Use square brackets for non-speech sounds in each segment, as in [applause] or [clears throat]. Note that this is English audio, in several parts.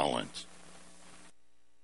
Collins.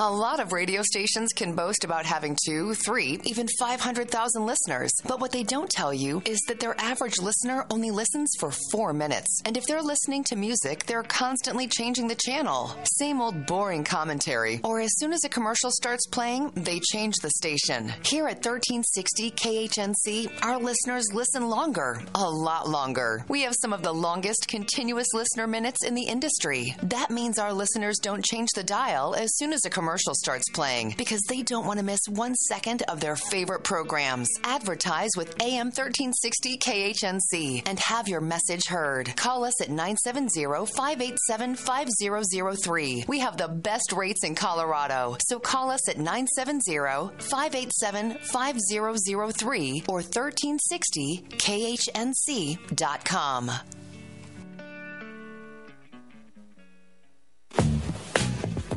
A lot of radio stations can boast about having two, three, even 500,000 listeners. But what they don't tell you is that their average listener only listens for four minutes. And if they're listening to music, they're constantly changing the channel. Same old boring commentary. Or as soon as a commercial starts playing, they change the station. Here at 1360 KHNC, our listeners listen longer, a lot longer. We have some of the longest continuous listener minutes in the industry. That means our listeners don't change the dial as soon as a commercial commercial starts playing because they don't want to miss one second of their favorite programs. Advertise with AM 1360 KHNC and have your message heard. Call us at 970 587 5003. We have the best rates in Colorado, so call us at 970 587 5003 or 1360KHNC.com.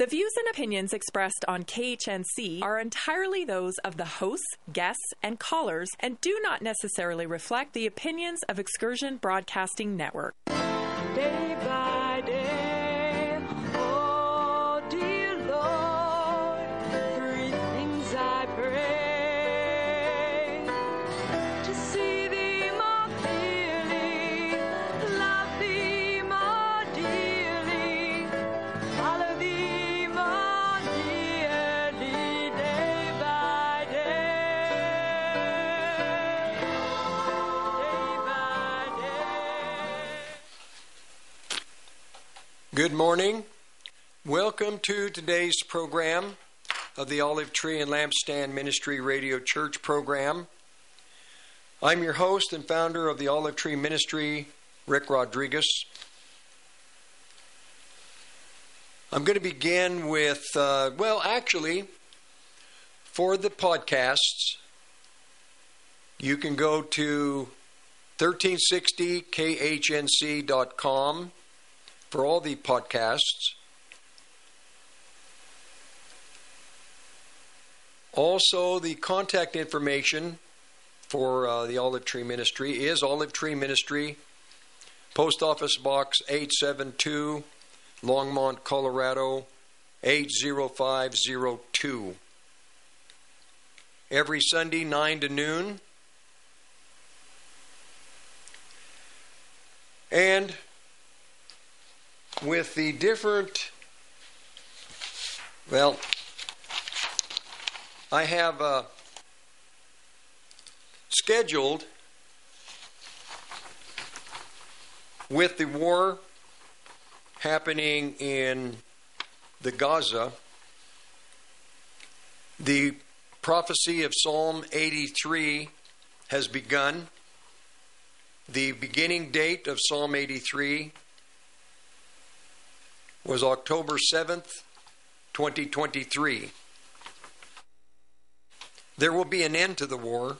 The views and opinions expressed on KHNC are entirely those of the hosts, guests, and callers and do not necessarily reflect the opinions of Excursion Broadcasting Network. Day by day. Good morning. Welcome to today's program of the Olive Tree and Lampstand Ministry Radio Church program. I'm your host and founder of the Olive Tree Ministry, Rick Rodriguez. I'm going to begin with, uh, well, actually, for the podcasts, you can go to 1360khnc.com for all the podcasts. Also, the contact information for uh, the Olive Tree Ministry is Olive Tree Ministry, Post Office Box 872, Longmont, Colorado 80502. Every Sunday, 9 to noon. And with the different, well, I have uh, scheduled with the war happening in the Gaza, the prophecy of Psalm 83 has begun. The beginning date of Psalm 83 was October 7th, 2023. There will be an end to the war.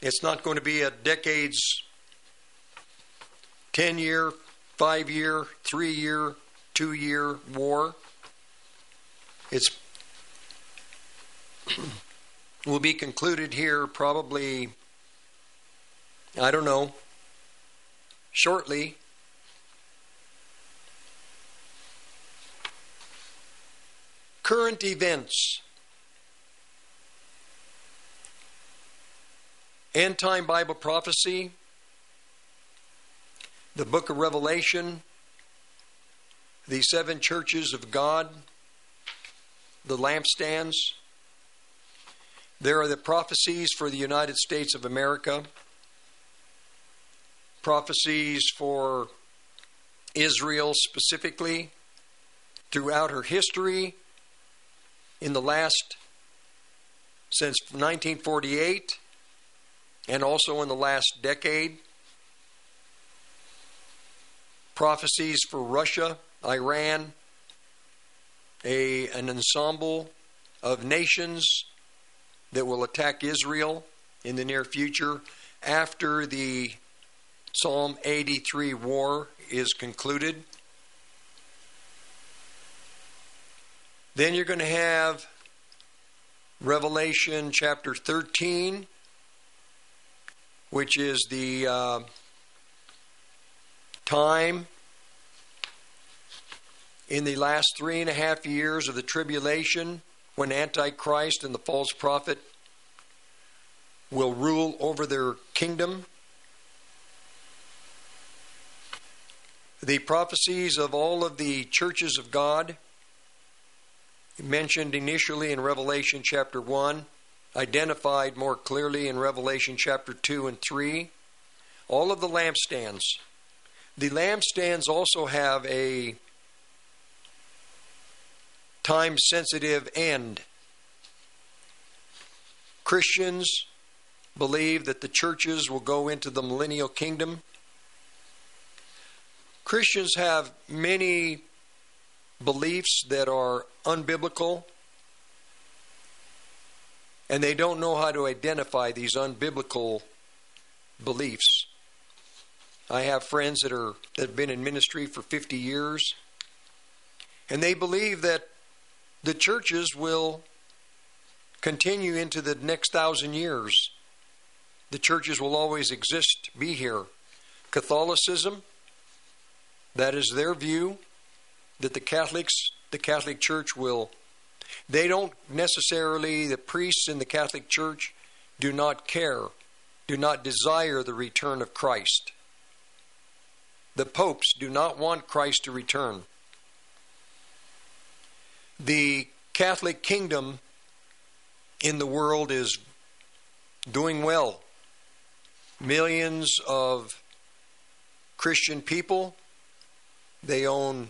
It's not going to be a decades, 10 year, 5 year, 3 year, 2 year war. It's [clears throat] will be concluded here probably I don't know shortly current events. End time Bible prophecy, the book of Revelation, the seven churches of God, the lampstands. There are the prophecies for the United States of America, prophecies for Israel specifically throughout her history in the last since 1948 and also in the last decade. Prophecies for Russia, Iran, a, an ensemble of nations that will attack Israel in the near future after the Psalm 83 war is concluded. Then you're going to have Revelation chapter 13 which is the uh, time in the last three and a half years of the tribulation when Antichrist and the false prophet will rule over their kingdom. The prophecies of all of the churches of God mentioned initially in Revelation chapter 1 identified more clearly in Revelation chapter 2 and 3. All of the lampstands. The lampstands also have a time sensitive end. Christians believe that the churches will go into the millennial kingdom. Christians have many beliefs that are unbiblical and they don't know how to identify these unbiblical beliefs. I have friends that are that have been in ministry for 50 years and they believe that the churches will continue into the next thousand years. The churches will always exist, be here. Catholicism, that is their view that the Catholics, the Catholic Church will they don't necessarily, the priests in the Catholic Church do not care, do not desire the return of Christ. The popes do not want Christ to return. The Catholic kingdom in the world is doing well. Millions of Christian people They own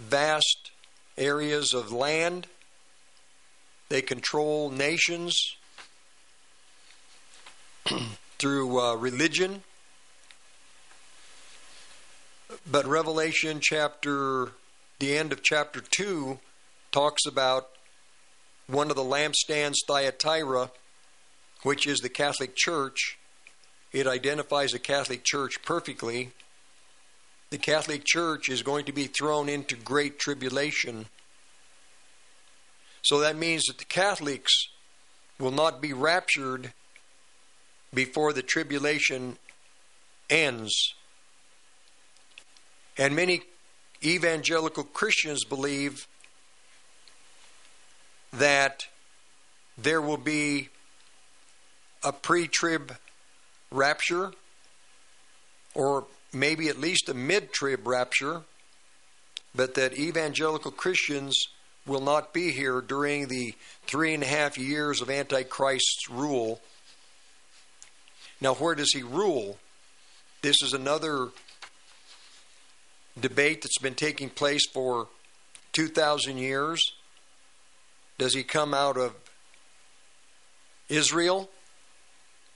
vast areas of land. They control nations [clears throat] through uh, religion. But Revelation chapter, the end of chapter 2, talks about one of the lampstands, Thyatira, which is the Catholic Church. It identifies the Catholic Church perfectly. The Catholic Church is going to be thrown into great tribulation. So that means that the Catholics will not be raptured before the tribulation ends. And many evangelical Christians believe that there will be a pre trib rapture, or maybe at least a mid trib rapture, but that evangelical Christians will not be here during the three and a half years of Antichrist's rule. Now, where does he rule? This is another debate that's been taking place for 2,000 years. Does he come out of Israel?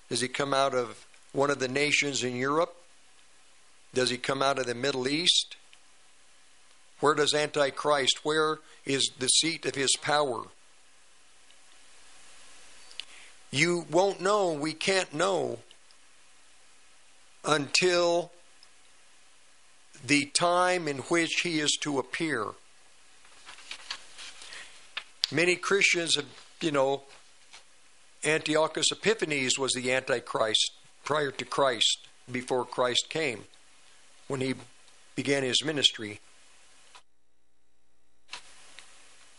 Does he come out of one of the nations in Europe? Does he come out of the Middle East? Where does Antichrist, where is the seat of his power? You won't know, we can't know until the time in which he is to appear. Many Christians have, you know, Antiochus Epiphanes was the Antichrist prior to Christ, before Christ came, when he began his ministry.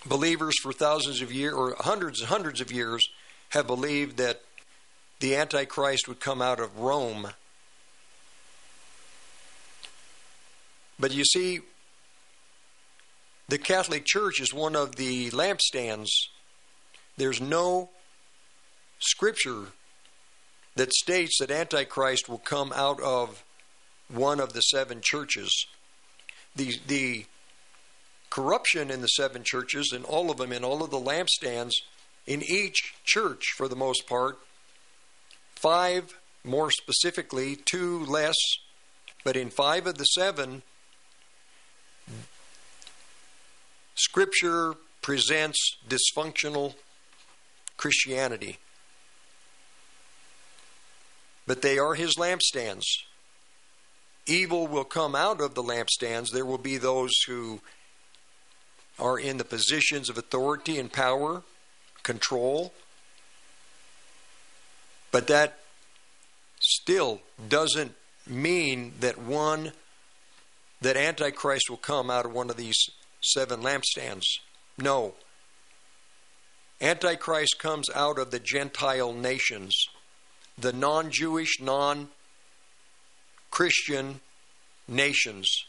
Believers for thousands of years, or hundreds and hundreds of years, have believed that the Antichrist would come out of Rome. But you see, the Catholic Church is one of the lampstands. There's no scripture that states that Antichrist will come out of one of the seven churches. The, the corruption in the seven churches, in all of them, in all of the lampstands, in each church for the most part, five more specifically, two less, but in five of the seven, Scripture presents dysfunctional Christianity. But they are his lampstands. Evil will come out of the lampstands. There will be those who are in the positions of authority and power, control. But that still doesn't mean that one that antichrist will come out of one of these seven lampstands. No. Antichrist comes out of the Gentile nations, the non Jewish, non Christian nations.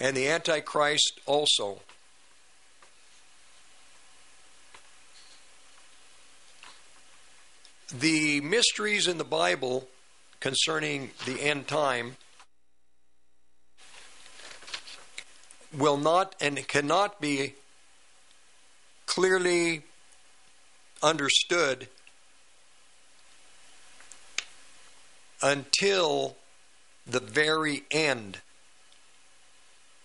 And the Antichrist also. The mysteries in the Bible concerning the end time will not and cannot be clearly understood until the very end.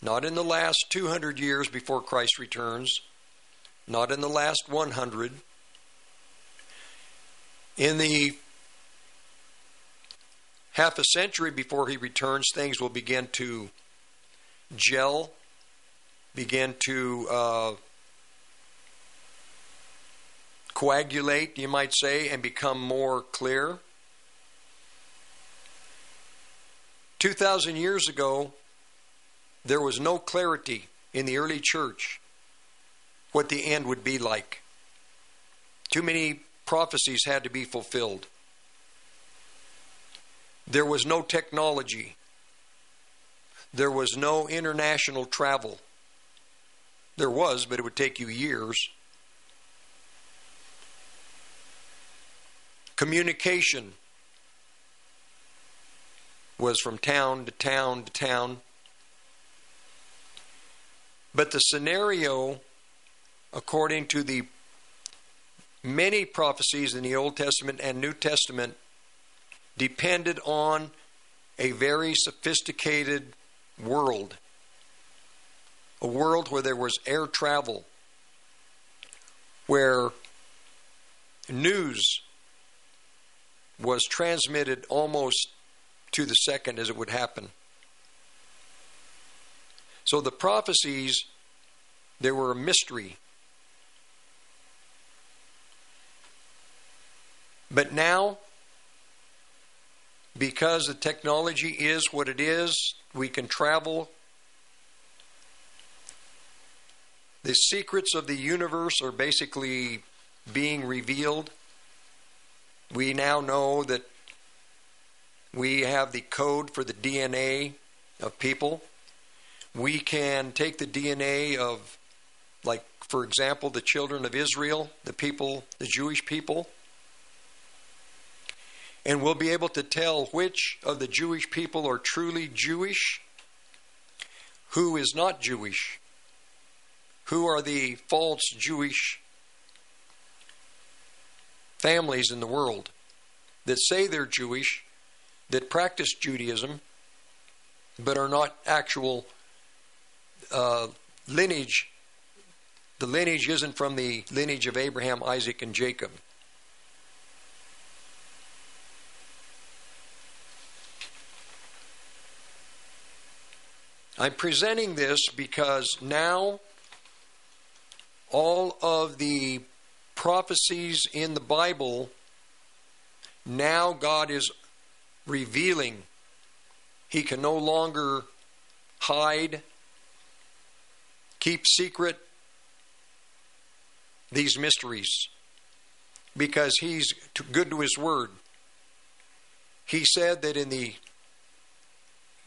Not in the last 200 years before Christ returns, not in the last 100. In the half a century before he returns, things will begin to gel begin to uh, coagulate, you might say, and become more clear. 2,000 years ago, there was no clarity in the early church what the end would be like. Too many prophecies had to be fulfilled. There was no technology. There was no international travel. There was, but it would take you years. Communication was from town to town to town. But the scenario, according to the many prophecies in the Old Testament and New Testament, depended on a very sophisticated world. A world where there was air travel, where news was transmitted almost to the second as it would happen. So the prophecies, they were a mystery. But now, because the technology is what it is, we can travel. The secrets of the universe are basically being revealed. We now know that we have the code for the DNA of people. We can take the DNA of, like, for example, the children of Israel, the people, the Jewish people, and we'll be able to tell which of the Jewish people are truly Jewish, who is not Jewish, who are the false Jewish families in the world that say they're Jewish, that practice Judaism, but are not actual uh, lineage. The lineage isn't from the lineage of Abraham, Isaac, and Jacob. I'm presenting this because now all of the prophecies in the Bible, now God is revealing. He can no longer hide, keep secret these mysteries because He's good to His Word. He said that in the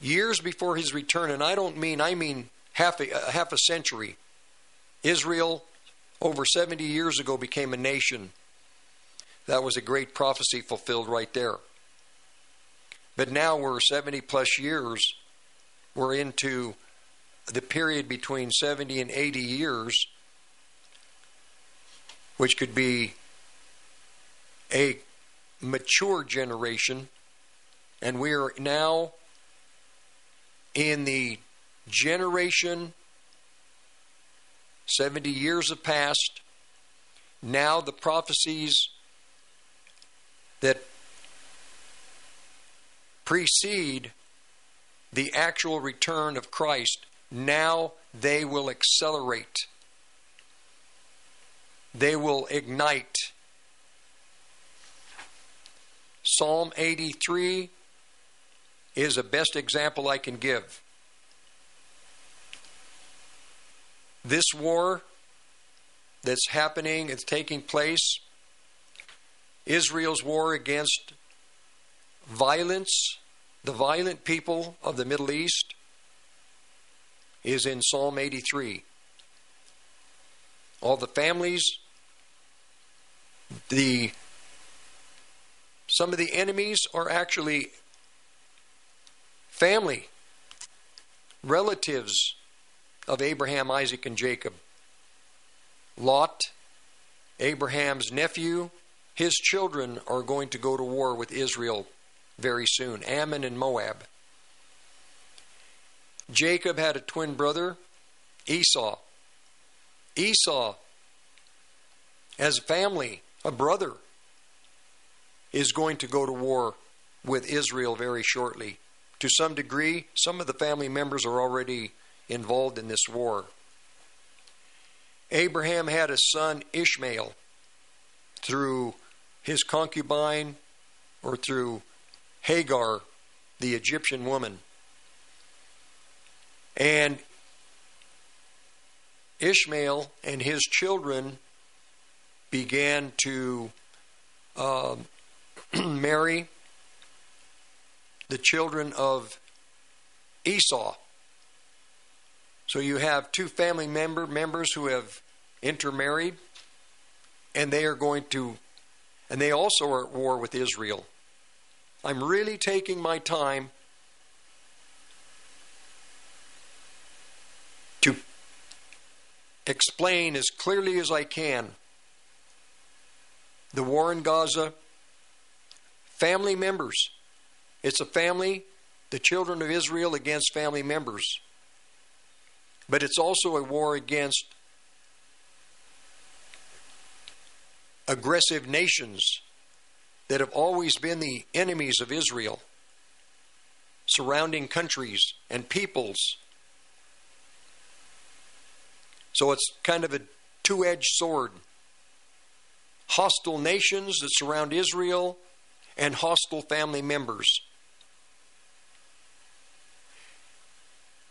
years before his return, and I don't mean, I mean half a, uh, half a century, Israel, over 70 years ago, became a nation. That was a great prophecy fulfilled right there. But now we're 70 plus years, we're into the period between 70 and 80 years, which could be a mature generation, and we are now in the generation 70 years have passed. Now the prophecies that precede the actual return of Christ, now they will accelerate. They will ignite. Psalm 83 is the best example I can give. This war that's happening, it's taking place, Israel's war against violence, the violent people of the Middle East, is in Psalm 83. All the families, the some of the enemies are actually family, relatives of Abraham, Isaac, and Jacob. Lot, Abraham's nephew, his children are going to go to war with Israel very soon Ammon and Moab. Jacob had a twin brother, Esau. Esau, as a family, a brother, is going to go to war with Israel very shortly to some degree, some of the family members are already involved in this war. Abraham had a son, Ishmael, through his concubine or through Hagar, the Egyptian woman. And Ishmael and his children began to uh, [clears throat] marry the children of Esau. So you have two family member members who have intermarried, and they are going to, and they also are at war with Israel. I'm really taking my time to explain as clearly as I can the war in Gaza, family members. It's a family, the children of Israel against family members. But it's also a war against aggressive nations that have always been the enemies of Israel, surrounding countries and peoples. So it's kind of a two edged sword. Hostile nations that surround Israel and hostile family members.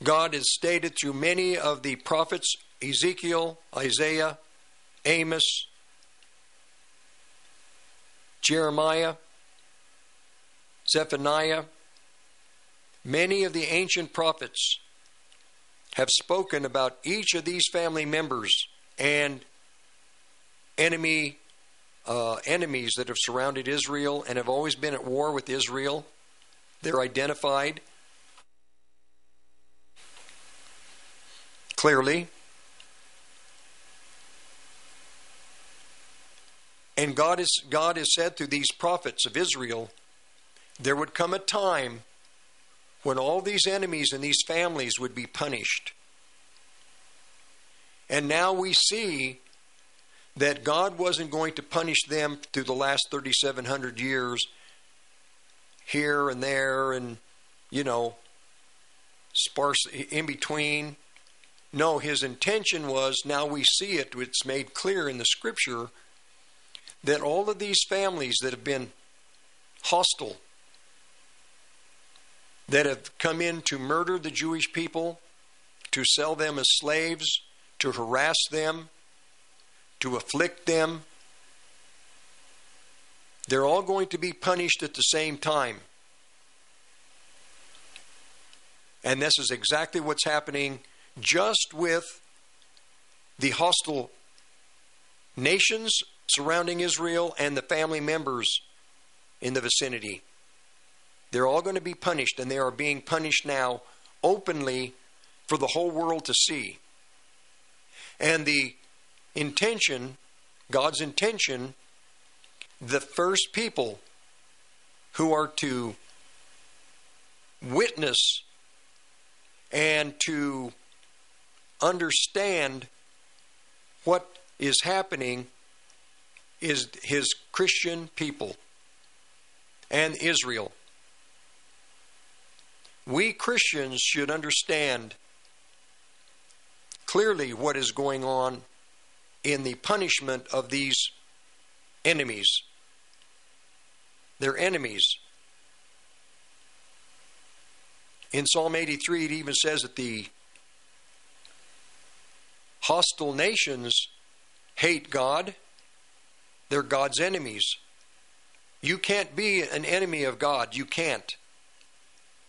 God has stated through many of the prophets Ezekiel, Isaiah, Amos, Jeremiah, Zephaniah, many of the ancient prophets have spoken about each of these family members and enemy uh, enemies that have surrounded Israel and have always been at war with Israel. They're identified clearly. And God is God has said through these prophets of Israel, there would come a time when all these enemies and these families would be punished. And now we see that God wasn't going to punish them through the last 3,700 years here and there and, you know, sparse in between. No, his intention was now we see it, it's made clear in the scripture that all of these families that have been hostile, that have come in to murder the Jewish people, to sell them as slaves, to harass them, to afflict them, they're all going to be punished at the same time. And this is exactly what's happening just with the hostile nations surrounding Israel and the family members in the vicinity. They're all going to be punished, and they are being punished now openly for the whole world to see. And the intention, God's intention, the first people who are to witness and to understand what is happening is his Christian people and Israel. We Christians should understand clearly what is going on in the punishment of these enemies. They're enemies. In Psalm 83, it even says that the hostile nations hate God they're God's enemies. You can't be an enemy of God. You can't.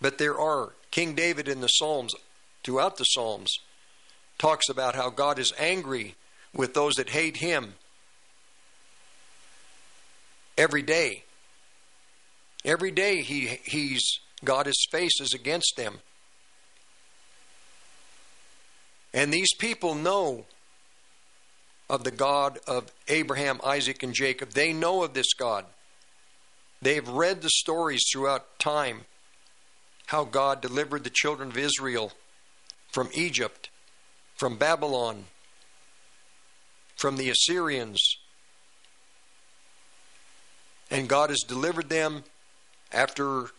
But there are. King David in the Psalms, throughout the Psalms, talks about how God is angry with those that hate him every day. Every day he he's God his face is against them. And these people know of the God of Abraham, Isaac, and Jacob. They know of this God. They've read the stories throughout time how God delivered the children of Israel from Egypt, from Babylon, from the Assyrians. And God has delivered them after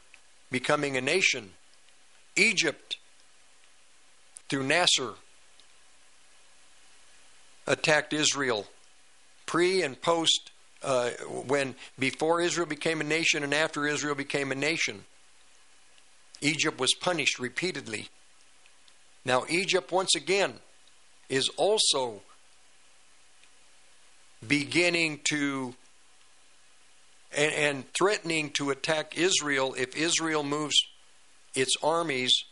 becoming a nation. Egypt, through Nasser, attacked Israel pre and post uh, when before Israel became a nation and after Israel became a nation. Egypt was punished repeatedly. Now, Egypt, once again, is also beginning to and, and, threatening to attack Israel if Israel moves its armies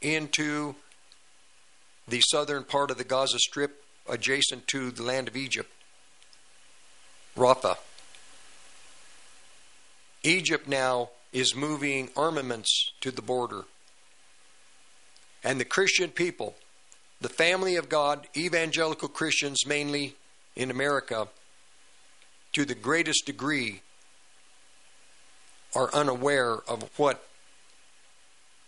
into the southern part of the Gaza Strip adjacent to the land of Egypt, Rafah. Egypt now is moving armaments to the border. And the Christian people the family of God, evangelical Christians mainly in America, to the greatest degree, are unaware of what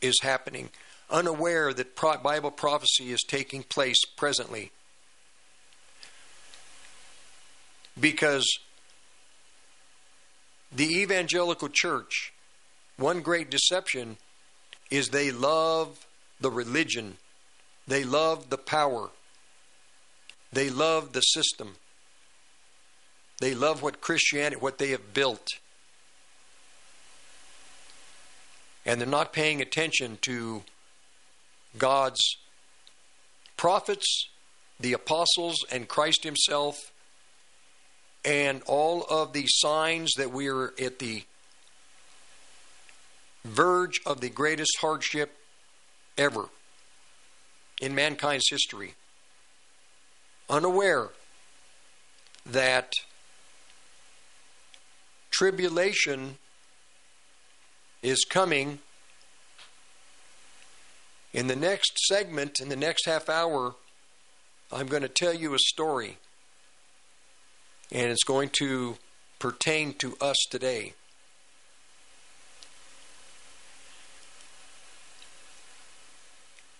is happening, unaware that Bible prophecy is taking place presently. Because the evangelical church, one great deception is they love the religion, they love the power, they love the system, they love what Christianity, what they have built. And they're not paying attention to God's prophets, the apostles, and Christ Himself and all of the signs that we are at the verge of the greatest hardship ever in mankind's history, unaware that tribulation is coming. In the next segment, in the next half hour, I'm going to tell you a story and it's going to pertain to us today.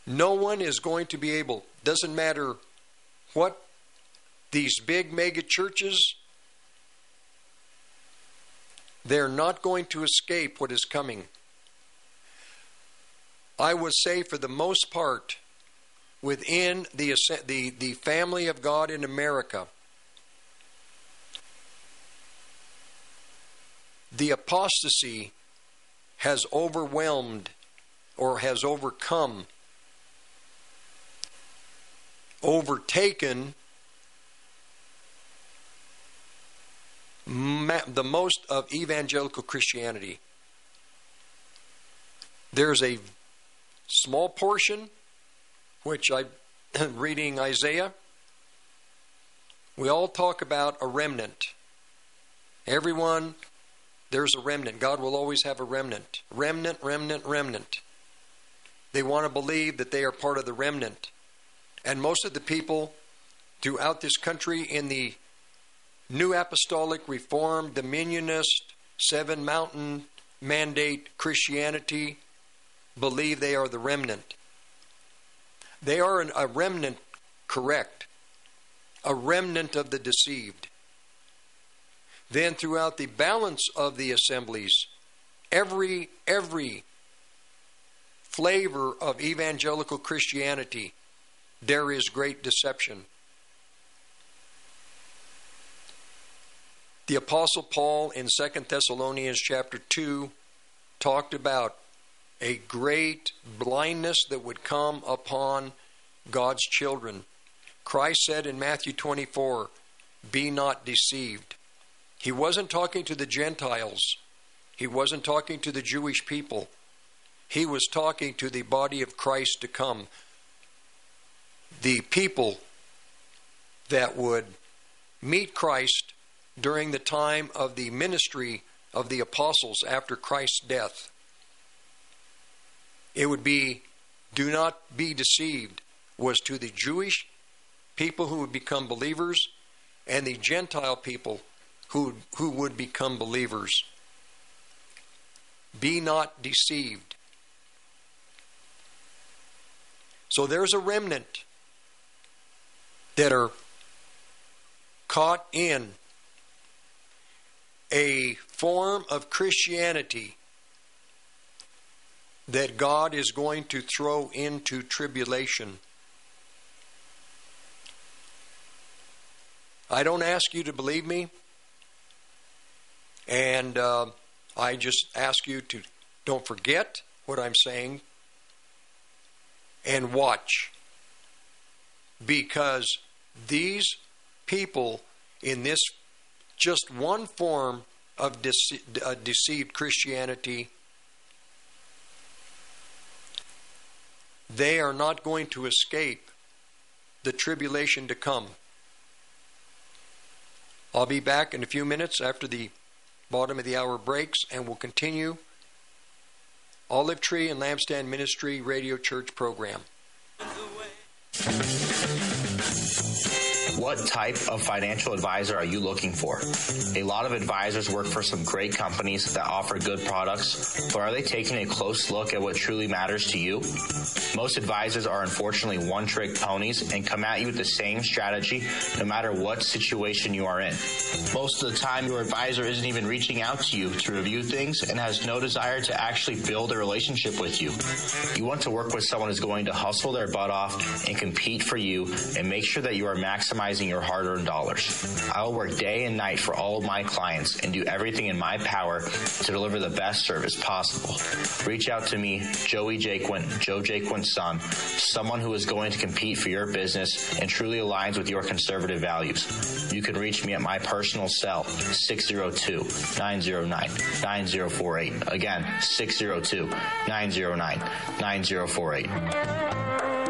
No one is going to be able, doesn't matter what these big mega churches, they're not going to escape what is coming. I would say, for the most part, within the, the, the family of God in America, the apostasy has overwhelmed or has overcome, overtaken the most of evangelical Christianity. There's a small portion, which I'm [clears throat] reading Isaiah. We all talk about a remnant. Everyone there's a remnant. God will always have a remnant. Remnant, remnant, remnant. They want to believe that they are part of the remnant. And most of the people throughout this country in the New Apostolic, Reformed, Dominionist, Seven Mountain Mandate Christianity believe they are the remnant. They are an, a remnant, correct. A remnant of the deceived. Then throughout the balance of the assemblies, every every flavor of evangelical Christianity, there is great deception. The apostle Paul in 2 Thessalonians chapter 2 talked about a great blindness that would come upon God's children. Christ said in Matthew 24, "Be not deceived." He wasn't talking to the Gentiles, he wasn't talking to the Jewish people. He was talking to the body of Christ to come. The people that would meet Christ during the time of the ministry of the apostles after Christ's death. It would be, do not be deceived, was to the Jewish people who would become believers and the Gentile people who, who would become believers. Be not deceived. So there's a remnant that are caught in a form of Christianity that God is going to throw into tribulation. I don't ask you to believe me. And uh, I just ask you to don't forget what I'm saying and watch. Because these people in this just one form of dece- uh, deceived Christianity, they are not going to escape the tribulation to come. I'll be back in a few minutes after the bottom of the hour breaks, and we'll continue Olive Tree and Lampstand Ministry Radio Church program. What type of financial advisor are you looking for? A lot of advisors work for some great companies that offer good products, but are they taking a close look at what truly matters to you? Most advisors are unfortunately one trick ponies and come at you with the same strategy no matter what situation you are in. Most of the time, your advisor isn't even reaching out to you to review things and has no desire to actually build a relationship with you. You want to work with someone who's going to hustle their butt off and compete for you and make sure that you are maximizing your hard earned dollars. I will work day and night for all of my clients and do everything in my power to deliver the best service possible. Reach out to me, Joey Jaquin, Joe Jaquin's son, someone who is going to compete for your business and truly aligns with your conservative values. You can reach me at my personal cell, 602 909 9048. Again, 602 909 9048.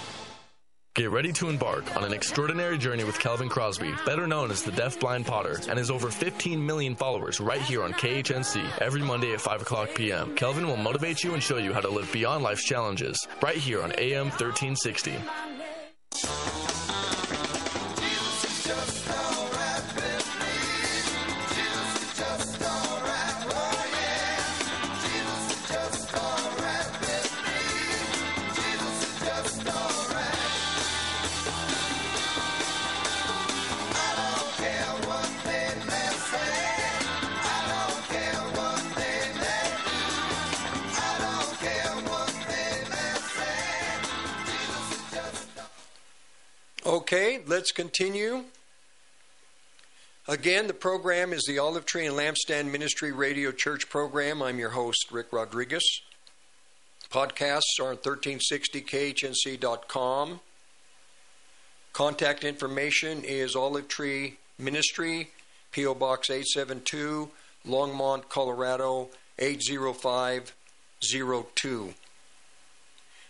Get ready to embark on an extraordinary journey with Calvin Crosby, better known as the Deaf Blind Potter, and his over 15 million followers right here on KHNC every Monday at 5 o'clock p.m. Kelvin will motivate you and show you how to live beyond life's challenges right here on AM 1360. Okay, let's continue. Again, the program is the Olive Tree and Lampstand Ministry Radio Church program. I'm your host, Rick Rodriguez. Podcasts are on 1360khnc.com. Contact information is Olive Tree Ministry, P.O. Box 872, Longmont, Colorado 80502.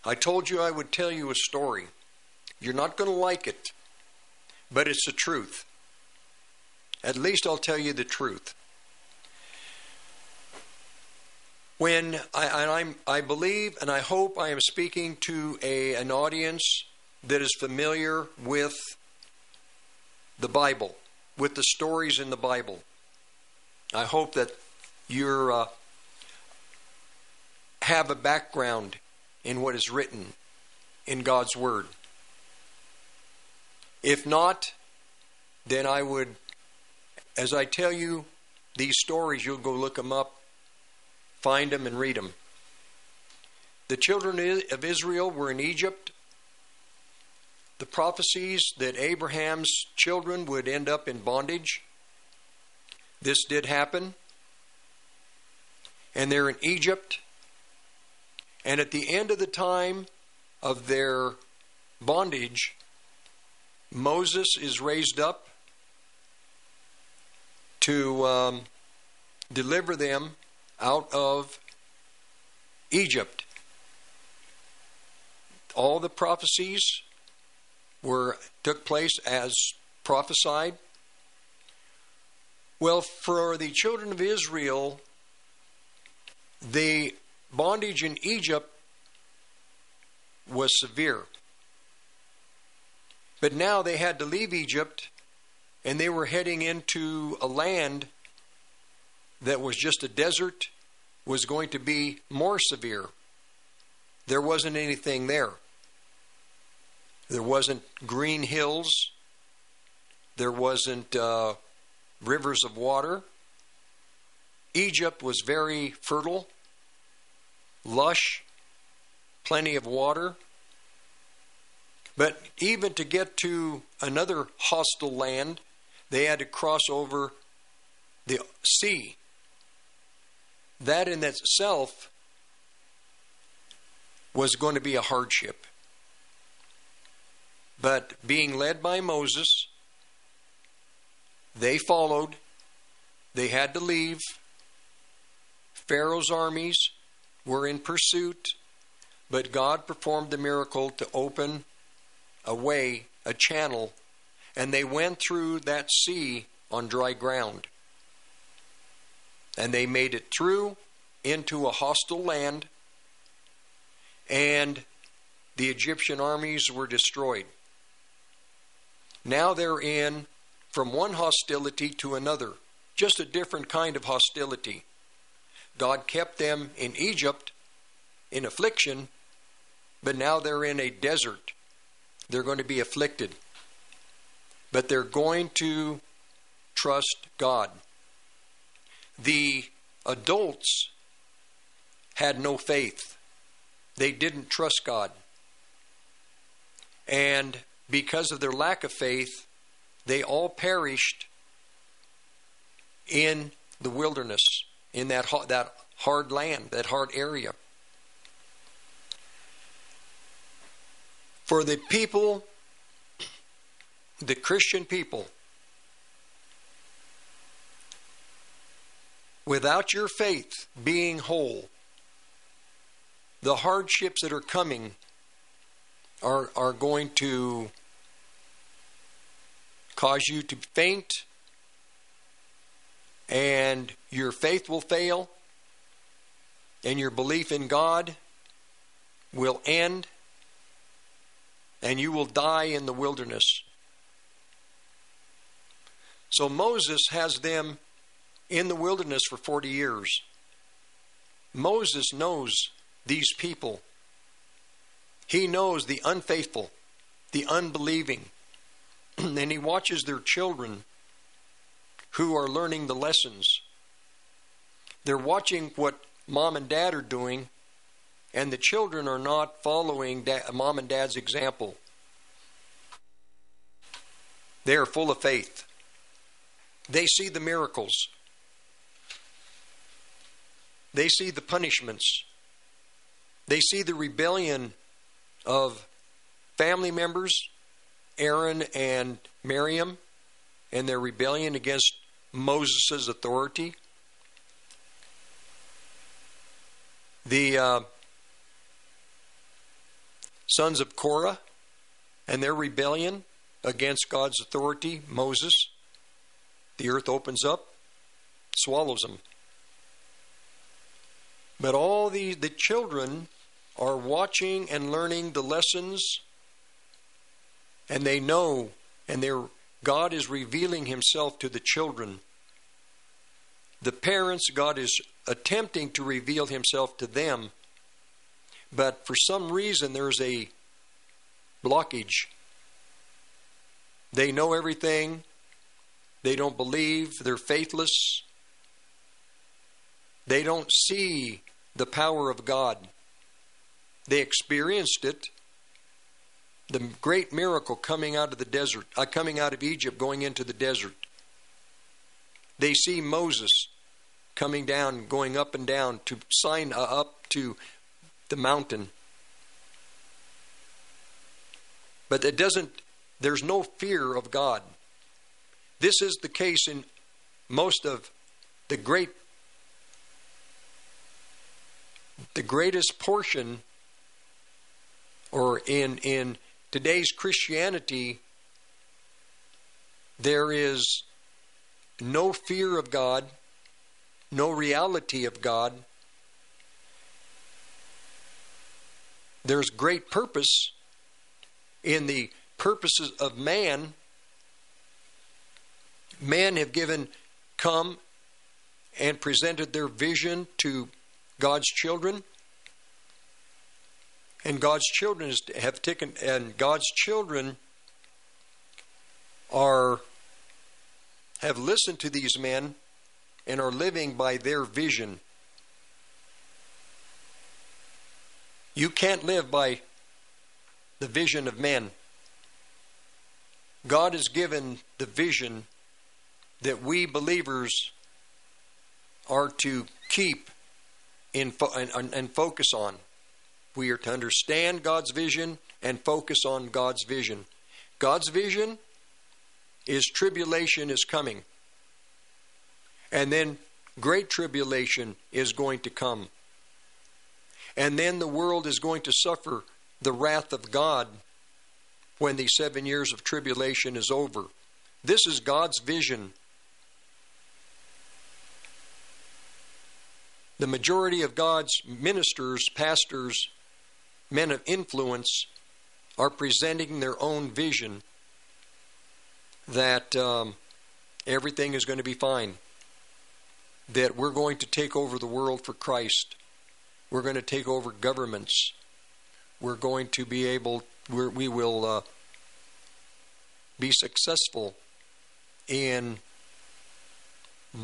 I told you I would tell you a story. You're not going to like it, but it's the truth. At least I'll tell you the truth. When I, I believe and I hope I am speaking to a, an audience that is familiar with the Bible, with the stories in the Bible. I hope that you uh, have a background in what is written in God's Word. If not, then I would, as I tell you these stories, you'll go look them up, find them, and read them. The children of Israel were in Egypt. The prophecies that Abraham's children would end up in bondage. This did happen. And they're in Egypt. And at the end of the time, of their bondage, Moses is raised up to um, deliver them out of Egypt. All the prophecies were took place as prophesied. Well, for the children of Israel, the bondage in Egypt was severe. But now they had to leave Egypt and they were heading into a land that was just a desert, was going to be more severe. There wasn't anything there. There wasn't green hills. There wasn't uh, rivers of water. Egypt was very fertile, lush, plenty of water. But even to get to another hostile land, they had to cross over the sea. That in itself was going to be a hardship. But being led by Moses, they followed. They had to leave. Pharaoh's armies were in pursuit, but God performed the miracle to open a way, a channel, and they went through that sea on dry ground. And they made it through into a hostile land, and the Egyptian armies were destroyed. Now they're in from one hostility to another, just a different kind of hostility. God kept them in Egypt in affliction, but now they're in a desert. They're going to be afflicted. But they're going to trust God. The adults had no faith, they didn't trust God. And because of their lack of faith, they all perished in the wilderness, in that, that hard land, that hard area. For the people, the Christian people, without your faith being whole, the hardships that are coming are, are going to cause you to faint, and your faith will fail, and your belief in God will end, and you will die in the wilderness. So Moses has them in the wilderness for 40 years. Moses knows these people. He knows the unfaithful, the unbelieving, [clears throat] and he watches their children who are learning the lessons. They're watching what mom and dad are doing, and the children are not following mom and dad's example. They are full of faith. They see the miracles. They see the punishments. They see the rebellion of family members Aaron and Miriam and their rebellion against Moses' authority. The uh, sons of Korah and their rebellion against God's authority, Moses. The earth opens up, swallows them. But all the, the children are watching and learning the lessons and they know and God is revealing himself to the children. The parents, God is attempting to reveal himself to them, but for some reason there's a blockage. They know everything, they don't believe, they're faithless, they don't see the power of God. They experienced it, the great miracle coming out of the desert, uh, coming out of Egypt, going into the desert. They see Moses coming down, going up and down to sign uh, up to the mountain. But it doesn't, there's no fear of God. This is the case in most of the great, the greatest portion, or in, in today's Christianity, there is no fear of God, no reality of God. There's great purpose in the purposes of man. Men have given, come and presented their vision to God's children. And God's children have taken, and God's children are have listened to these men and are living by their vision. You can't live by the vision of men. God has given the vision that we believers are to keep in fo- and, and focus on. We are to understand God's vision and focus on God's vision. God's vision is tribulation is coming. And then great tribulation is going to come. And then the world is going to suffer the wrath of God when the seven years of tribulation is over. This is God's vision. The majority of God's ministers, pastors, men of influence are presenting their own vision that um, everything is going to be fine, that we're going to take over the world for Christ, we're going to take over governments, we're going to be able, we will uh, be successful in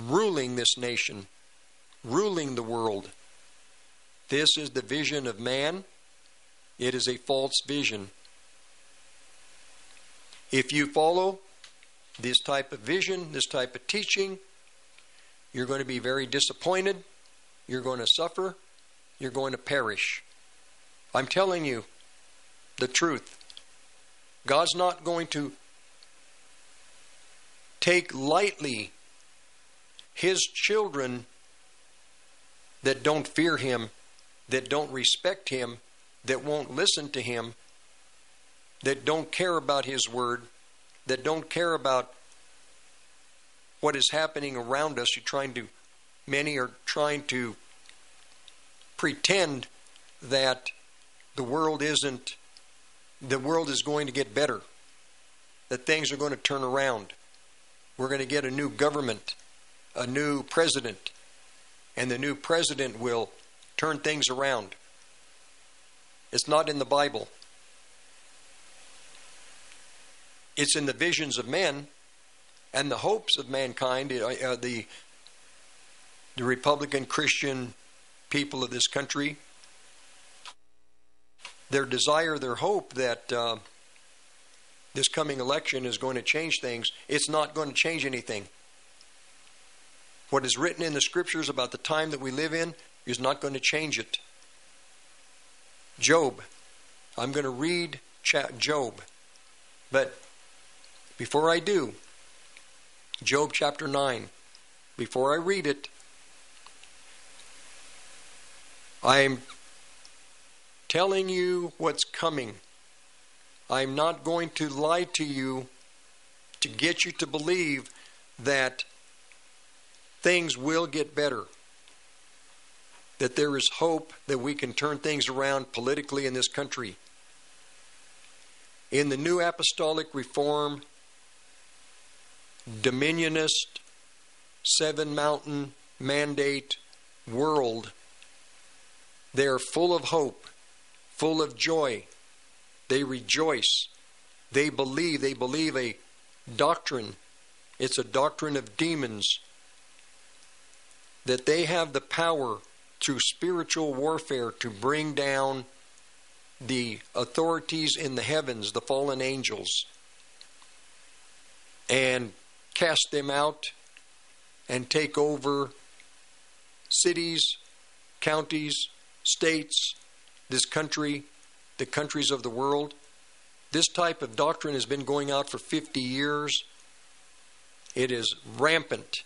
ruling this nation, ruling the world. This is the vision of man. It is a false vision. If you follow this type of vision, this type of teaching, you're going to be very disappointed. You're going to suffer. You're going to perish. I'm telling you the truth. God's not going to take lightly His children that don't fear Him, that don't respect Him, that won't listen to Him, that don't care about His Word that don't care about what is happening around us. You're trying to, many are trying to pretend that the world isn't, the world is going to get better, that things are going to turn around. We're going to get a new government, a new president, and the new president will turn things around. It's not in the Bible. It's in the visions of men and the hopes of mankind, uh, uh, the, the Republican Christian people of this country. Their desire, their hope that uh, this coming election is going to change things. It's not going to change anything. What is written in the scriptures about the time that we live in is not going to change it. Job. I'm going to read Job. But before I do, Job chapter 9, before I read it, I'm telling you what's coming. I'm not going to lie to you to get you to believe that things will get better. That there is hope that we can turn things around politically in this country. In the New Apostolic Reform dominionist, seven mountain mandate world, they are full of hope, full of joy. They rejoice. They believe. They believe a doctrine. It's a doctrine of demons. That they have the power through spiritual warfare to bring down the authorities in the heavens, the fallen angels, and cast them out and take over cities, counties, states, this country, the countries of the world. this type of doctrine has been going out for 50 years. It is rampant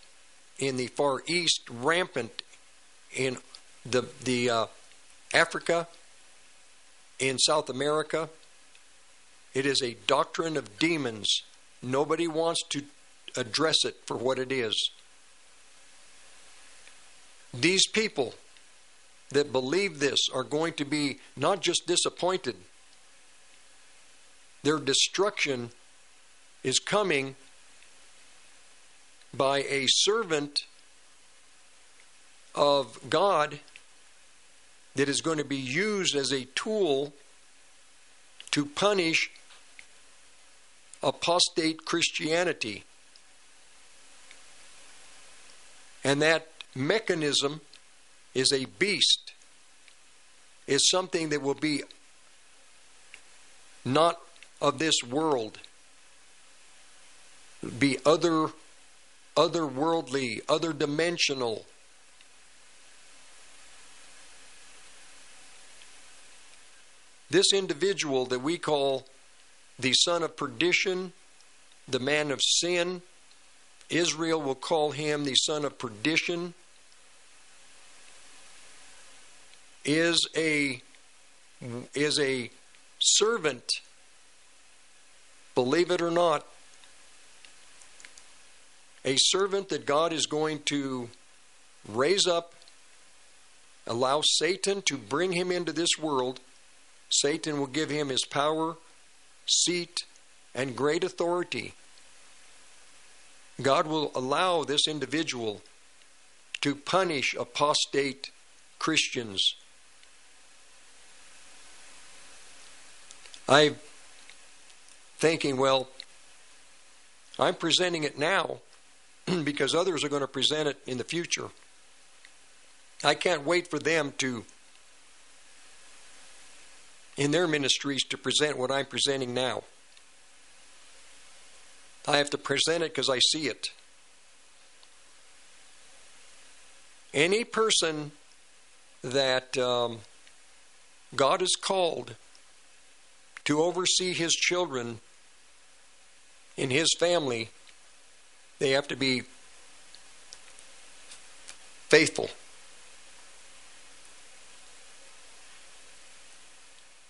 in the Far East, rampant in the the uh, Africa, in South America. It is a doctrine of demons. Nobody wants to address it for what it is. These people that believe this are going to be not just disappointed, their destruction is coming by a servant of God that is going to be used as a tool to punish apostate Christianity. And that mechanism is a beast, is something that will be not of this world, be other otherworldly, other dimensional. This individual that we call the son of perdition, the man of sin, Israel will call him the son of perdition, is a is a servant believe it or not a servant that God is going to raise up, allow Satan to bring him into this world. Satan will give him his power, seat, and great authority. God will allow this individual to punish apostate Christians. I'm thinking, well, I'm presenting it now [clears throat] because others are going to present it in the future. I can't wait for them to, in their ministries, to present what I'm presenting now. I have to present it because I see it. Any person that um, God has called to oversee his children in his family they have to be faithful.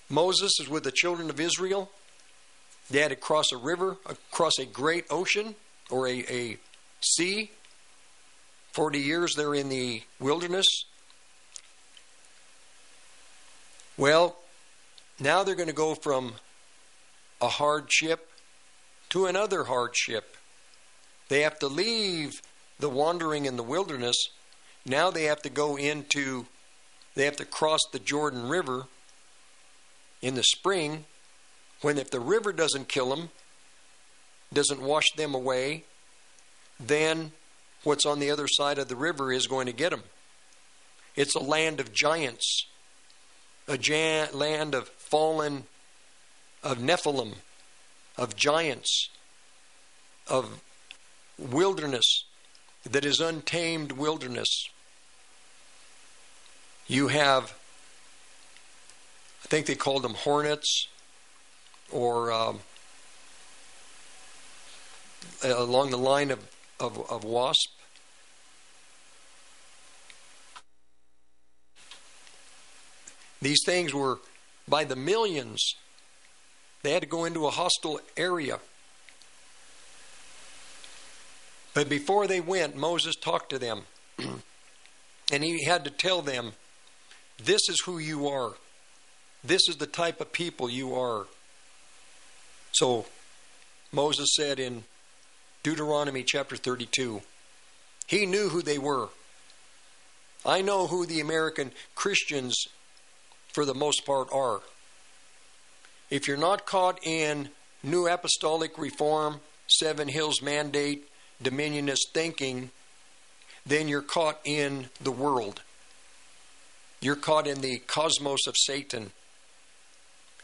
Moses is with the children of Israel. They had to cross a river, across a great ocean or a, a sea. 40 years they're in the wilderness. Well, now they're going to go from a hardship to another hardship. They have to leave the wandering in the wilderness. Now they have to go into, they have to cross the Jordan River in the spring when if the river doesn't kill them, doesn't wash them away, then what's on the other side of the river is going to get them. It's a land of giants, a land of fallen, of Nephilim, of giants, of wilderness that is untamed wilderness. You have, I think they called them hornets or um, along the line of, of, of wasp. These things were by the millions. They had to go into a hostile area but before they went, Moses talked to them. [clears throat] and he had to tell them, This is who you are. This is the type of people you are. So Moses said in Deuteronomy chapter 32, he knew who they were. I know who the American Christians, for the most part, are. If you're not caught in New Apostolic Reform, Seven Hills Mandate, dominionist thinking, then you're caught in the world. You're caught in the cosmos of Satan,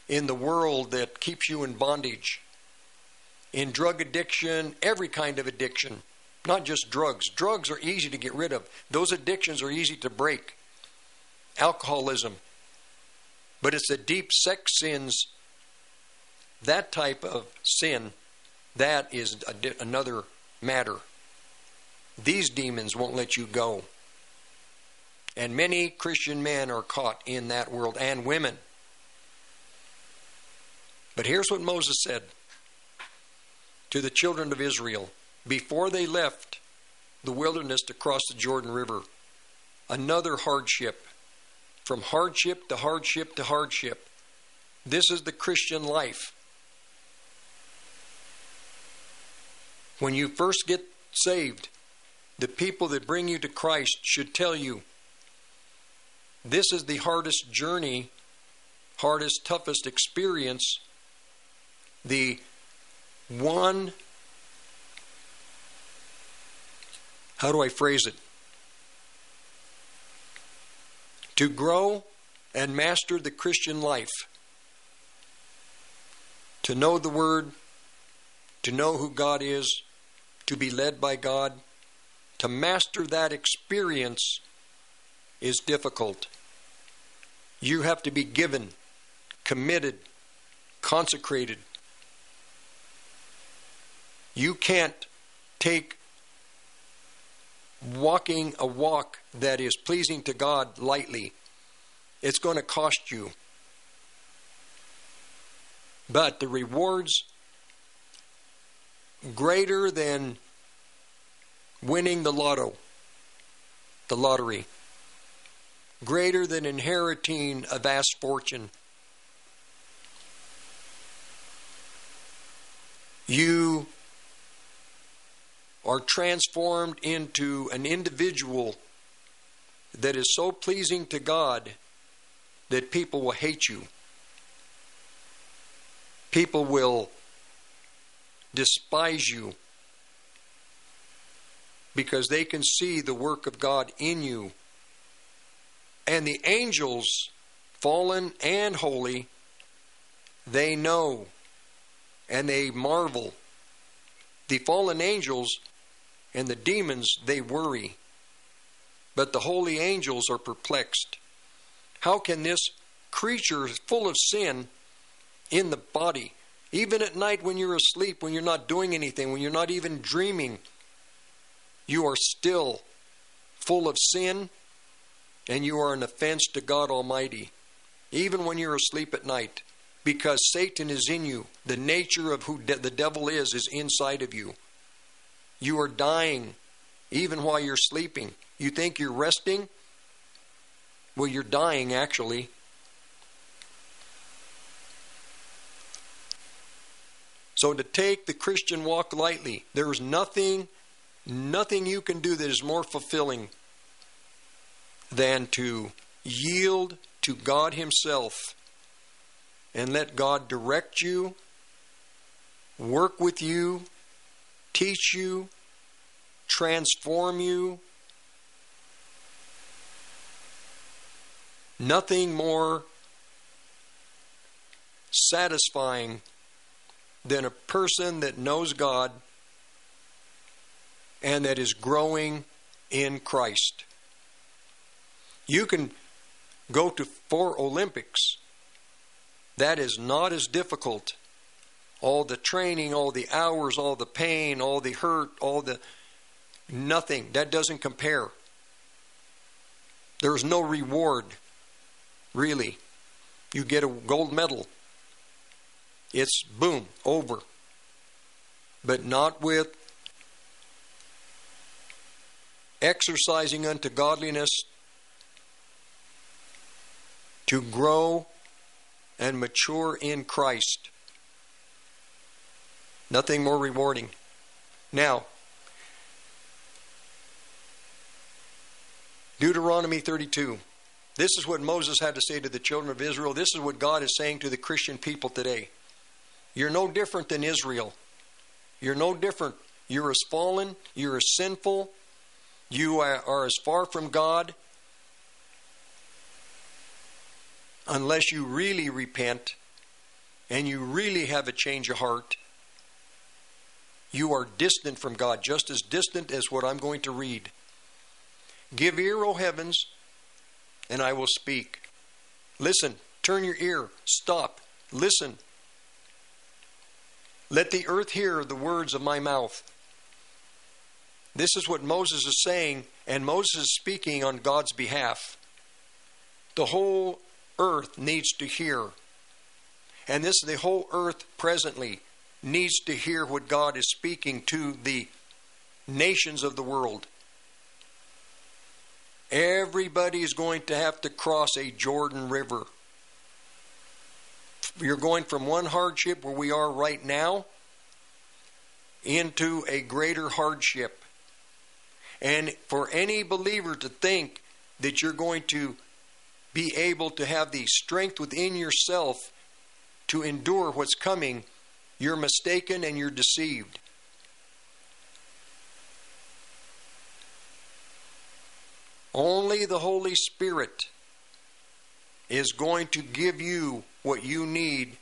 in the world that keeps you in bondage, in drug addiction, every kind of addiction, not just drugs. Drugs are easy to get rid of, those addictions are easy to break. Alcoholism. But it's the deep sex sins that type of sin, that is di- another matter. These demons won't let you go. And many Christian men are caught in that world, and women. But here's what Moses said to the children of Israel before they left the wilderness to cross the Jordan River. Another hardship. From hardship to hardship to hardship. This is the Christian life. When you first get saved, the people that bring you to Christ should tell you this is the hardest journey, hardest, toughest experience, the one, how do I phrase it? To grow and master the Christian life, to know the Word, to know who God is, to be led by God, to master that experience is difficult. You have to be given, committed, consecrated. You can't take walking a walk that is pleasing to God lightly. It's going to cost you. But the rewards greater than winning the lotto, the lottery, greater than inheriting a vast fortune. You are transformed into an individual that is so pleasing to God that people will hate you. People will despise you because they can see the work of God in you. And the angels, fallen and holy, they know and they marvel. The fallen angels and the demons, they worry. But the holy angels are perplexed. How can this creature full of sin in the body, even at night when you're asleep, when you're not doing anything, when you're not even dreaming, you are still full of sin and you are an offense to God Almighty, even when you're asleep at night, because Satan is in you. The nature of who de- the devil is is inside of you. You are dying even while you're sleeping. You think you're resting? Well, you're dying actually. So to take the Christian walk lightly, there's nothing nothing you can do that is more fulfilling than to yield to God himself and let God direct you, work with you, teach you, transform you. Nothing more satisfying than a person that knows God and that is growing in Christ. You can go to four Olympics. That is not as difficult. All the training, all the hours, all the pain, all the hurt, all the nothing. That doesn't compare. There's no reward, really. You get a gold medal. It's boom, over. But not with exercising unto godliness to grow and mature in Christ. Nothing more rewarding. Now, Deuteronomy 32. This is what Moses had to say to the children of Israel. This is what God is saying to the Christian people today. You're no different than Israel. You're no different. You're as fallen, you're as sinful, you are as far from God unless you really repent and you really have a change of heart. You are distant from God, just as distant as what I'm going to read. Give ear, O heavens, and I will speak. Listen, turn your ear, stop, listen. Let the earth hear the words of my mouth. This is what Moses is saying, and Moses is speaking on God's behalf. The whole earth needs to hear. And this the whole earth presently needs to hear what God is speaking to the nations of the world. Everybody is going to have to cross a Jordan River. You're going from one hardship where we are right now into a greater hardship. And for any believer to think that you're going to be able to have the strength within yourself to endure what's coming, you're mistaken and you're deceived. Only the Holy Spirit is going to give you what you need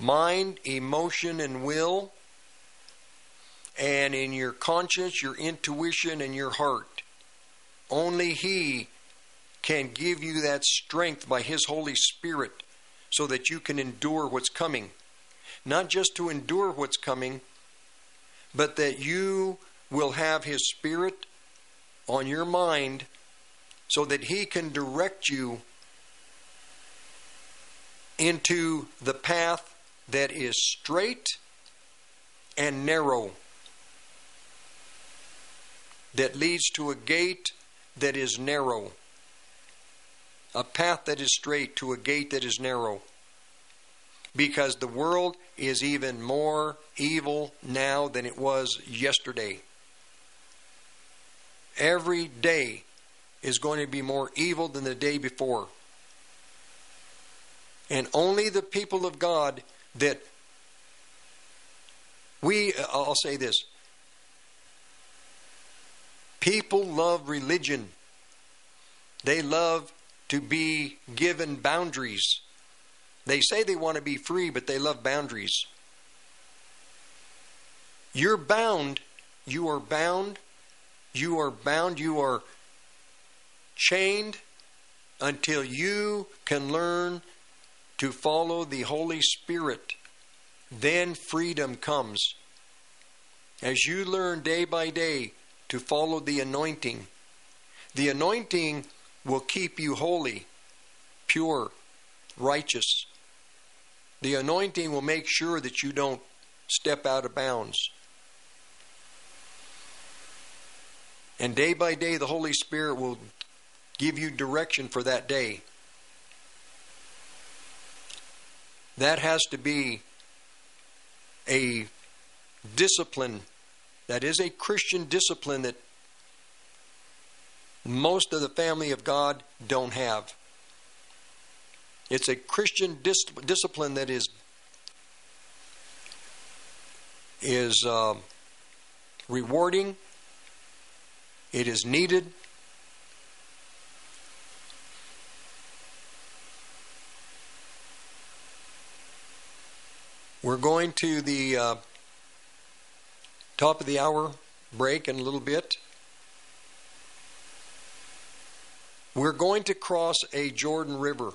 mind, emotion, and will, and in your conscience, your intuition, and your heart. Only He can give you that strength by His Holy Spirit so that you can endure what's coming. Not just to endure what's coming, but that you will have His Spirit on your mind so that He can direct you into the path that is straight and narrow, that leads to a gate that is narrow, a path that is straight to a gate that is narrow. Because the world is even more evil now than it was yesterday. Every day is going to be more evil than the day before. And only the people of God that we, uh, I'll say this people love religion, they love to be given boundaries. They say they want to be free, but they love boundaries. You're bound. You are bound. You are bound. You are chained until you can learn to follow the Holy Spirit, then freedom comes. As you learn day by day to follow the anointing, the anointing will keep you holy, pure, righteous. The anointing will make sure that you don't step out of bounds. And day by day, the Holy Spirit will give you direction for that day. That has to be a discipline that is a Christian discipline that most of the family of God don't have. It's a Christian dis- discipline that is is uh, rewarding. It is needed. We're going to the uh, top of the hour break in a little bit. We're going to cross a Jordan River.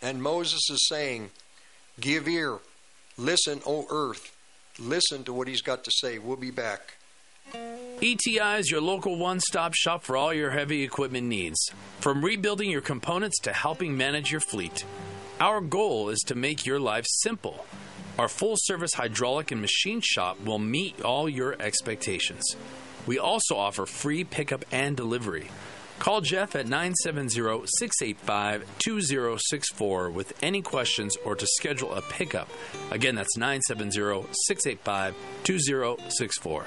And Moses is saying, Give ear, listen, O earth, listen to what he's got to say. We'll be back. ETI is your local one stop shop for all your heavy equipment needs, from rebuilding your components to helping manage your fleet. Our goal is to make your life simple. Our full service hydraulic and machine shop will meet all your expectations. We also offer free pickup and delivery. Call Jeff at 970 685 2064 with any questions or to schedule a pickup. Again, that's 970 685 2064.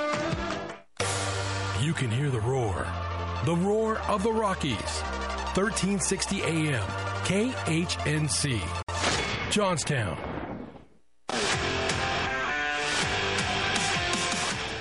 You can hear the roar, the roar of the Rockies. 1360 AM, KHNC, Johnstown.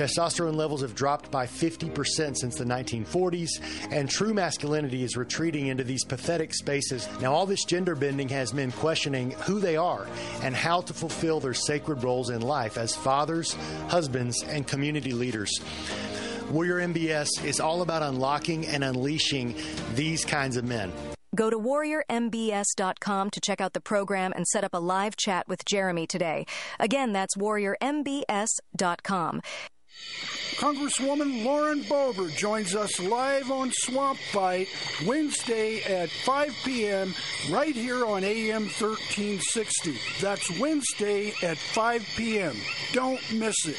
Testosterone levels have dropped by 50% since the 1940s, and true masculinity is retreating into these pathetic spaces. Now, all this gender bending has men questioning who they are and how to fulfill their sacred roles in life as fathers, husbands, and community leaders. Warrior MBS is all about unlocking and unleashing these kinds of men. Go to warriormbs.com to check out the program and set up a live chat with Jeremy today. Again, that's warriormbs.com. Congresswoman Lauren Boebert joins us live on Swamp Fight Wednesday at 5 p.m. right here on AM 1360. That's Wednesday at 5 p.m. Don't miss it.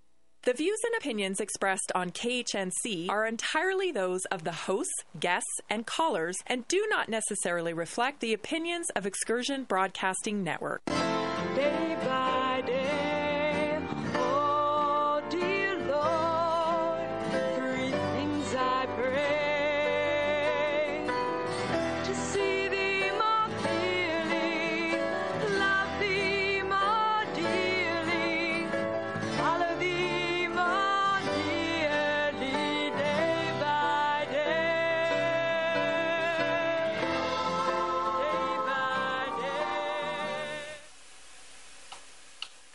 The views and opinions expressed on KHNC are entirely those of the hosts, guests, and callers and do not necessarily reflect the opinions of Excursion Broadcasting Network. Day by day,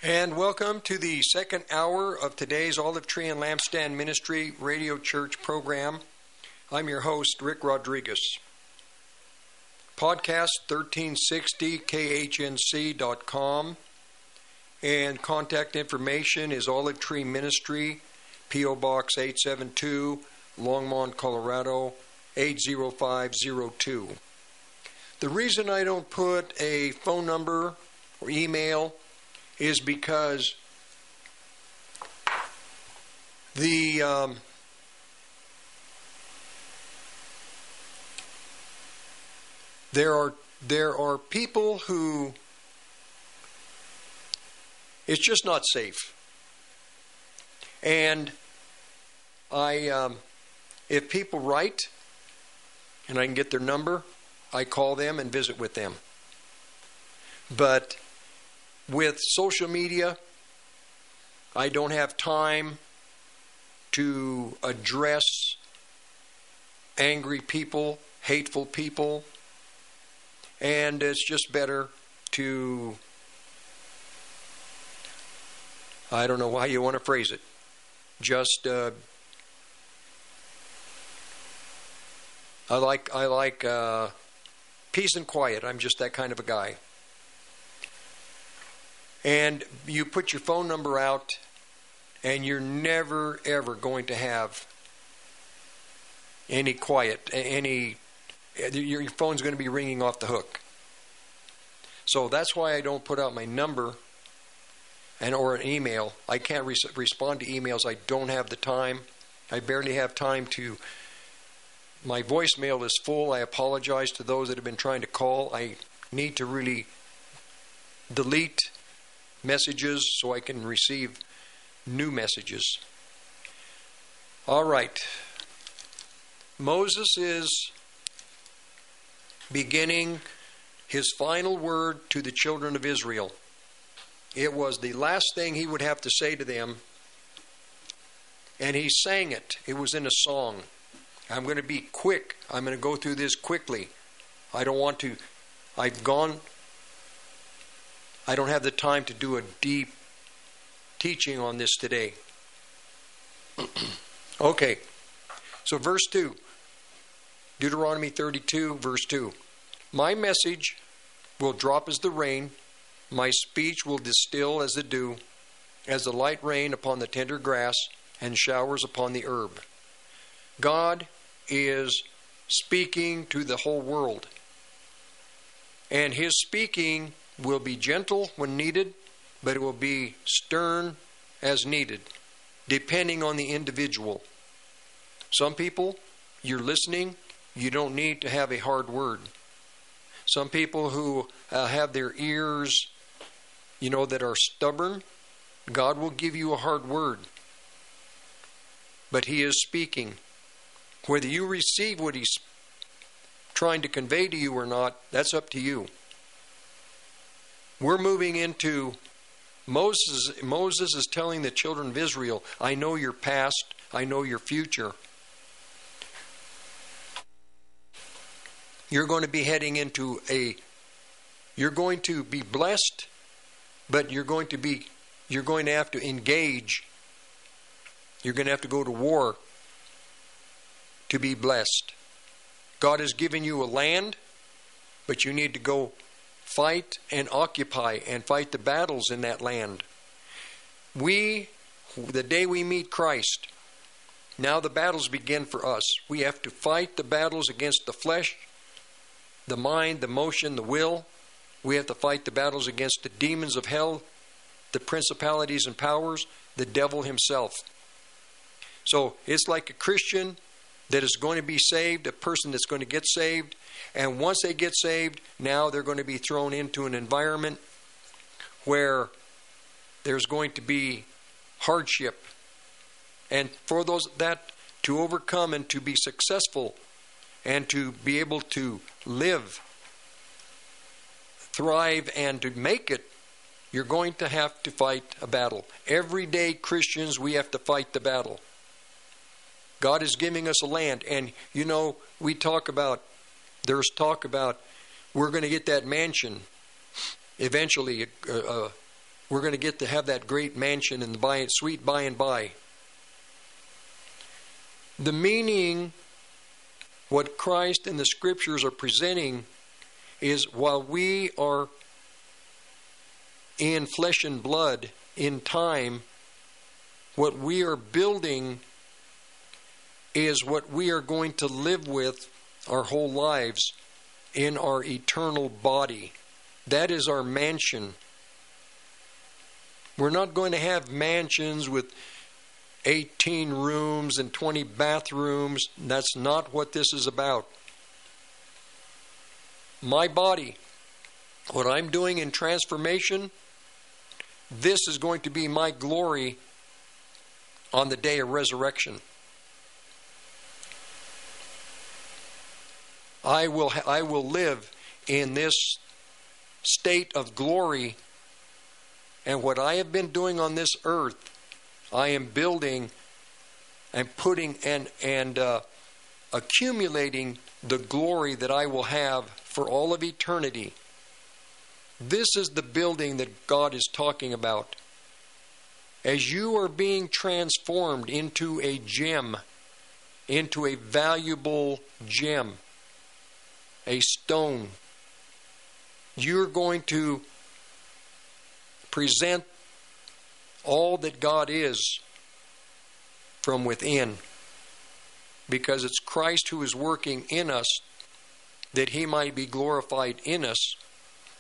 And welcome to the second hour of today's Olive Tree and Lampstand Ministry Radio Church program. I'm your host, Rick Rodriguez. Podcast 1360khnc.com and contact information is Olive Tree Ministry, P.O. Box 872, Longmont, Colorado 80502. The reason I don't put a phone number or email is because the um, there are there are people who it's just not safe, and I um, if people write and I can get their number, I call them and visit with them. But with social media, I don't have time to address angry people, hateful people, and it's just better to, I don't know how you want to phrase it, just. Uh, I like I like uh, peace and quiet. I'm just that kind of a guy. And you put your phone number out, and you're never ever going to have any quiet, any. Your phone's going to be ringing off the hook. So that's why I don't put out my number and or an email. I can't re- respond to emails. I don't have the time. I barely have time to my voicemail is full. I apologize to those that have been trying to call. I need to really delete messages so I can receive new messages. All right. Moses is beginning his final word to the children of Israel. It was the last thing he would have to say to them, and he sang it. It was in a song. I'm going to be quick. I'm going to go through this quickly. I don't want to. I've gone. I don't have the time to do a deep teaching on this today. [clears throat] okay. So, verse 2. Deuteronomy 32, verse 2. My message will drop as the rain, my speech will distill as the dew, as the light rain upon the tender grass, and showers upon the herb. God is speaking to the whole world. And his speaking will be gentle when needed, but it will be stern as needed, depending on the individual. Some people, you're listening, you don't need to have a hard word. Some people who uh, have their ears, you know, that are stubborn, God will give you a hard word. But He is speaking. Whether you receive what He's trying to convey to you or not, that's up to you. We're moving into Moses. Moses is telling the children of Israel, I know your past, I know your future. You're going to be heading into a you're going to be blessed, but you're going to be you're going to have to engage. You're going to have to go to war to be blessed. God has given you a land, but you need to go fight and occupy and fight the battles in that land. We, the day we meet Christ, now the battles begin for us. We have to fight the battles against the flesh, the mind, the motion, the will. We have to fight the battles against the demons of hell, the principalities and powers, the devil himself. So it's like a Christian that is going to be saved, a person that's going to get saved. And once they get saved, now they're going to be thrown into an environment where there's going to be hardship. And for those that to overcome and to be successful and to be able to live, thrive, and to make it, you're going to have to fight a battle. Every day, Christians, we have to fight the battle. God is giving us a land. And, you know, we talk about, there's talk about we're going to get that mansion eventually, a, a, we're going to get to have that great mansion and the by, sweet by and by. The meaning, what Christ and the scriptures are presenting, is while we are in flesh and blood in time, what we are building is what we are going to live with our whole lives in our eternal body. That is our mansion. We're not going to have mansions with 18 rooms and 20 bathrooms. That's not what this is about. My body, what I'm doing in transformation, this is going to be my glory on the day of resurrection. I will I will live in this state of glory and what I have been doing on this earth I am building and putting and and uh, accumulating the glory that I will have for all of eternity. This is the building that God is talking about. As you are being transformed into a gem, into a valuable gem, a stone, you're going to present all that God is from within because it's Christ who is working in us that he might be glorified in us,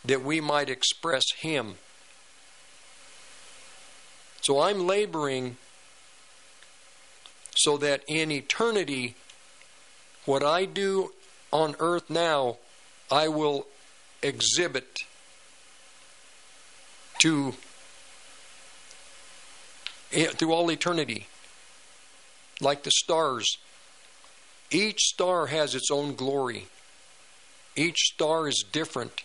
that we might express him. So I'm laboring so that in eternity, what I do on earth now, I will exhibit to eh, through all eternity, like the stars. Each star has its own glory. Each star is different,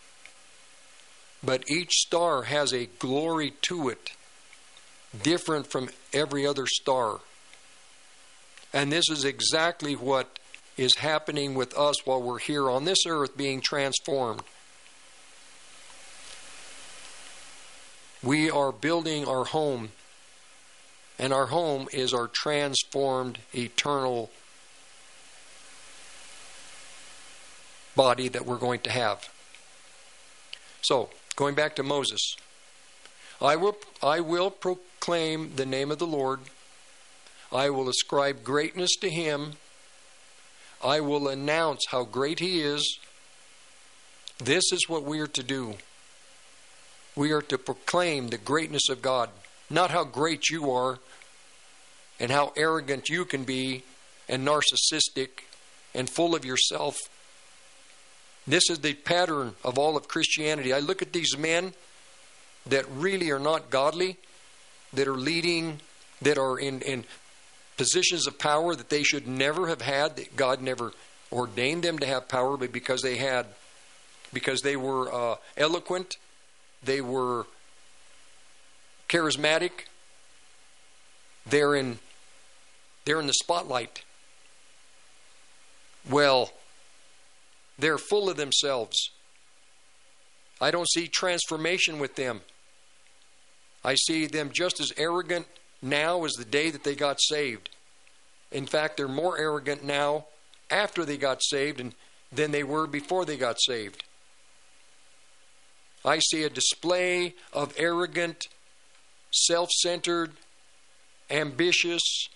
but each star has a glory to it, different from every other star. And this is exactly what is happening with us while we're here on this earth being transformed. We are building our home and our home is our transformed, eternal body that we're going to have. So, going back to Moses, I will, I will proclaim the name of the Lord. I will ascribe greatness to him. I will announce how great he is. This is what we are to do. We are to proclaim the greatness of God, not how great you are, and how arrogant you can be and narcissistic and full of yourself. This is the pattern of all of Christianity. I look at these men that really are not godly, that are leading, that are in, in positions of power that they should never have had, that God never ordained them to have power, but because they had, because they were uh, eloquent, they were charismatic, they're in they're in the spotlight. Well, they're full of themselves. I don't see transformation with them. I see them just as arrogant now as the day that they got saved. In fact, they're more arrogant now after they got saved and, than they were before they got saved. I see a display of arrogant, self centered, ambitious,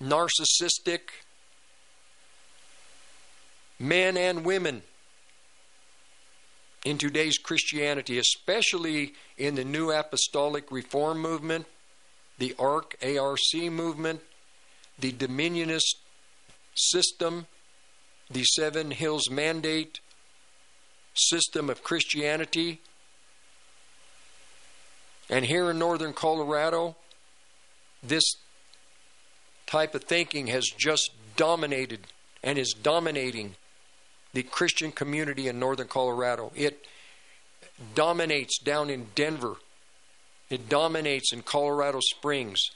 narcissistic men and women in today's Christianity, especially in the New Apostolic Reform movement, the ARC, ARC movement, the Dominionist system, the Seven Hills Mandate system of Christianity. And here in northern Colorado, this type of thinking has just dominated and is dominating the Christian community in northern Colorado. It dominates down in Denver. It dominates in Colorado Springs,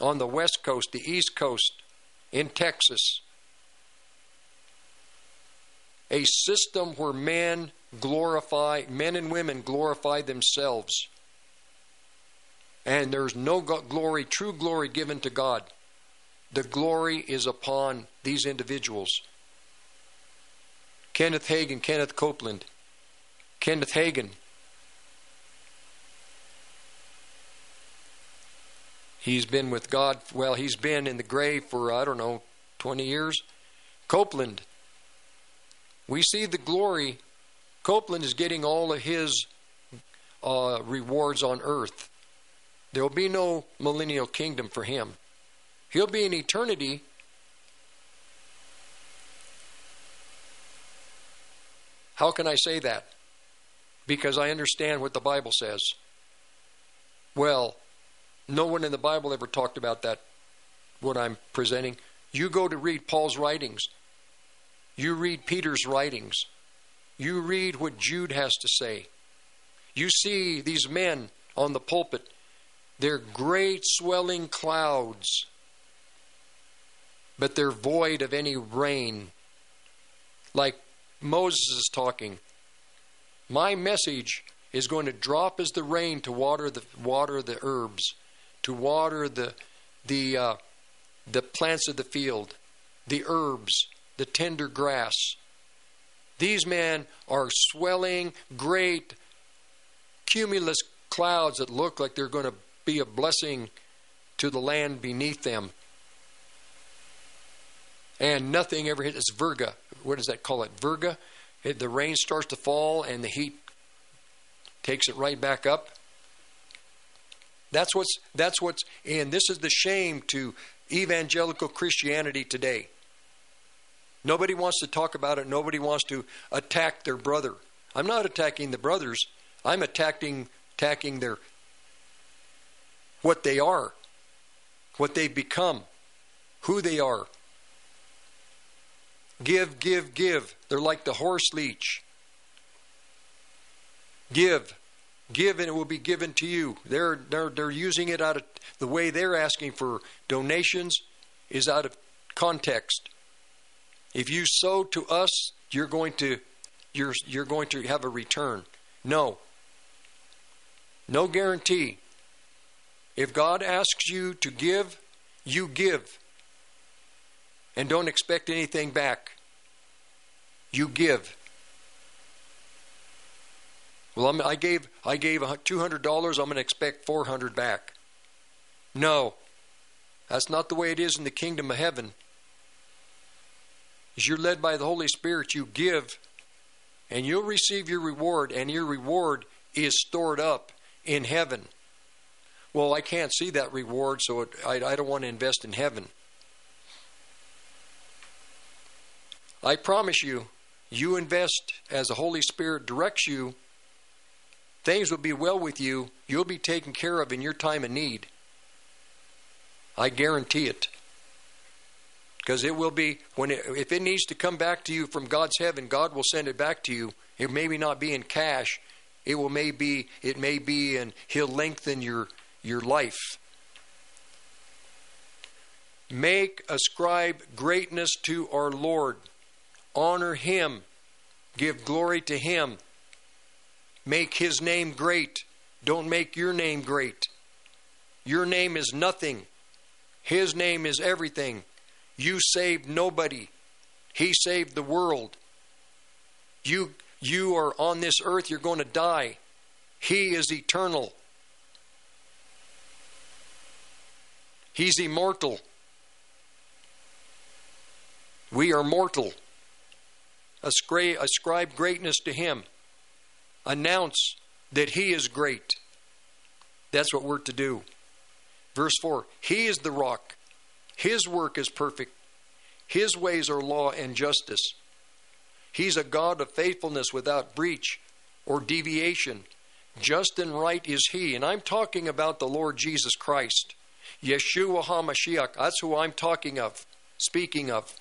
on the West Coast, the East Coast, in Texas. A system where men glorify, men and women glorify themselves. And there's no glory, true glory given to God. The glory is upon these individuals. Kenneth Hagin, Kenneth Copeland. Kenneth Hagin. He's been with God, well, he's been in the grave for, I don't know, 20 years. Copeland. We see the glory. Copeland is getting all of his uh, rewards on earth. There will be no millennial kingdom for him. He'll be in eternity. How can I say that? Because I understand what the Bible says. Well, no one in the Bible ever talked about that, what I'm presenting. You go to read Paul's writings, you read Peter's writings, you read what Jude has to say. You see these men on the pulpit, they're great swelling clouds, but they're void of any rain. Like Moses is talking. My message is going to drop as the rain to water the water the herbs, to water the the uh, the plants of the field, the herbs, the tender grass. These men are swelling, great, cumulus clouds that look like they're going to be a blessing to the land beneath them. And nothing ever hits. It's virga. What does that call it? Virga. It, the rain starts to fall and the heat takes it right back up. That's what's that's what's and this is the shame to evangelical Christianity today. Nobody wants to talk about it. Nobody wants to attack their brother. I'm not attacking the brothers. I'm attacking attacking their what they are, what they've become, who they are. Give, give, give. They're like the horse leech. Give, give, and it will be given to you. They're they're they're using it out of the way they're asking for donations is out of context. If you sow to us, you're going to you're you're going to have a return. No. No guarantee. If God asks you to give, you give. And don't expect anything back. You give. Well, I'm, i gave I gave two hundred dollars. I'm going to expect four hundred back. No, that's not the way it is in the kingdom of heaven. As you're led by the Holy Spirit, you give, and you'll receive your reward, and your reward is stored up in heaven. Well, I can't see that reward, so it, I, I don't want to invest in heaven. I promise you, you invest as the Holy Spirit directs you, things will be well with you. You'll be taken care of in your time of need. I guarantee it. Because it will be when it, if it needs to come back to you from God's heaven, God will send it back to you. It may not be in cash. It will may be it may be and He'll lengthen your your life. Make ascribe greatness to our Lord. Honor him. Give glory to him. Make his name great. Don't make your name great. Your name is nothing. His name is everything. You saved nobody. He saved the world. You you are on this earth, you're going to die. He is eternal. He's immortal. We are mortal. Ascribe, greatness to Him. Announce that He is great. That's what we're to do. Verse 4 He is the rock. His work is perfect. His ways are law and justice. He's a God of faithfulness without breach or deviation. Just and right is He. And I'm talking about the Lord Jesus Christ. Yeshua HaMashiach. That's who I'm talking of, speaking of.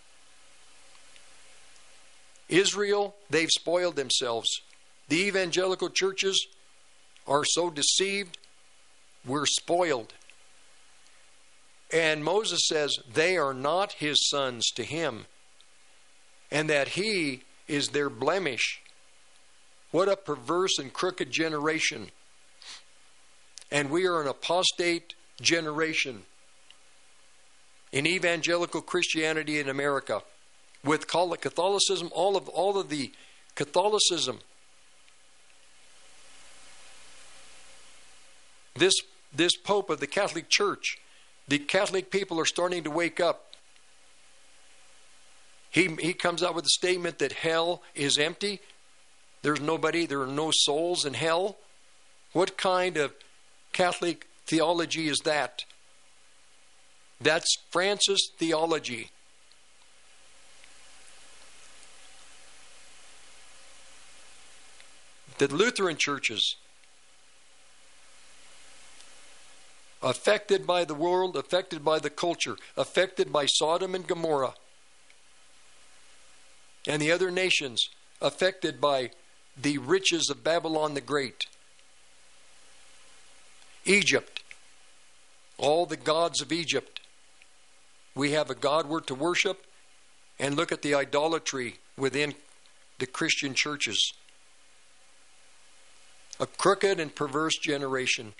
Israel, they've spoiled themselves. The evangelical churches are so deceived, we're spoiled. And Moses says they are not his sons to him, and that he is their blemish. What a perverse and crooked generation. And we are an apostate generation in evangelical Christianity in America. With Catholicism, all of all of the Catholicism, this this Pope of the Catholic Church, the Catholic people are starting to wake up. He he comes out with a statement that hell is empty. There's nobody, there are no souls in hell. What kind of Catholic theology is that? That's Francis theology. The Lutheran churches, affected by the world, affected by the culture, affected by Sodom and Gomorrah, and the other nations, affected by the riches of Babylon the Great. Egypt, all the gods of Egypt. We have a God we're to worship, and look at the idolatry within the Christian churches. A crooked and perverse generation.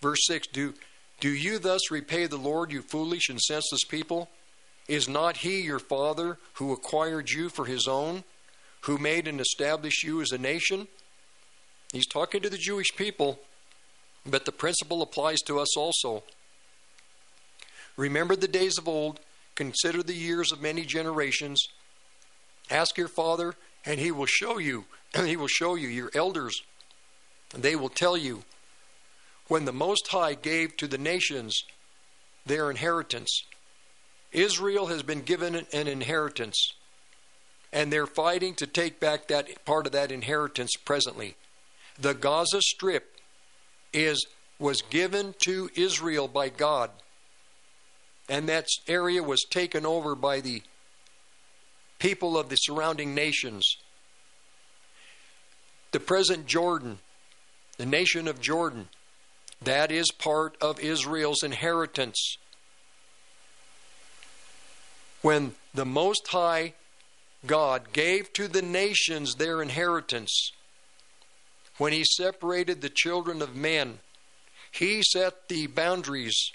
Verse 6 Do, do you thus repay the Lord, you foolish and senseless people? Is not he your father who acquired you for his own, who made and established you as a nation? He's talking to the Jewish people, but the principle applies to us also. Remember the days of old, consider the years of many generations. Ask your father, and he will show you, and [clears throat] he will show you your elders, and they will tell you when the Most High gave to the nations their inheritance. Israel has been given an inheritance, and they're fighting to take back that part of that inheritance presently. The Gaza Strip is was given to Israel by God, and that area was taken over by the people of the surrounding nations. The present Jordan, the nation of Jordan, that is part of Israel's inheritance. When the Most High God gave to the nations their inheritance, when He separated the children of men, He set the boundaries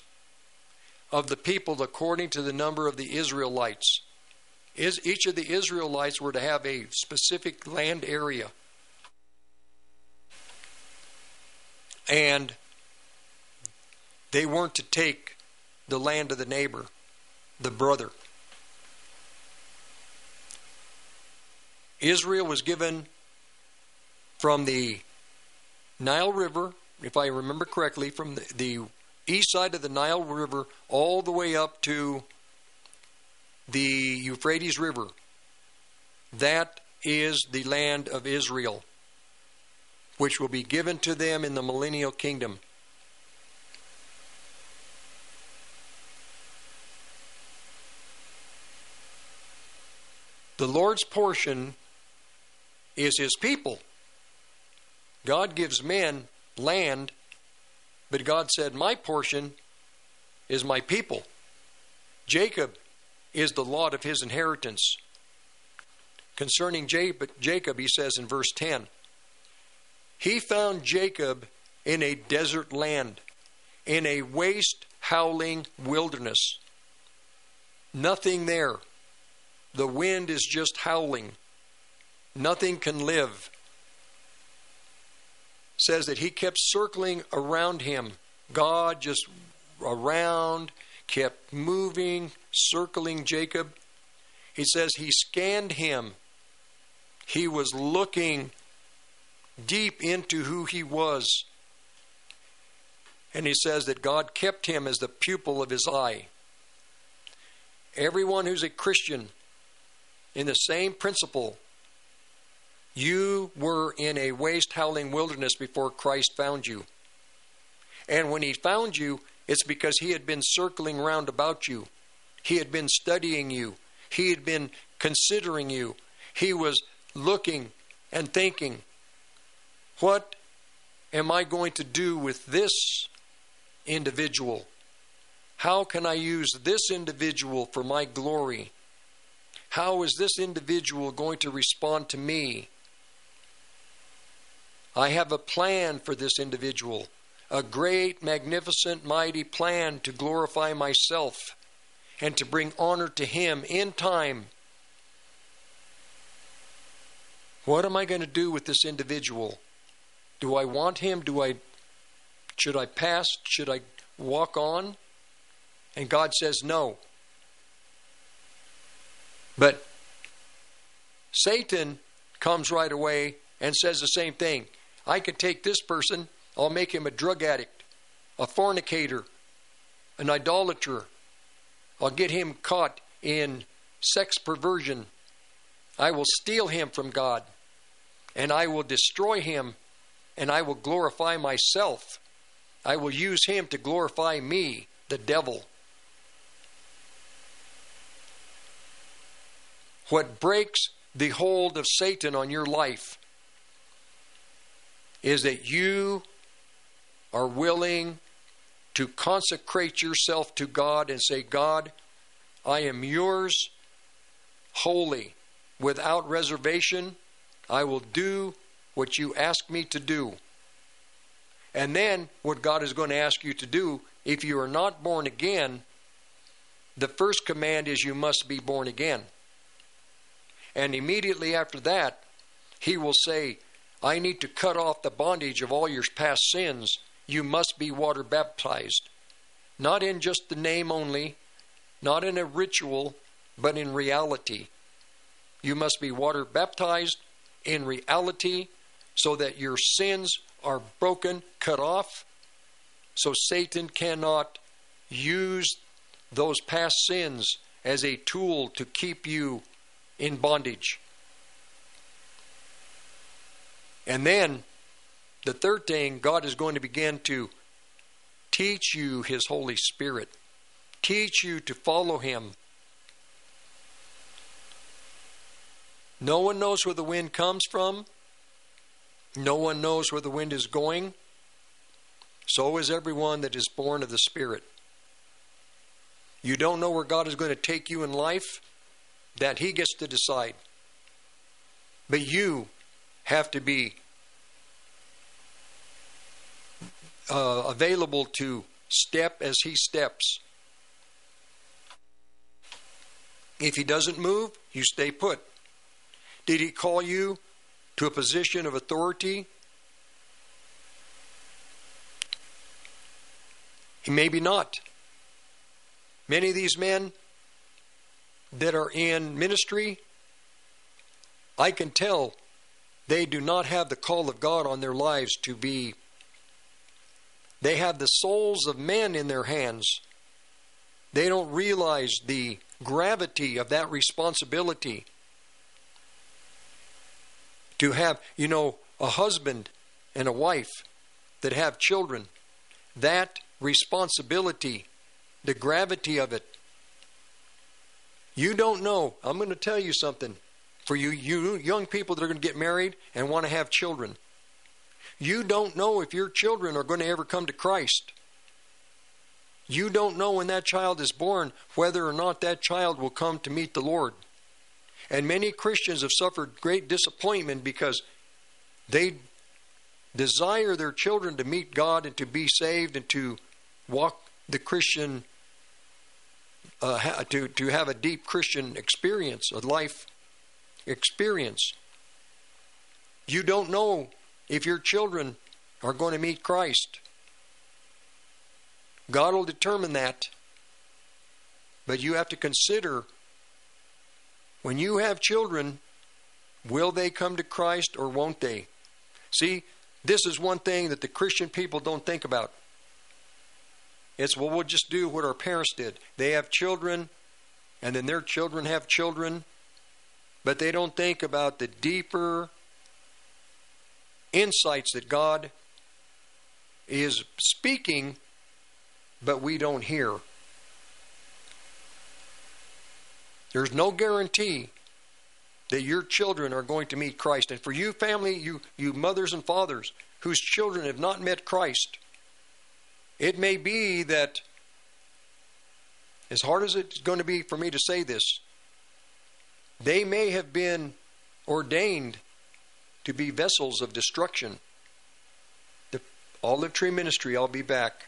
of the people according to the number of the Israelites. Is each of the Israelites were to have a specific land area. And they weren't to take the land of the neighbor, the brother. Israel was given from the Nile River, if I remember correctly, from the, the east side of the Nile River all the way up to the Euphrates River. That is the land of Israel, which will be given to them in the millennial kingdom. The Lord's portion is His people. God gives men land, but God said, My portion is my people. Jacob is the lot of his inheritance. Concerning Jacob, he says in verse 10 He found Jacob in a desert land, in a waste, howling wilderness. Nothing there. The wind is just howling. Nothing can live. Says that he kept circling around him. God just around, kept moving, circling Jacob. He says he scanned him. He was looking deep into who he was. And he says that God kept him as the pupil of his eye. Everyone who's a Christian, in the same principle, you were in a waste howling wilderness before Christ found you. And when he found you, it's because he had been circling round about you. He had been studying you. He had been considering you. He was looking and thinking, what am I going to do with this individual? How can I use this individual for my glory? How is this individual going to respond to me? I have a plan for this individual, a great, magnificent, mighty plan to glorify myself and to bring honor to Him in time. What am I going to do with this individual? Do I want him? Do I should I pass? Should I walk on? And God says no. But Satan comes right away and says the same thing. I could take this person, I'll make him a drug addict, a fornicator, an idolater. I'll get him caught in sex perversion. I will steal him from God, and I will destroy him, and I will glorify myself. I will use him to glorify me, the devil. What breaks the hold of Satan on your life is that you are willing to consecrate yourself to God and say, God, I am yours wholly, without reservation. I will do what you ask me to do. And then, what God is going to ask you to do, if you are not born again, the first command is you must be born again. And immediately after that, He will say, I need to cut off the bondage of all your past sins. You must be water baptized. Not in just the name only, not in a ritual, but in reality. You must be water baptized in reality so that your sins are broken, cut off, so Satan cannot use those past sins as a tool to keep you in bondage. And then the third thing, God is going to begin to teach you His Holy Spirit, teach you to follow Him. No one knows where the wind comes from. No one knows where the wind is going. So is everyone that is born of the Spirit. You don't know where God is going to take you in life, that He gets to decide. But you have to be uh, available to step as He steps. If He doesn't move, you stay put. Did He call you to a position of authority? Maybe not. Many of these men that are in ministry, I can tell they do not have the call of God on their lives to be. They have the souls of men in their hands. They don't realize the gravity of that responsibility. To have, you know, a husband and a wife that have children, that responsibility, the gravity of it. You don't know. I'm going to tell you something. For you, you young people that are going to get married and want to have children, you don't know if your children are going to ever come to Christ. You don't know when that child is born whether or not that child will come to meet the Lord. And many Christians have suffered great disappointment because they desire their children to meet God and to be saved and to walk the Christian, uh, to, to have a deep Christian experience, a life experience. You don't know if your children are going to meet Christ. God will determine that. But you have to consider when you have children, will they come to Christ or won't they? See, this is one thing that the Christian people don't think about. It's, well, we'll just do what our parents did. They have children, and then their children have children, but they don't think about the deeper insights that God is speaking, but we don't hear. There's no guarantee that your children are going to meet Christ. And for you, family, you, you mothers and fathers whose children have not met Christ, it may be that, as hard as it's going to be for me to say this, they may have been ordained to be vessels of destruction The Olive Tree Ministry. I'll be back.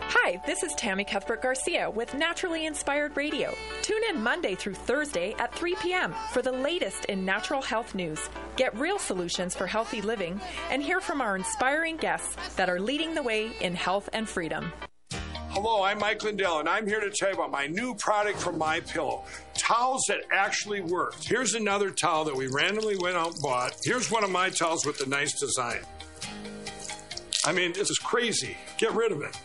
Hi, this is Tammy Cuthbert Garcia with Naturally Inspired Radio. Tune in Monday through Thursday at 3 p.m. for the latest in natural health news. Get real solutions for healthy living and hear from our inspiring guests that are leading the way in health and freedom. Hello, I'm Mike Lindell, and I'm here to tell you about my new product from My Pillow. Towels that actually work. Here's another towel that we randomly went out and bought. Here's one of my towels with the nice design. I mean, this is crazy. Get rid of it.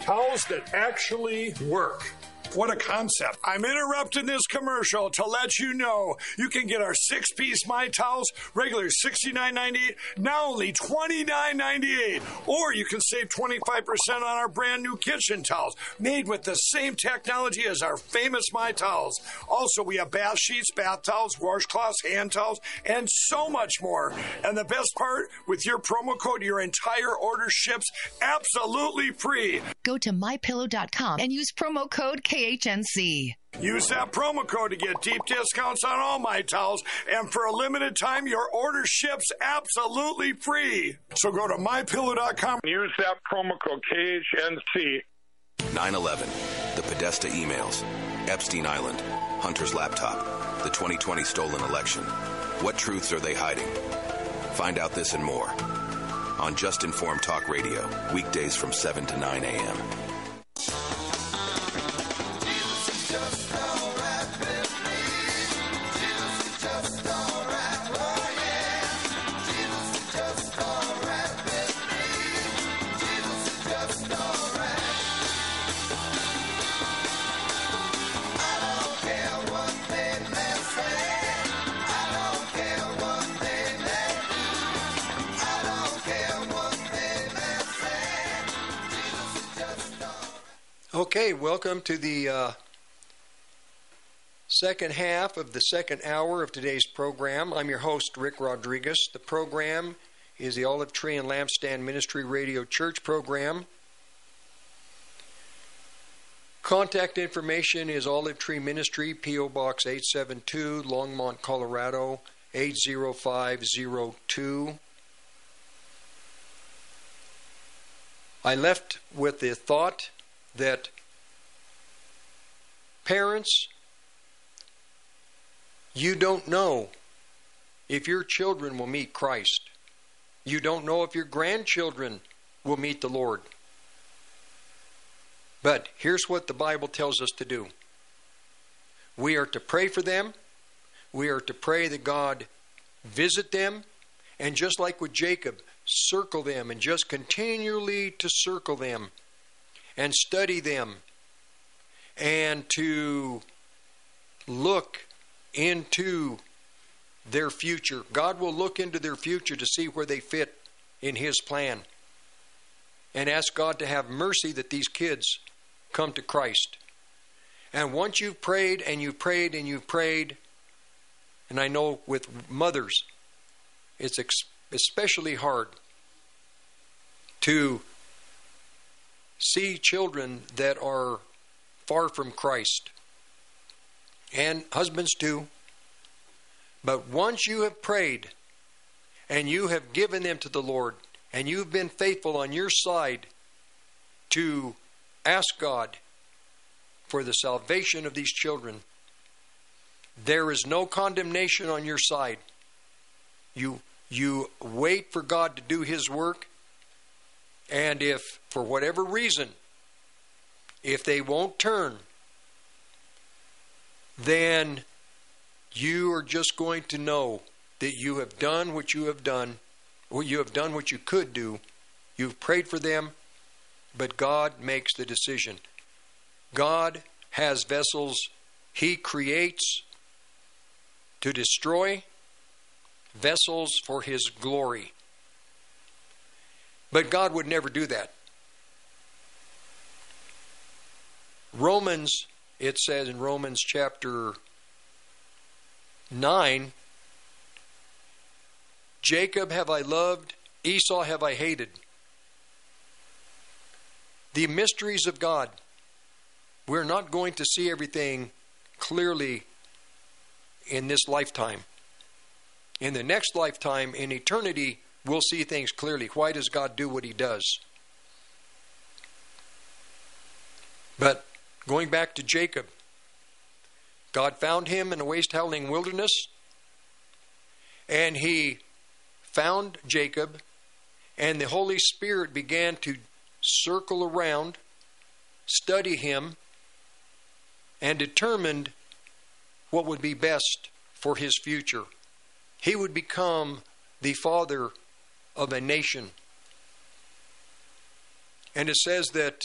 Towels that actually work. What a concept. I'm interrupting this commercial to let you know you can get our six piece My Towels, regular $69.98, now only $29.98. Or you can save 25% on our brand new kitchen towels, made with the same technology as our famous My Towels. Also, we have bath sheets, bath towels, washcloths, hand towels, and so much more. And the best part, with your promo code, your entire order ships absolutely free. Go to mypillow.com and use promo code KHNC. Use that promo code to get deep discounts on all my towels, and for a limited time, your order ships absolutely free. So go to mypillow.com and use that promo code KHNC. 9 11, the Podesta emails, Epstein Island, Hunter's laptop, the 2020 stolen election. What truths are they hiding? Find out this and more on Just Informed Talk Radio, weekdays from 7 to 9 a.m. Okay, welcome to the uh, second half of the second hour of today's program. I'm your host, Rick Rodriguez. The program is the Olive Tree and Lampstand Ministry Radio Church program. Contact information is Olive Tree Ministry, P.O. Box 872, Longmont, Colorado 80502. I left with the thought that parents, you don't know if your children will meet Christ. You don't know if your grandchildren will meet the Lord. But here's what the Bible tells us to do we are to pray for them, we are to pray that God visit them, and just like with Jacob, circle them and just continually to circle them and study them and to look into their future. God will look into their future to see where they fit in His plan and ask God to have mercy that these kids come to Christ. And once you've prayed and you've prayed and you've prayed, and I know with mothers, it's especially hard to see children that are far from Christ, and husbands too. But once you have prayed and you have given them to the Lord, and you've been faithful on your side to ask God for the salvation of these children, there is no condemnation on your side. You you wait for God to do his work, and if for whatever reason if they won't turn, then you are just going to know that you have done what you have done, or you have done what you could do. You've prayed for them, but God makes the decision. God has vessels He creates to destroy, vessels for His glory. But God would never do that. Romans, it says in Romans chapter 9 Jacob have I loved, Esau have I hated. The mysteries of God. We're not going to see everything clearly in this lifetime. In the next lifetime, in eternity, we'll see things clearly. Why does God do what He does? But going back to Jacob, God found him in a waste howling wilderness, and He found Jacob, and the Holy Spirit began to circle around, study him, and determined what would be best for his future. He would become the father of a nation. And it says that,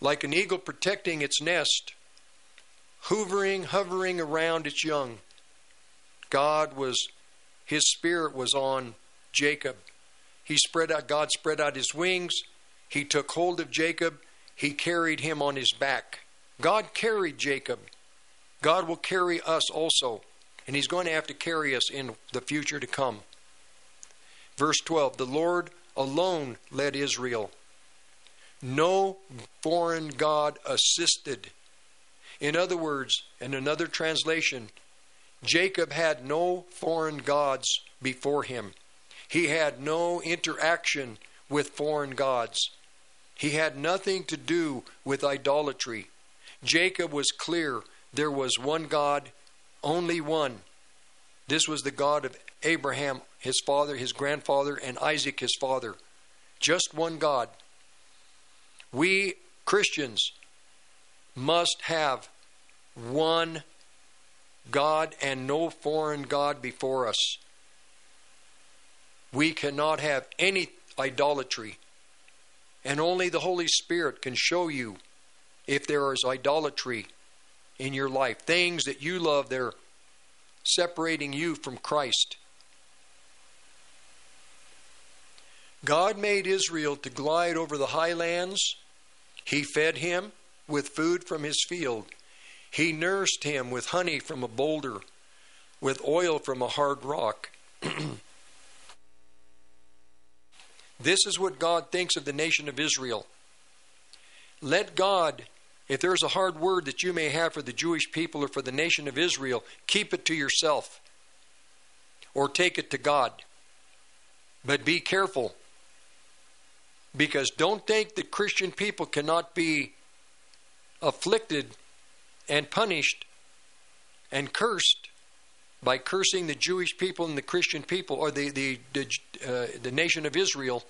like an eagle protecting its nest, hovering, hovering around its young, God was his spirit was on Jacob. He spread out, God spread out his wings. He took hold of Jacob. He carried him on his back. God carried Jacob. God will carry us also. And he's going to have to carry us in the future to come. Verse 12 The Lord alone led Israel. No foreign God assisted. In other words, in another translation, Jacob had no foreign gods before him. He had no interaction with foreign gods. He had nothing to do with idolatry. Jacob was clear there was one God, only one. This was the God of Abraham, his father, his grandfather, and Isaac, his father. Just one God. We Christians must have one God and no foreign God before us. We cannot have any idolatry. And only the Holy Spirit can show you if there is idolatry in your life. Things that you love, they're separating you from Christ. God made Israel to glide over the highlands. He fed him with food from his field. He nursed him with honey from a boulder, with oil from a hard rock. [clears throat] this is what God thinks of the nation of Israel. Let God, if there's a hard word that you may have for the Jewish people or for the nation of Israel, keep it to yourself or take it to God. But be careful because don't think that Christian people cannot be afflicted and punished and cursed by cursing the Jewish people and the Christian people or the the the, uh, the nation of Israel.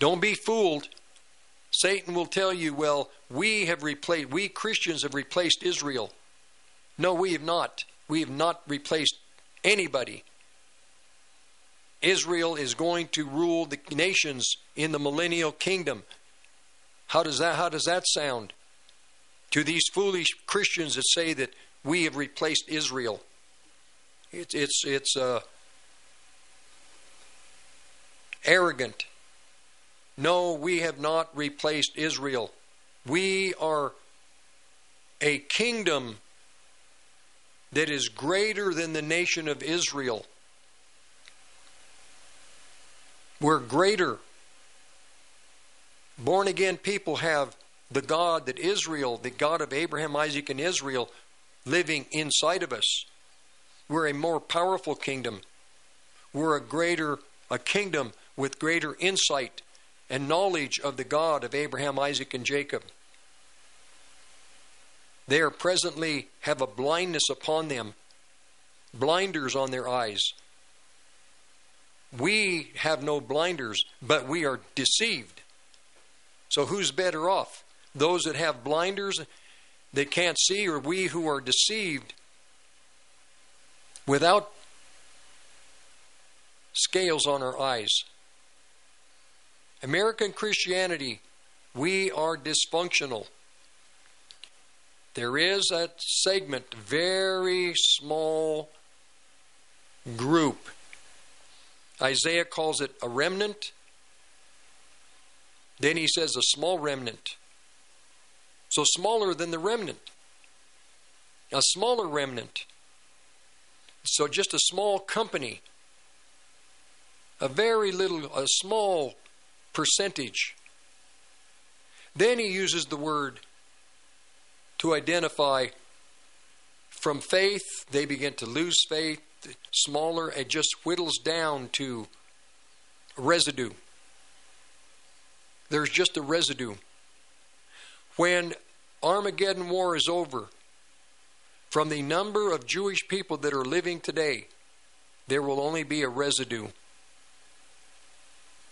Don't be fooled. Satan will tell you, "Well, we have replaced we Christians have replaced Israel." No, we have not. We have not replaced anybody. Israel is going to rule the nations in the millennial kingdom. How does that how does that sound? to these foolish Christians that say that we have replaced Israel. It's it's it's uh, arrogant. No, we have not replaced Israel. We are a kingdom that is greater than the nation of Israel. We're greater born again people have the God that Israel, the God of Abraham, Isaac, and Israel, living inside of us. We're a more powerful kingdom. We're a greater a kingdom with greater insight and knowledge of the God of Abraham, Isaac, and Jacob. They are presently have a blindness upon them, blinders on their eyes. We have no blinders, but we are deceived. So who's better off? Those that have blinders that can't see, or we who are deceived without scales on our eyes? American Christianity, we are dysfunctional. There is a segment, very small group. Isaiah calls it a remnant. Then he says a small remnant. So smaller than the remnant. A smaller remnant. So just a small company. A very little, a small percentage. Then he uses the word to identify from faith, they begin to lose faith, smaller, it just whittles down to residue. There's just a residue. When Armageddon War is over, from the number of Jewish people that are living today, there will only be a residue.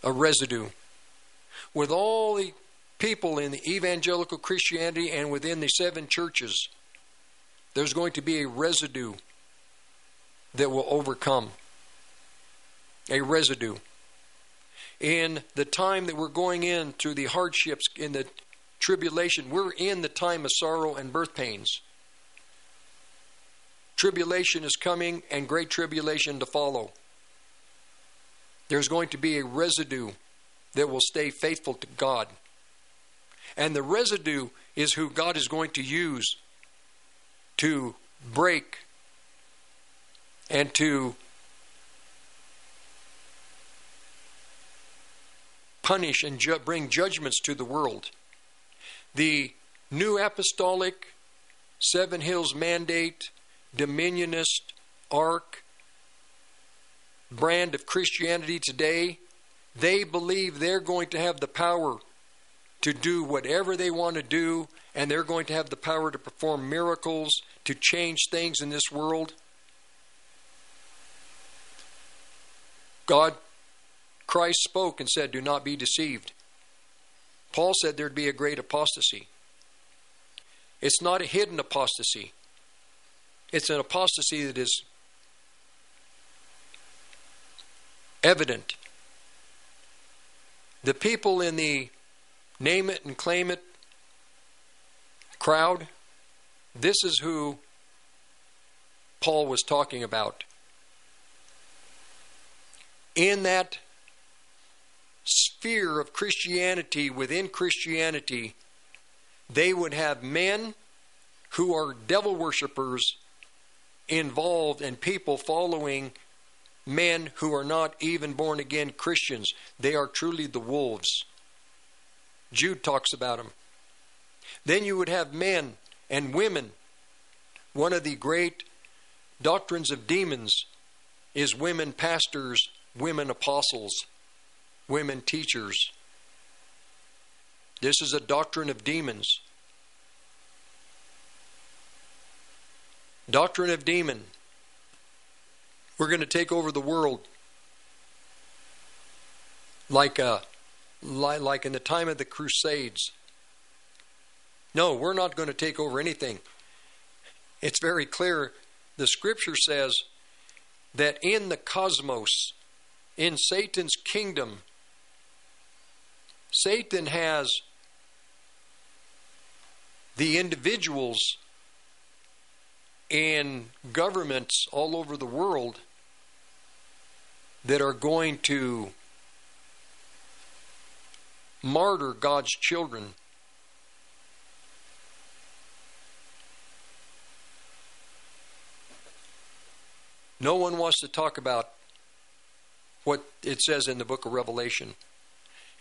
A residue. With all the people in the evangelical Christianity and within the seven churches, there's going to be a residue that will overcome. A residue. In the time that we're going in through the hardships in the tribulation, we're in the time of sorrow and birth pains. Tribulation is coming and great tribulation to follow. There's going to be a residue that will stay faithful to God. And the residue is who God is going to use to break and to punish and ju- bring judgments to the world. The New Apostolic Seven Hills Mandate, Dominionist, Ark, brand of Christianity today, they believe they're going to have the power to do whatever they want to do, and they're going to have the power to perform miracles, to change things in this world. God, Christ spoke and said, Do not be deceived. Paul said there'd be a great apostasy. It's not a hidden apostasy, it's an apostasy that is evident. The people in the name it and claim it crowd, this is who Paul was talking about. In that sphere of Christianity, within Christianity, they would have men who are devil worshippers involved and people following men who are not even born again Christians. They are truly the wolves. Jude talks about them. Then you would have men and women. One of the great doctrines of demons is women pastors, women apostles, women teachers. This is a doctrine of demons. Doctrine of demon. We're going to take over the world like uh, a like in the time of the Crusades. No, we're not going to take over anything. It's very clear. The scripture says that in the cosmos, in Satan's kingdom, Satan has the individuals in governments all over the world that are going to martyr God's children. No one wants to talk about what it says in the book of Revelation.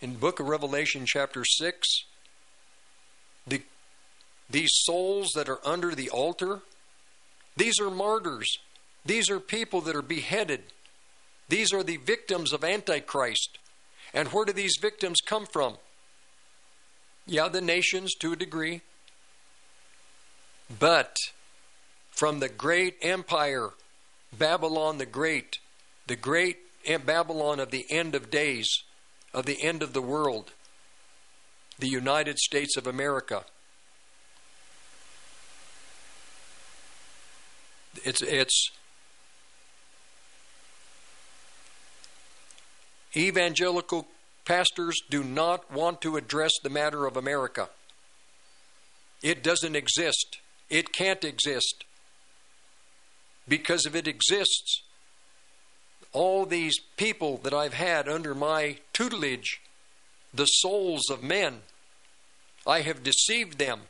In the book of Revelation, chapter 6, the, these souls that are under the altar, these are martyrs. These are people that are beheaded. These are the victims of Antichrist. And where do these victims come from? Yeah, the nations to a degree. But from the great empire, Babylon the Great, the great Babylon of the end of days, of the end of the world, the United States of America. It's it's evangelical pastors do not want to address the matter of America. It doesn't exist. It can't exist. Because if it exists, all these people that I've had under my tutelage, the souls of men, I have deceived them.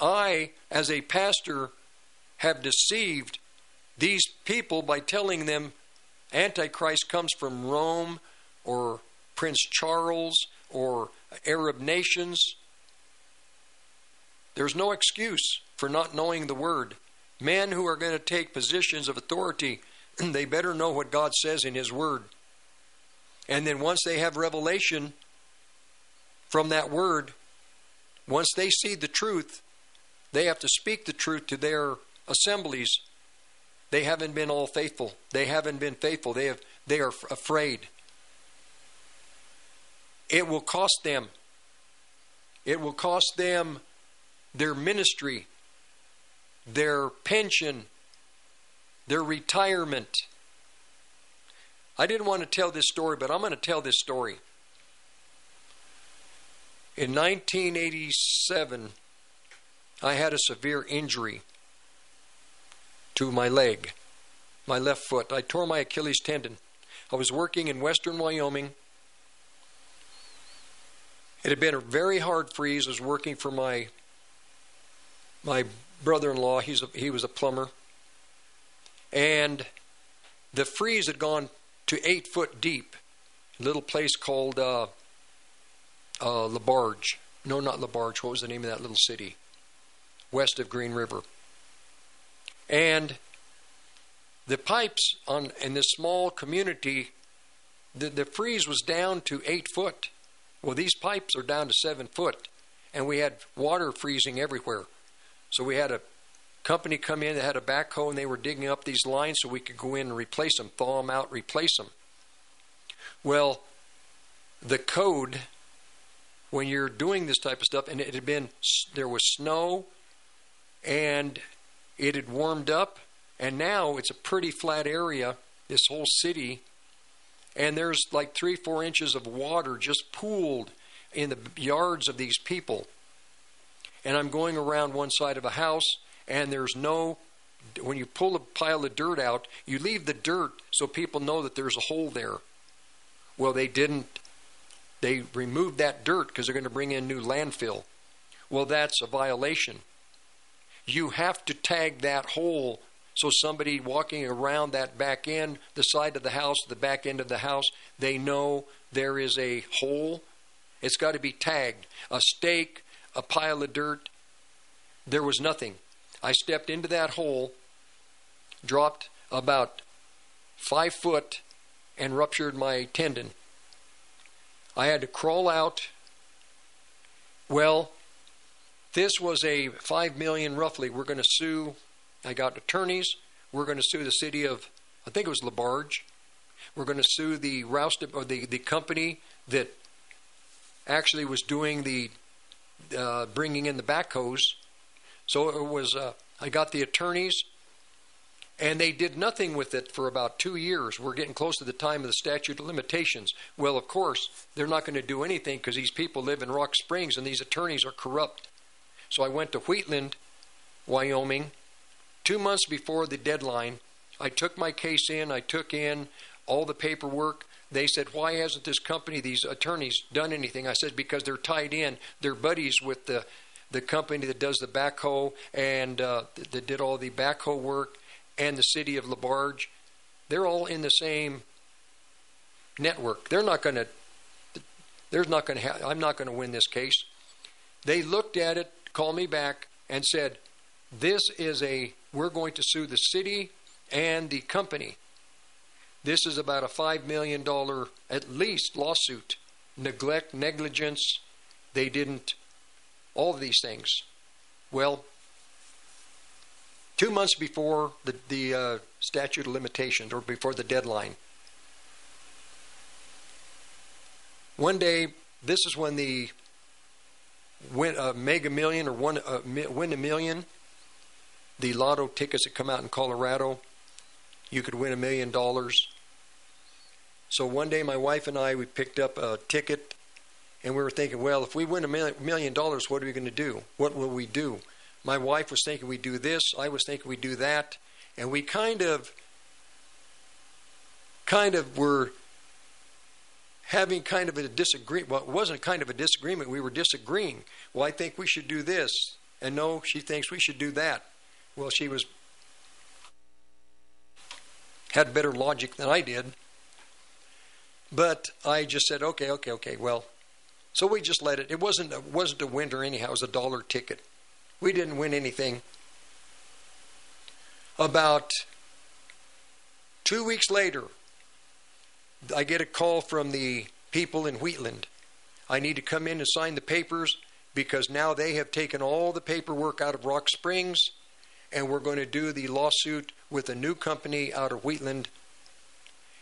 I, as a pastor, have deceived these people by telling them Antichrist comes from Rome or Prince Charles or Arab nations. There's no excuse for not knowing the Word. Men who are going to take positions of authority, [clears throat] they better know what God says in His Word. And then once they have revelation from that Word, once they see the truth, they have to speak the truth to their assemblies. They haven't been all faithful. They haven't been faithful. They have they are afraid. It will cost them. It will cost them their ministry, their pension, their retirement. I didn't want to tell this story, but I'm going to tell this story. In 1987, I had a severe injury to my leg, my left foot. I tore my Achilles tendon. I was working in western Wyoming. It had been a very hard freeze. I was working for my my brother-in-law. He's a, he was a plumber, and the freeze had gone to eight foot deep. A little place called uh, uh, LaBarge. No, not LaBarge. What was the name of that little city? West of Green River. And the pipes on in this small community, the, the freeze was down to eight foot. Well, these pipes are down to seven foot, and we had water freezing everywhere. So we had a company come in that had a backhoe, and they were digging up these lines so we could go in and replace them, thaw them out, replace them. Well, the code when you're doing this type of stuff, and it had been there was snow, and it had warmed up, and now it's a pretty flat area. This whole city, and there's like three, four inches of water just pooled in the yards of these people. And I'm going around one side of a house, and there's no. When you pull a pile of dirt out, you leave the dirt so people know that there's a hole there. Well, they didn't. They removed that dirt because they're going to bring in new landfill. Well, that's a violation. You have to tag that hole so somebody walking around that back end, the side of the house, the back end of the house, they know there is a hole. It's got to be tagged. A stake, a pile of dirt. There was nothing. I stepped into that hole, dropped about five foot, and ruptured my tendon. I had to crawl out. Well, this was a five million roughly. We're going to sue. I got attorneys. We're going to sue the city of, I think it was LaBarge. We're going to sue the Rouse or the the company that actually was doing the uh, bringing in the backhoes. So it was. Uh, I got the attorneys, and they did nothing with it for about two years. We're getting close to the time of the statute of limitations. Well, of course, they're not going to do anything because these people live in Rock Springs and these attorneys are corrupt. So I went to Wheatland, Wyoming, two months before the deadline. I took my case in, I took in all the paperwork. They said, Why hasn't this company, these attorneys, done anything? I said, Because they're tied in. They're buddies with the, the company that does the backhoe and uh, that did all the backhoe work and the city of LaBarge. They're all in the same network. They're not going to. There's not going to. Ha- I'm not going to win this case. They looked at it, called me back, and said, "This is a. We're going to sue the city and the company. This is about a five million dollar at least lawsuit. Neglect, negligence. They didn't. All of these things. Well, two months before the the uh, statute of limitations or before the deadline. One day, this is when the win uh, Mega Million or one uh, win a million, the lotto tickets that come out in Colorado, you could win a million dollars. So one day, my wife and I we picked up a ticket, and we were thinking, well, if we win a million dollars, what are we going to do? What will we do? My wife was thinking we'd do this. I was thinking we'd do that, and we kind of, kind of were having kind of a disagreement. Well, it wasn't kind of a disagreement. We were disagreeing. Well, I think we should do this, and no, she thinks we should do that. Well, she was had better logic than I did. But I just said, okay, okay, okay. Well, so we just let it. It wasn't it wasn't a winner anyhow. It was a dollar ticket. We didn't win anything. About two weeks later, I get a call from the people in Wheatland. I need to come in and sign the papers because now they have taken all the paperwork out of Rock Springs and we're going to do the lawsuit with a new company out of Wheatland.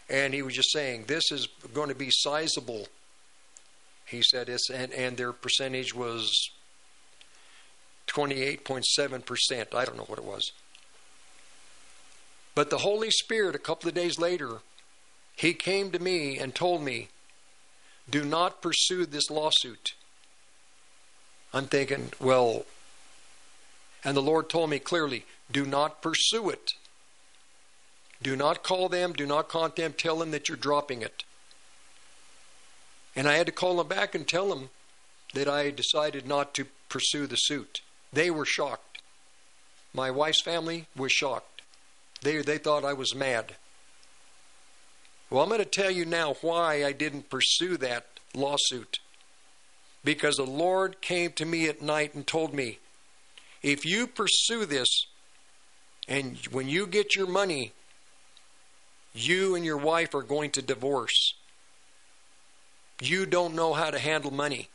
And he was just saying, this is going to be sizable. He said, it's, and, and their percentage was 28.7%. I don't know what it was. But the Holy Spirit, a couple of days later, he came to me and told me, do not pursue this lawsuit. I'm thinking, well, and the Lord told me clearly, do not pursue it. Do not call them, do not contact them, tell them that you're dropping it. And I had to call them back and tell them that I decided not to pursue the suit. They were shocked. My wife's family was shocked. They, they thought I was mad. Well, I'm going to tell you now why I didn't pursue that lawsuit. Because the Lord came to me at night and told me, if you pursue this, and when you get your money, you and your wife are going to divorce. You don't know how to handle money,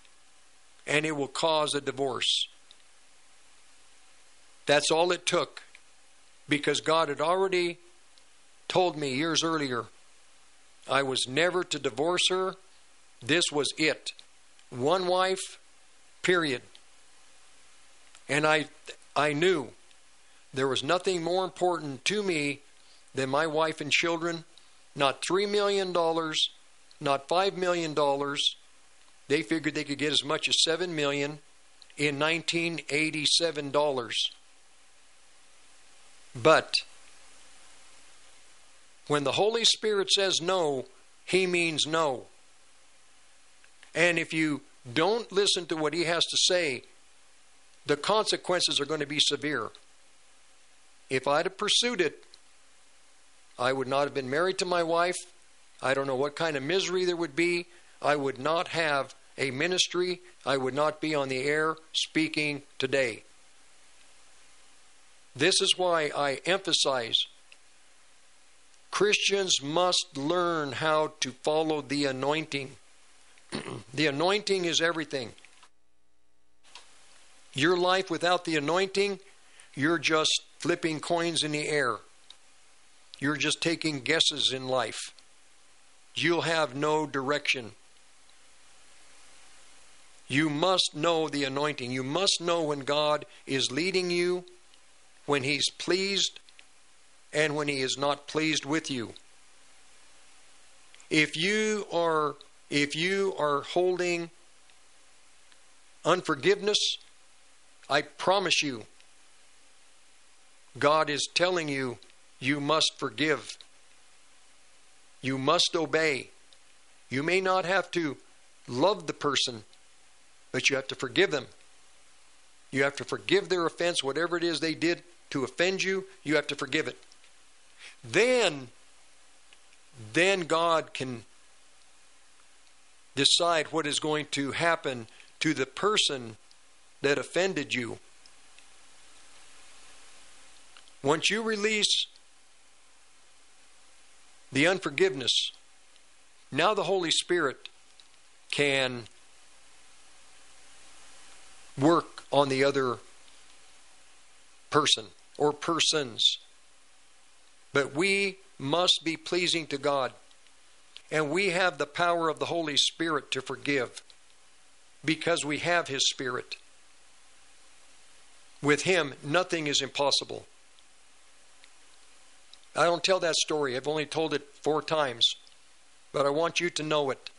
and it will cause a divorce. That's all it took because God had already told me years earlier I was never to divorce her. This was it. One wife, period. And I I knew there was nothing more important to me than my wife and children. Not three million dollars, not five million dollars. They figured they could get as much as 7 million in 1987 dollars. But when the Holy Spirit says no, He means no. And if you don't listen to what He has to say, the consequences are going to be severe. If I'd have pursued it, I would not have been married to my wife. I don't know what kind of misery there would be. I would not have a ministry. I would not be on the air speaking today. This is why I emphasize Christians must learn how to follow the anointing. [clears throat] the anointing is everything. Your life without the anointing, you're just flipping coins in the air. You're just taking guesses in life. You'll have no direction. You must know the anointing. You must know when God is leading you, when He's pleased, and when He is not pleased with you. If you are if you are holding unforgiveness, I promise you, God is telling you, you must forgive. You must obey. You may not have to love the person, but you have to forgive them. You have to forgive their offense, whatever it is they did to offend you, you have to forgive it. Then, then God can decide what is going to happen to the person that offended you. Once you release the unforgiveness, now the Holy Spirit can work on the other person or persons. But we must be pleasing to God. And we have the power of the Holy Spirit to forgive because we have His Spirit. With Him, nothing is impossible. I don't tell that story, I've only told it four times, but I want you to know it.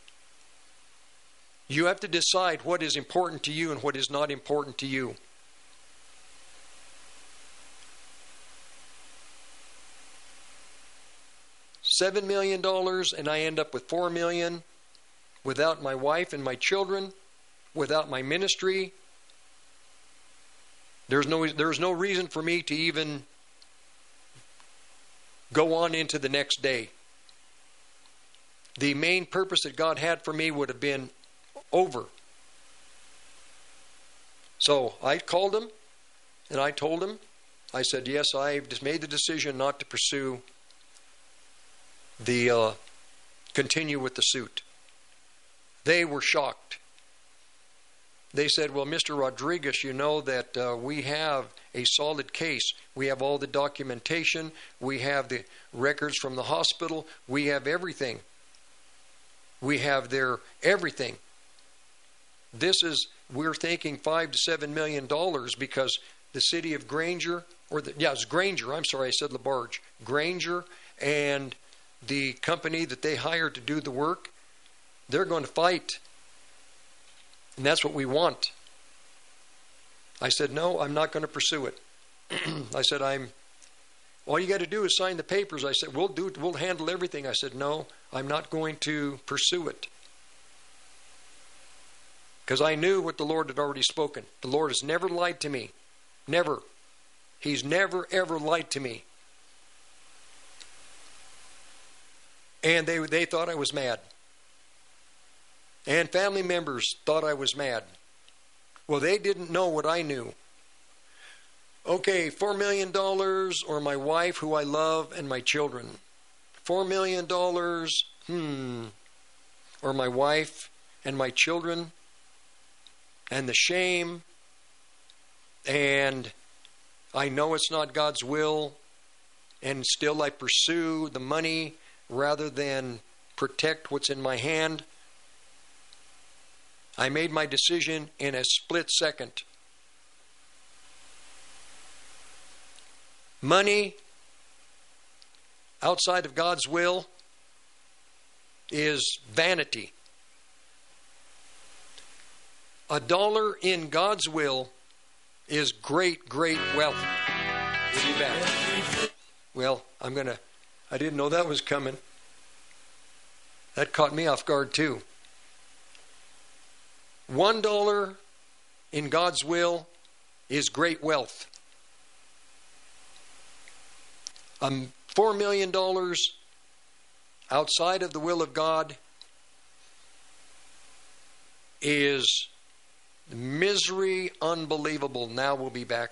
You have to decide what is important to you and what is not important to you. Seven million dollars, and I end up with 4 million without my wife and my children, without my ministry. There's no, there's no reason for me to even go on into the next day. The main purpose that God had for me would have been over. So I called him and I told him, I said, Yes, I've just made the decision not to pursue the uh, continue with the suit. They were shocked. They said, Well, Mr. Rodriguez, you know that uh, we have a solid case. We have all the documentation, we have the records from the hospital, we have everything. We have their everything. This is, we're thinking five to seven million dollars because the city of Granger, or the, yeah, it's Granger, I'm sorry, I said LaBarge. Granger and the company that they hired to do the work, they're going to fight. And that's what we want. I said, No, I'm not going to pursue it. [clears throat] I said, I'm. All you got to do is sign the papers. I said, We'll do. We'll handle everything. I said, No, I'm not going to pursue it because I knew what the Lord had already spoken. The Lord has never lied to me. Never. He's never, ever lied to me. And they, they thought I was mad. And family members thought I was mad. Well, they didn't know what I knew. Okay, $4 million or my wife, who I love, and my children. $4 million, hmm, or my wife and my children, and the shame, and I know it's not God's will, and still I pursue the money rather than protect what's in my hand. I made my decision in a split second. Money outside of God's will is vanity. A dollar in God's will is great, great wealth. We'll be back. Well, I'm going to, I didn't know that was coming. That caught me off guard too. One dollar in God's will is great wealth. Um, Four million dollars outside of the will of God is misery unbelievable. Now we'll be back.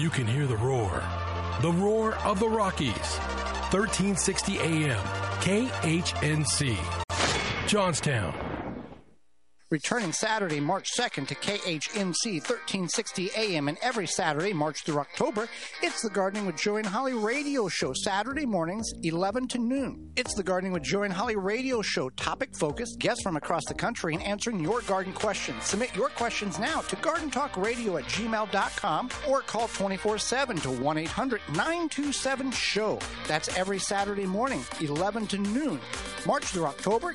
You can hear the roar. The roar of the Rockies. 1360 AM. KHNC. Johnstown. Returning Saturday, March 2nd to KHNC 1360 AM and every Saturday, March through October, it's the Gardening with Joy and Holly radio show, Saturday mornings, 11 to noon. It's the Gardening with Joy and Holly radio show, topic focused, guests from across the country, and answering your garden questions. Submit your questions now to gardentalkradio at gmail.com or call 24 7 to 1 800 927 SHOW. That's every Saturday morning, 11 to noon. March through October,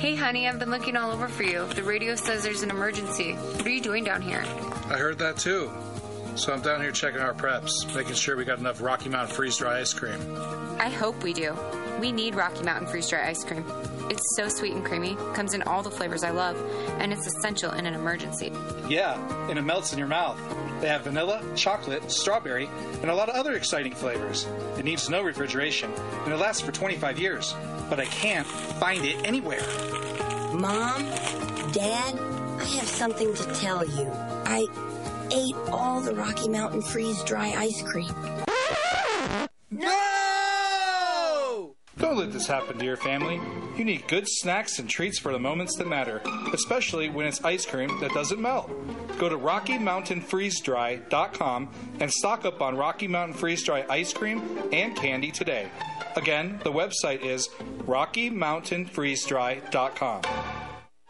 Hey, honey, I've been looking all over for you. The radio says there's an emergency. What are you doing down here? I heard that too. So I'm down here checking our preps, making sure we got enough Rocky Mountain freeze dry ice cream. I hope we do. We need Rocky Mountain freeze dry ice cream. It's so sweet and creamy, comes in all the flavors I love, and it's essential in an emergency. Yeah, and it melts in your mouth. They have vanilla, chocolate, strawberry, and a lot of other exciting flavors. It needs no refrigeration, and it lasts for 25 years. But I can't find it anywhere. Mom, Dad, I have something to tell you. I ate all the Rocky Mountain freeze dry ice cream. No! Don't let this happen to your family. You need good snacks and treats for the moments that matter, especially when it's ice cream that doesn't melt. Go to RockyMountainFreezeDry.com and stock up on Rocky Mountain Freeze Dry ice cream and candy today. Again, the website is RockyMountainFreezeDry.com.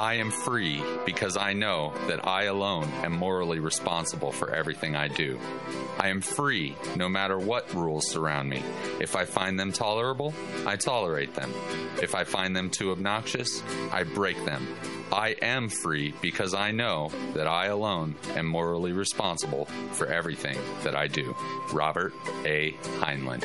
I am free because I know that I alone am morally responsible for everything I do. I am free no matter what rules surround me. If I find them tolerable, I tolerate them. If I find them too obnoxious, I break them. I am free because I know that I alone am morally responsible for everything that I do. Robert A. Heinlein.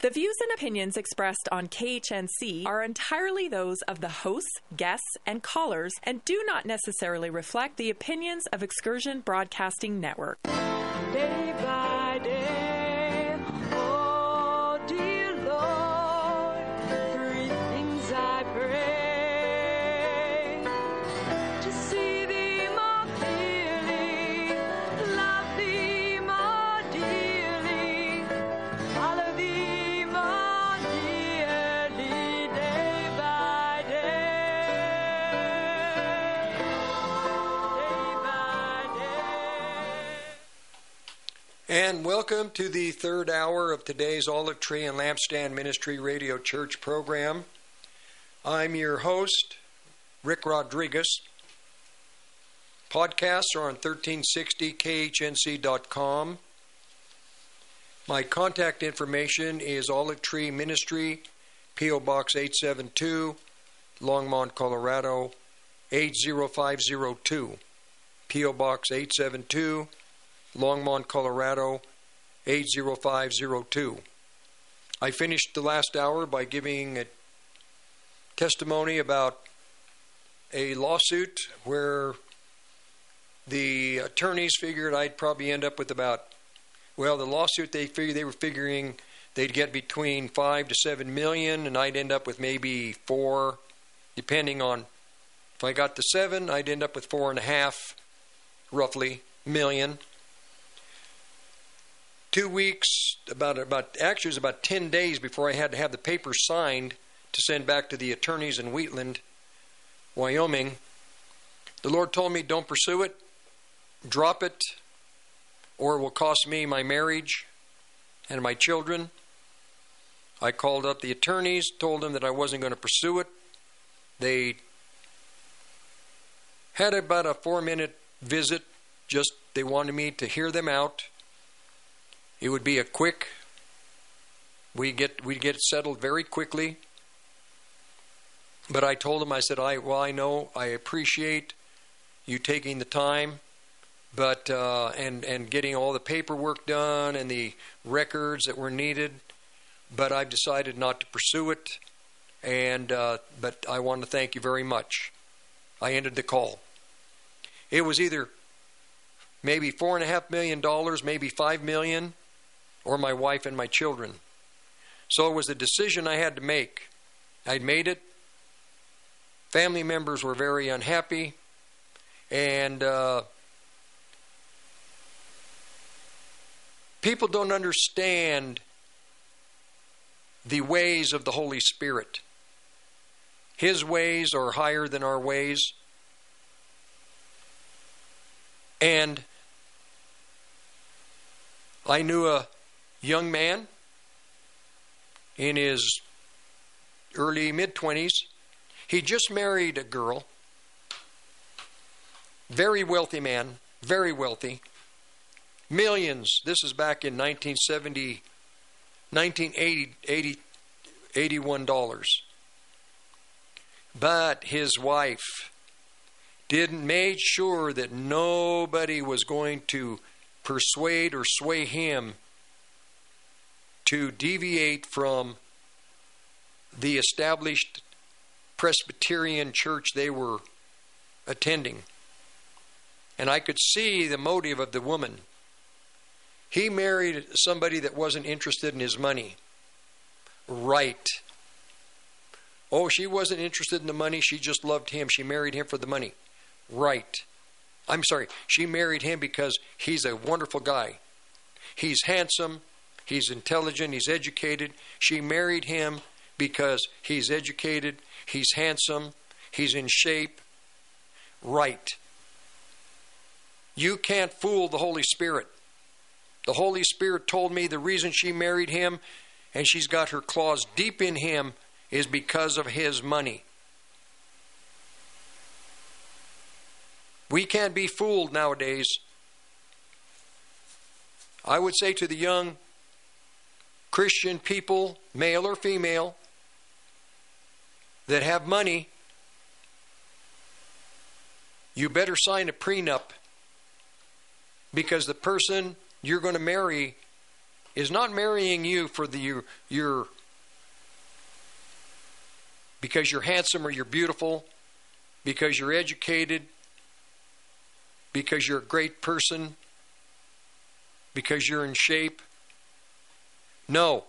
the views and opinions expressed on KHNC are entirely those of the hosts, guests, and callers and do not necessarily reflect the opinions of Excursion Broadcasting Network. And welcome to the third hour of today's Olive Tree and Lampstand Ministry Radio Church program. I'm your host, Rick Rodriguez. Podcasts are on 1360khnc.com. My contact information is Olive Tree Ministry, P.O. Box 872, Longmont, Colorado 80502. P.O. Box 872, Longmont, Colorado 80502. I finished the last hour by giving a testimony about a lawsuit where the attorneys figured I'd probably end up with about well, the lawsuit they figured they were figuring they'd get between five to seven million, and I'd end up with maybe four, depending on if I got to seven, I'd end up with four and a half, roughly million. Two weeks, about about actually it was about ten days before I had to have the papers signed to send back to the attorneys in Wheatland, Wyoming. The Lord told me, "Don't pursue it, drop it." or it will cost me my marriage and my children. I called up the attorneys, told them that I wasn't going to pursue it. They had about a four minute visit, just they wanted me to hear them out. It would be a quick, we get we get settled very quickly. But I told him, I said, I well, I know, I appreciate you taking the time but uh, and and getting all the paperwork done and the records that were needed. But I've decided not to pursue it, and uh, but I want to thank you very much. I ended the call. It was either maybe four and a half million dollars, maybe five million, or my wife and my children. So it was a decision I had to make. I'd made it. Family members were very unhappy, and uh, People don't understand the ways of the Holy Spirit. His ways are higher than our ways. And I knew a young man in his early mid 20s. He just married a girl, very wealthy man, very wealthy. Millions. This is back in 1970, 1980, 80, 81 dollars. But his wife didn't made sure that nobody was going to persuade or sway him to deviate from the established Presbyterian church they were attending. And I could see the motive of the woman. He married somebody that wasn't interested in his money. Right. Oh, she wasn't interested in the money. She just loved him. She married him for the money. Right. I'm sorry. She married him because he's a wonderful guy. He's handsome. He's intelligent. He's educated. She married him because he's educated. He's handsome. He's in shape. Right. You can't fool the Holy Spirit. The Holy Spirit told me the reason she married him and she's got her claws deep in him is because of his money. We can't be fooled nowadays. I would say to the young Christian people, male or female, that have money, you better sign a prenup because the person you're going to marry is not marrying you for the your, your because you're handsome or you're beautiful, because you're educated, because you're a great person, because you're in shape. No.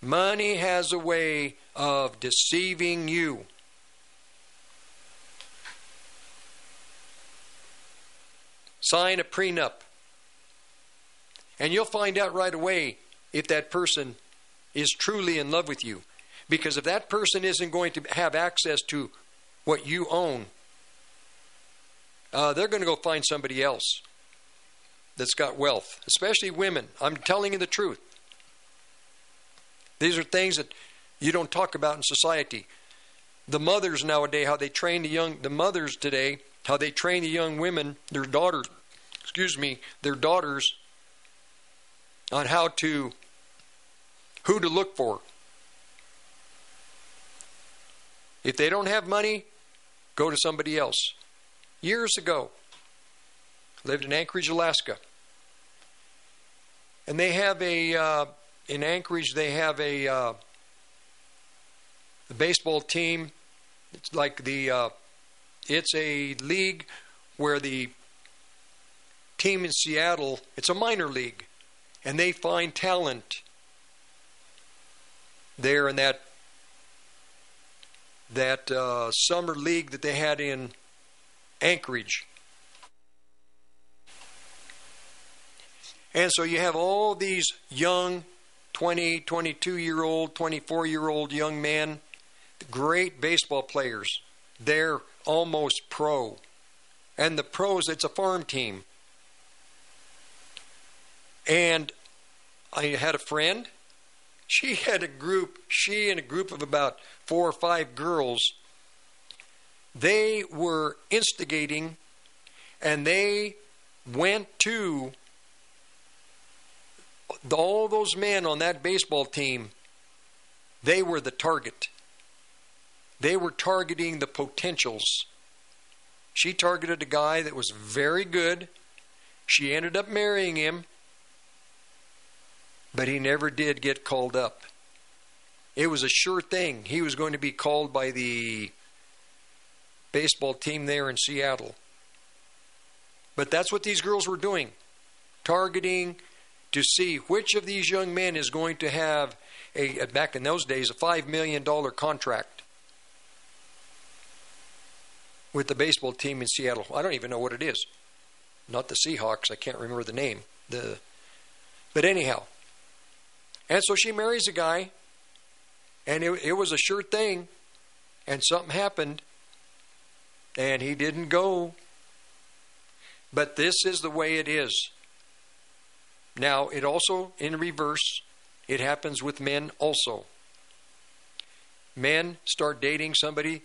Money has a way of deceiving you. Sign a prenup. And you'll find out right away if that person is truly in love with you. Because if that person isn't going to have access to what you own, uh, they're going to go find somebody else. That's got wealth, especially women. I'm telling you the truth. These are things that you don't talk about in society. The mothers nowadays, how they train the young, the mothers today, how they train the young women, their daughters, excuse me, their daughters on how to, who to look for. If they don't have money, go to somebody else. Years ago, lived in Anchorage, Alaska, and they have a uh, in Anchorage they have a uh, the baseball team. It's like the uh, it's a league where the team in Seattle it's a minor league, and they find talent there in that that uh, summer league that they had in Anchorage. And so you have all these young 20, 22 year old, 24 year old young men, great baseball players. They're almost pro. And the pros, it's a farm team. And I had a friend. She [laughs] had a group, she and a group of about four or five girls. They were instigating and they went to all those men on that baseball team, they were the target. They were targeting the potentials. She targeted a guy that was very good. She ended up marrying him, but he never did get called up. It was a sure thing. He was going to be called by the baseball team there in Seattle. But that's what these girls were doing targeting to see which of these young men is going to have a back in those days a five million dollar contract with the baseball team in Seattle. I don't even know what it is. Not the Seahawks. I can't remember the name. The but anyhow. And so she marries a guy, and it, it was a sure thing, and something happened, and he didn't go. But this is the way it is. Now, it also, in reverse, it happens with men also. Men start dating somebody,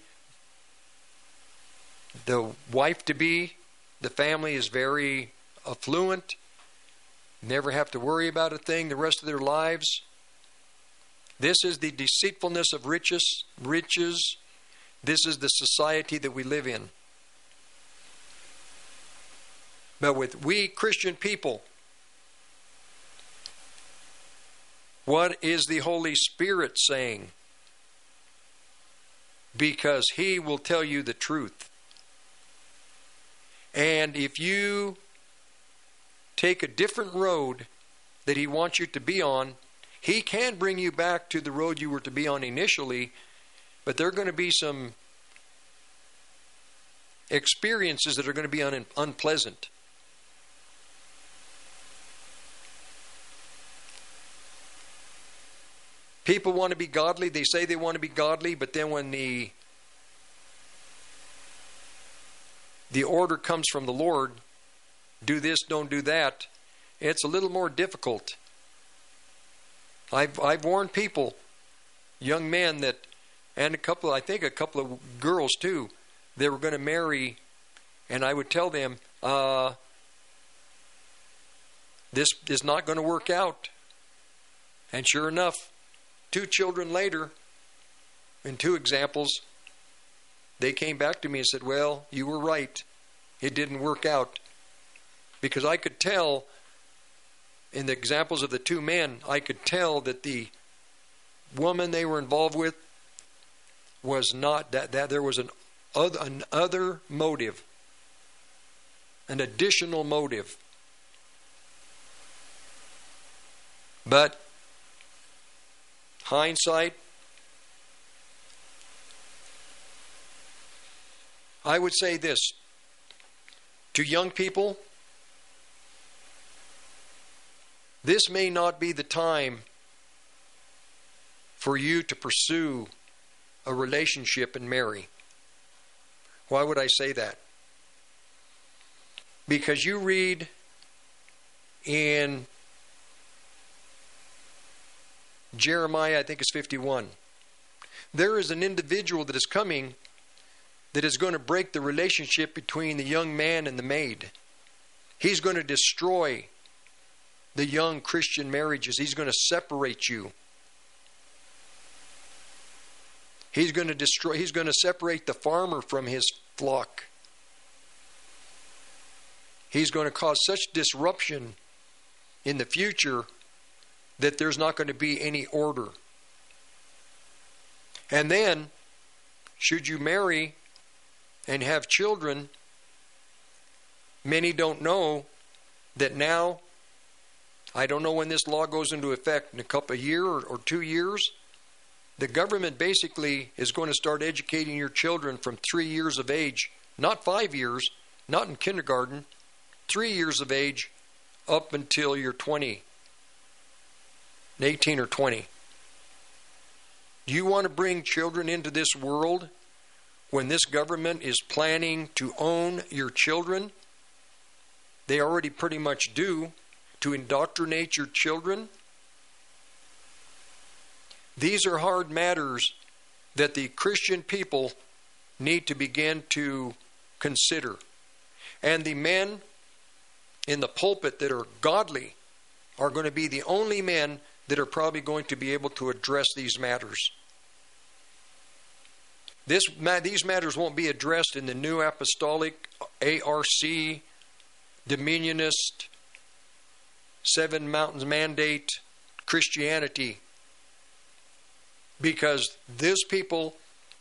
the wife to be, the family is very affluent, never have to worry about a thing the rest of their lives. This is the deceitfulness of riches, riches. This is the society that we live in. But with we Christian people, What is the Holy Spirit saying? Because He will tell you the truth. And if you take a different road that He wants you to be on, He can bring you back to the road you were to be on initially, but there are going to be some experiences that are going to be un- unpleasant. People want to be godly. They say they want to be godly, but then when the the order comes from the Lord, do this, don't do that, it's a little more difficult. I've I've warned people, young men that and a couple I think a couple of girls too, they were going to marry and I would tell them, uh, this is not going to work out. And sure enough, Two children later, in two examples, they came back to me and said, Well, you were right. It didn't work out. Because I could tell, in the examples of the two men, I could tell that the woman they were involved with was not that, that there was an other, an other motive, an additional motive. But hindsight, I would say this to young people this may not be the time for you to pursue a relationship and marry. Why would I say that? Because you read in Jeremiah, I think is 51. There is an individual that is coming that is going to break the relationship between the young man and the maid. He's going to destroy the young Christian marriages. He's going to separate you. He's going to destroy he's going to separate the farmer from his flock. He's going to cause such disruption in the future that there's not going to be any order. And then, should you marry and have children, many don't know that now, I don't know when this law goes into effect, in a couple of years or, or two years, the government basically is going to start educating your children from three years of age, not five years, not in kindergarten, three years of age up until you're 20, 18 or 20. Do you want to bring children into this world when this government is planning to own your children? They already pretty much do to indoctrinate your children. These are hard matters that the Christian people need to begin to consider. And the men in the pulpit that are godly are going to be the only men that are probably going to be able to address these matters. This, these matters won't be addressed in the New Apostolic, ARC, Dominionist, Seven Mountains Mandate Christianity. Because this people,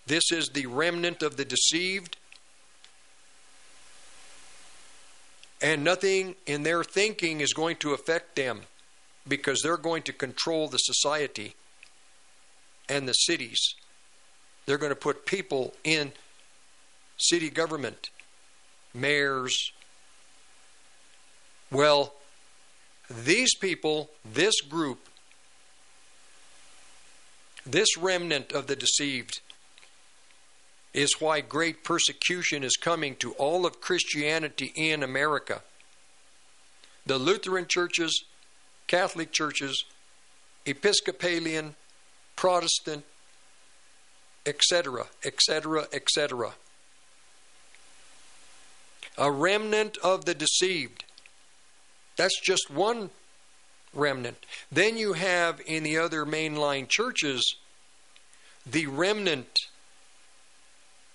this is the remnant of the deceived, and nothing in their thinking is going to affect them because they're going to control the society and the cities. They're going to put people in city government, mayors. Well, these people, this group, this remnant of the deceived, is why great persecution is coming to all of Christianity in America. The Lutheran churches, Catholic churches, Episcopalian, Protestant, etc., etc., etc. A remnant of the deceived. That's just one remnant. Then you have in the other mainline churches the remnant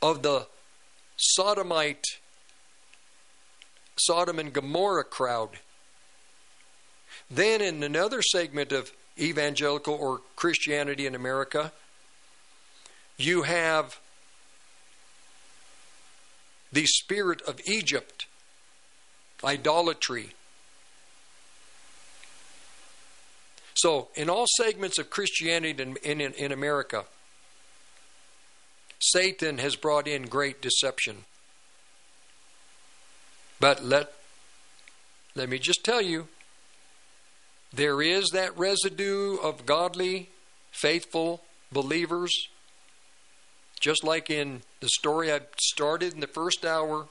of the Sodomite, Sodom and Gomorrah crowd. Then, in another segment of evangelical or Christianity in America, you have the spirit of Egypt, idolatry. So, in all segments of Christianity in, in, in America, Satan has brought in great deception. But let, let me just tell you there is that residue of godly, faithful believers. Just like in the story I started in the first hour,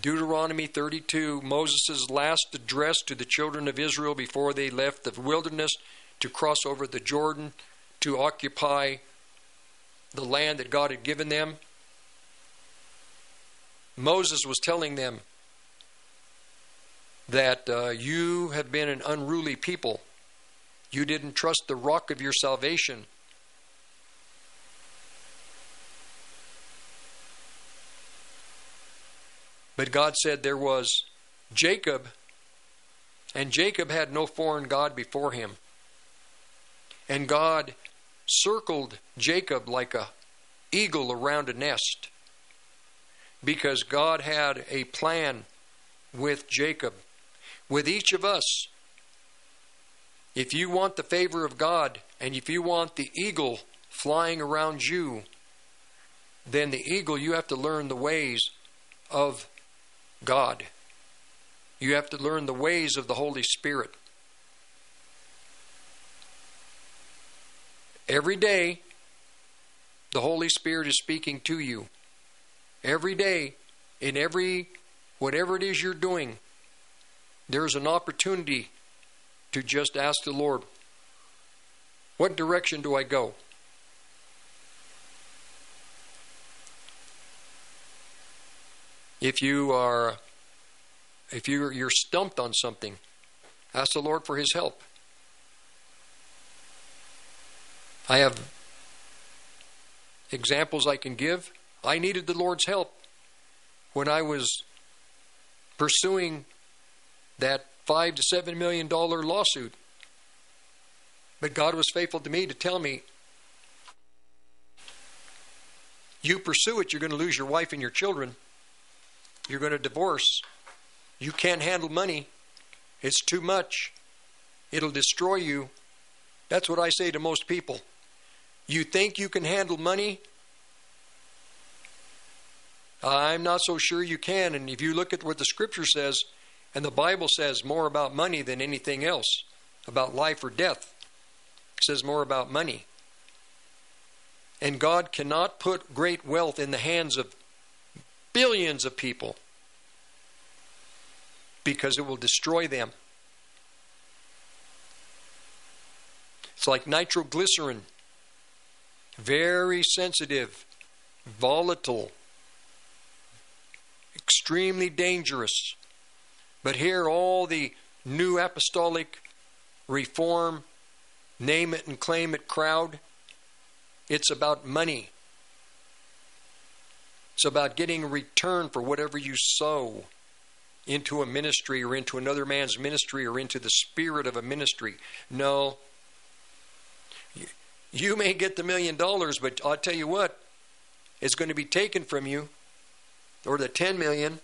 Deuteronomy 32, Moses' last address to the children of Israel before they left the wilderness to cross over the Jordan to occupy the land that God had given them. Moses was telling them that uh, you have been an unruly people. You didn't trust the rock of your salvation. But God said there was Jacob, and Jacob had no foreign God before him. And God circled Jacob like a eagle around a nest because God had a plan with Jacob, with each of us. If you want the favor of God and if you want the eagle flying around you, then the eagle, you have to learn the ways of God. You have to learn the ways of the Holy Spirit. Every day, the Holy Spirit is speaking to you. Every day, in every, whatever it is you're doing, there's an opportunity to just ask the Lord, what direction do I go? If you are if you're, you're stumped on something, ask the Lord for His help. I have examples I can give. I needed the Lord's help when I was pursuing that five to seven million dollar lawsuit. But God was faithful to me to tell me, you pursue it, you're going to lose your wife and your children. You're going to divorce. You can't handle money. It's too much. It'll destroy you. That's what I say to most people. You think you can handle money? I'm not so sure you can. And if you look at what the scripture says, and the Bible says more about money than anything else, about life or death, it says more about money. And God cannot put great wealth in the hands of billions of people because it will destroy them. It's like nitroglycerin very sensitive, volatile, extremely dangerous. But here, all the new apostolic reform, name it and claim it crowd, it's about money. It's about getting a return for whatever you sow into a ministry or into another man's ministry or into the spirit of a ministry. No. You may get the million dollars, but I'll tell you what, it's going to be taken from you, or the 10 million,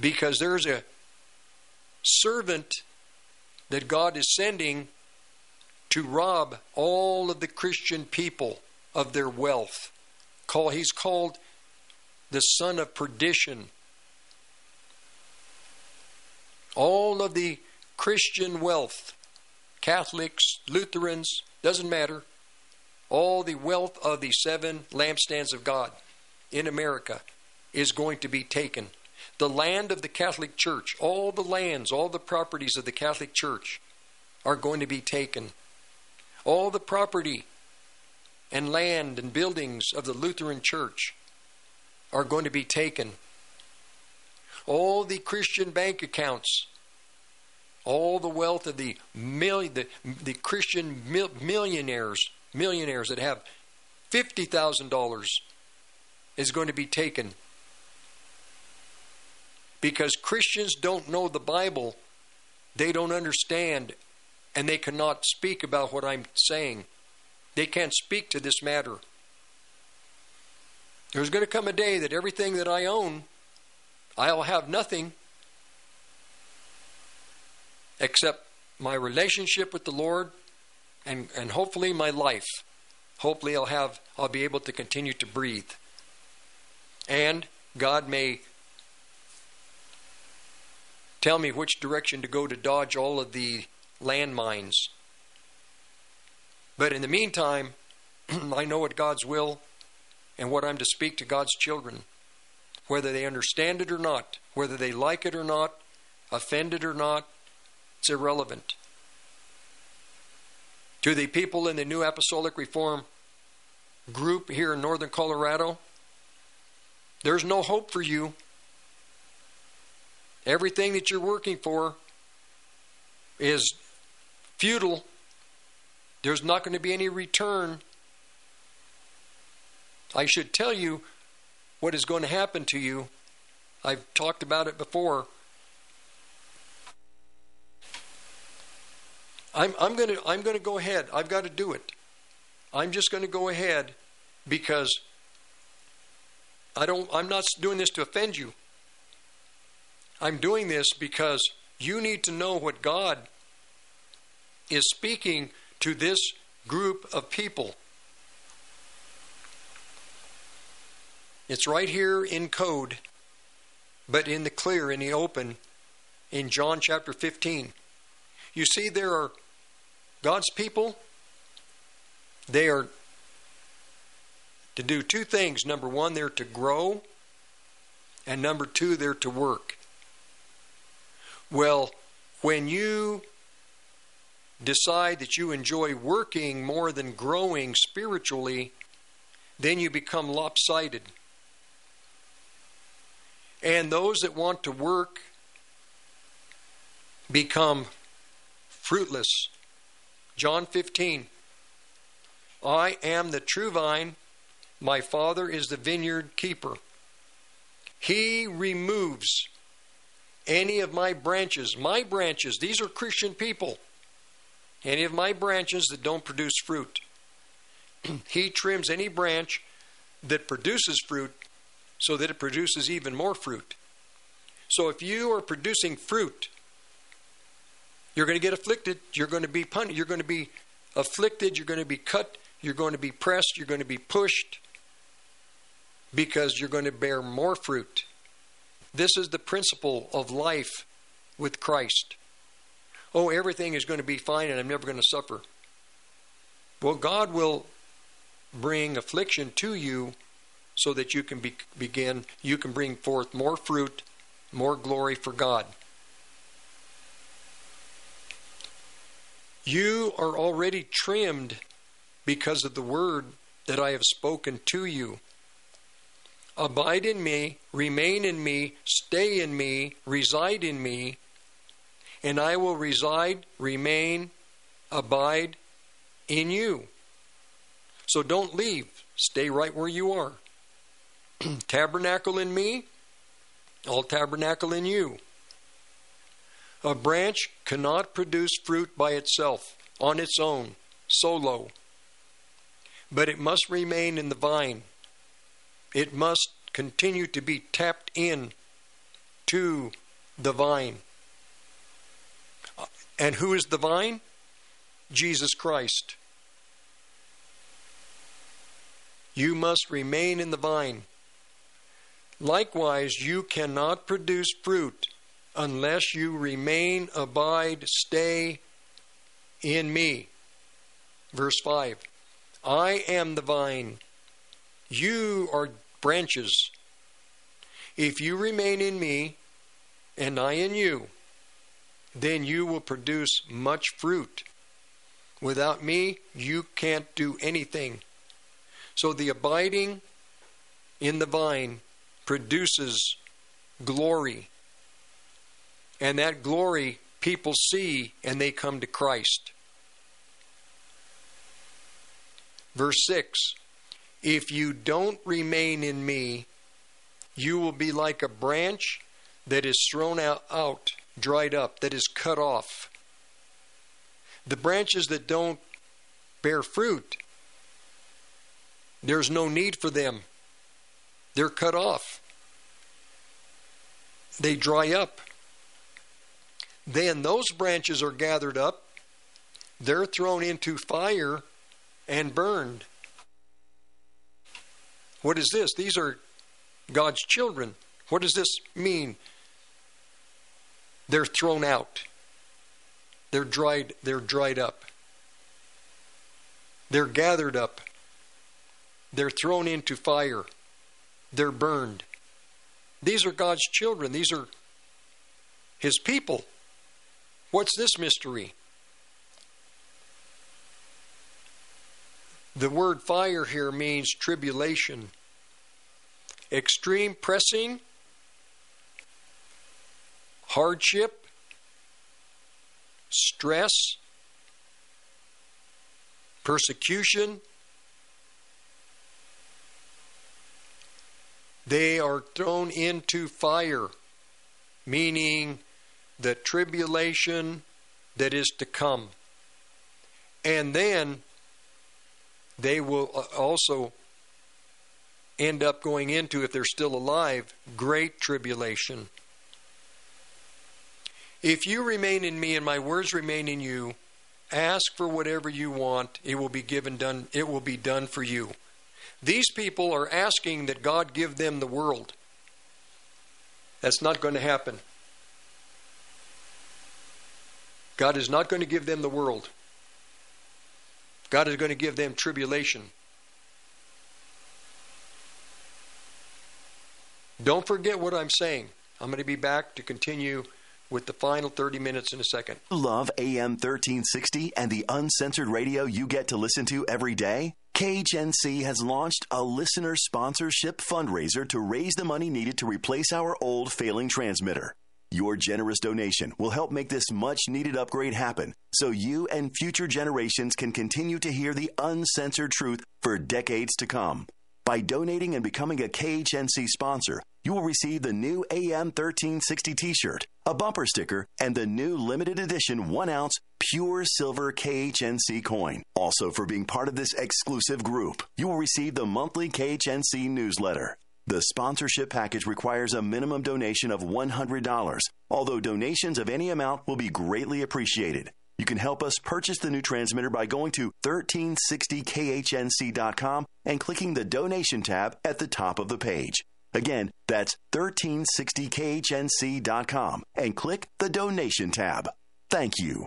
because there's a servant that God is sending to rob all of the Christian people of their wealth. Call he's called the son of perdition. All of the Christian wealth, Catholics, Lutherans, doesn't matter. All the wealth of the seven lampstands of God in America is going to be taken. The land of the Catholic Church, all the lands, all the properties of the Catholic Church are going to be taken. All the property and land and buildings of the Lutheran Church are going to be taken. All the Christian bank accounts, all the wealth of the million, the, the Christian mil, millionaires, millionaires that have fifty thousand dollars, is going to be taken. Because Christians don't know the Bible, they don't understand, and they cannot speak about what I'm saying. They can't speak to this matter. There's going to come a day that everything that I own, I'll have nothing except my relationship with the Lord and, and hopefully my life. Hopefully I'll have I'll be able to continue to breathe. And God may tell me which direction to go to dodge all of the landmines. But in the meantime, [clears throat] I know what God's will and what I'm to speak to God's children. Whether they understand it or not, whether they like it or not, offended or not, it's irrelevant. To the people in the New Apostolic Reform group here in northern Colorado, there's no hope for you. Everything that you're working for is futile. There's not going to be any return. I should tell you what is going to happen to you. I've talked about it before. I'm, I'm going to I'm going to go ahead. I've got to do it. I'm just going to go ahead because I don't I'm not doing this to offend you. I'm doing this because you need to know what God is speaking to this group of people. It's right here in code, but in the clear, in the open, in John chapter 15. You see, there are God's people, they are to do two things. Number one, they're to grow, and number two, they're to work. Well, when you decide that you enjoy working more than growing spiritually, then you become lopsided. And those that want to work become fruitless. John 15. I am the true vine, my Father is the vineyard keeper. He removes any of my branches, my branches, these are Christian people, any of my branches that don't produce fruit. [clears throat] he trims any branch that produces fruit so that it produces even more fruit. So if you are producing fruit, you're going to get afflicted, you're going to be punished, you're going to be afflicted, you're going to be cut, you're going to be pressed, you're going to be pushed because you're going to bear more fruit. This is the principle of life with Christ. Oh, everything is going to be fine and I'm never going to suffer. Well, God will bring affliction to you so that you can be, begin, you can bring forth more fruit, more glory for God. You are already trimmed because of the word that I have spoken to you. Abide in me, remain in me, stay in me, reside in me, and I will reside, remain, abide in you. So don't leave. Stay right where you are. [clears throat] tabernacle in me, I'll tabernacle in you. A branch cannot produce fruit by itself, on its own, solo, but it must remain in the vine. It must continue to be tapped in to the vine. Uh, and who is the vine? Jesus Christ. You must remain in the vine. Likewise, you cannot produce fruit unless you remain, abide, stay in me. Verse 5 I am the vine, you are branches. If you remain in me, and I in you, then you will produce much fruit. Without me, you can't do anything. So the abiding in the vine produces glory. And that glory people see and they come to Christ. Verse 6 If you don't remain in me, you will be like a branch that is thrown out, dried up, that is cut off. The branches that don't bear fruit, there's no need for them. They're cut off. They dry up. Then those branches are gathered up, they're thrown into fire and burned. What is this? These are God's children. What does this mean? They're thrown out. They're dried they're dried up. They're gathered up. They're thrown into fire. They're burned. These are God's children. These are his people. What's this mystery? The word fire here means tribulation, extreme pressing, hardship, stress, persecution. They are thrown into fire, meaning the tribulation that is to come. And then they will also end up going into, if they're still alive, great tribulation. If you remain in me and my words remain in you, ask for whatever you want, it will be given done, it will be done for you. These people are asking that God give them the world. That's not going to happen. God is not going to give them the world. God is going to give them tribulation. Don't forget what I'm saying. I'm going to be back to continue with the final 30 minutes in a second. Love AM 1360 and the uncensored radio you get to listen to every day? KHNC has launched a listener sponsorship fundraiser to raise the money needed to replace our old failing transmitter. Your generous donation will help make this much needed upgrade happen so you and future generations can continue to hear the uncensored truth for decades to come. By donating and becoming a KHNC sponsor, you will receive the new AM 1360 t shirt, a bumper sticker, and the new limited edition 1 ounce pure silver KHNC coin. Also, for being part of this exclusive group, you will receive the monthly KHNC newsletter. The sponsorship package requires a minimum donation of $100, although donations of any amount will be greatly appreciated. You can help us purchase the new transmitter by going to 1360khnc.com and clicking the donation tab at the top of the page. Again, that's 1360khnc.com and click the donation tab. Thank you.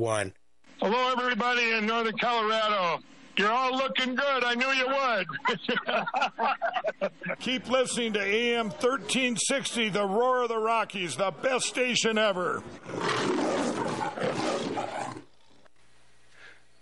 Hello, everybody in Northern Colorado. You're all looking good. I knew you would. [laughs] Keep listening to AM 1360, the Roar of the Rockies, the best station ever.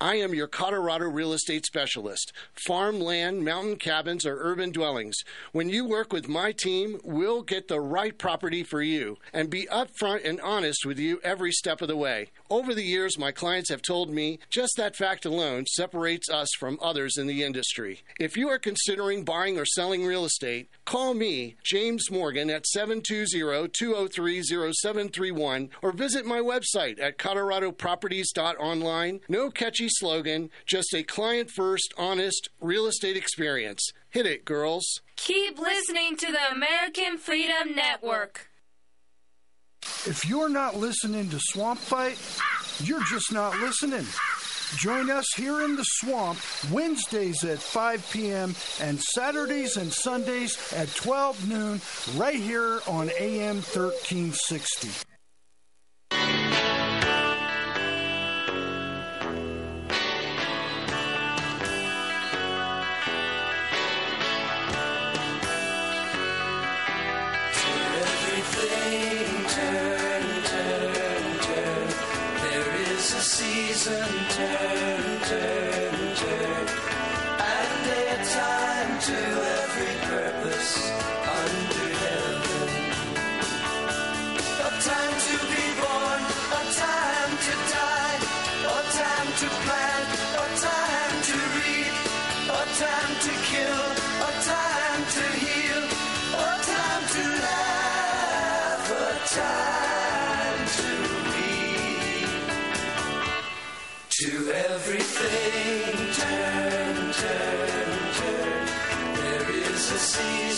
I am your Colorado real estate specialist. Farm land, mountain cabins, or urban dwellings. When you work with my team, we'll get the right property for you and be upfront and honest with you every step of the way. Over the years, my clients have told me just that fact alone separates us from others in the industry. If you are considering buying or selling real estate, call me, James Morgan, at 720 203 0731 or visit my website at coloradoproperties.online. No catchy slogan, just a client first, honest real estate experience. Hit it, girls. Keep listening to the American Freedom Network. If you're not listening to Swamp Fight, you're just not listening. Join us here in the swamp Wednesdays at 5 p.m. and Saturdays and Sundays at 12 noon right here on AM 1360. Season,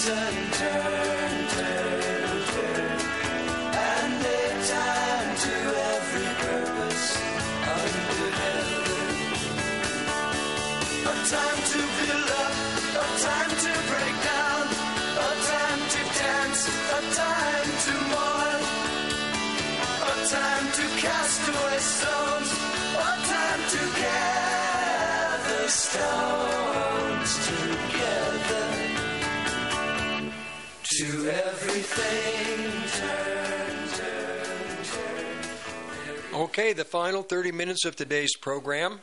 stones, a time to To everything. Okay, the final 30 minutes of today's program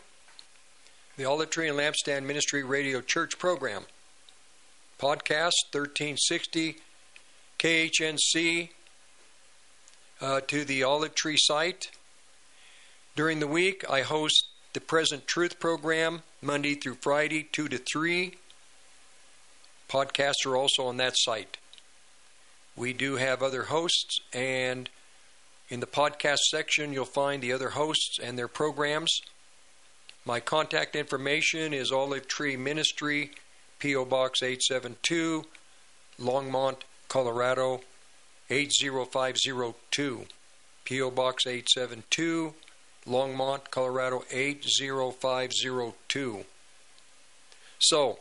the Olive Tree and Lampstand Ministry Radio Church program. Podcast 1360 KHNC uh, to the Olive Tree site. During the week, I host the Present Truth program Monday through Friday, 2 to 3. Podcasts are also on that site. We do have other hosts, and in the podcast section, you'll find the other hosts and their programs. My contact information is Olive Tree Ministry, P.O. Box 872, Longmont, Colorado 80502. P.O. Box 872, Longmont, Colorado 80502. So,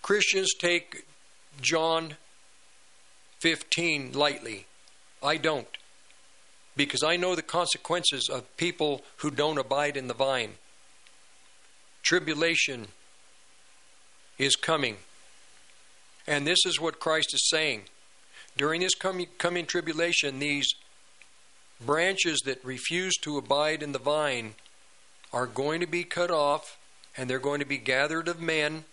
Christians take John 15 lightly. I don't. Because I know the consequences of people who don't abide in the vine. Tribulation is coming. And this is what Christ is saying. During this coming, coming tribulation, these branches that refuse to abide in the vine are going to be cut off, and they're going to be gathered of men,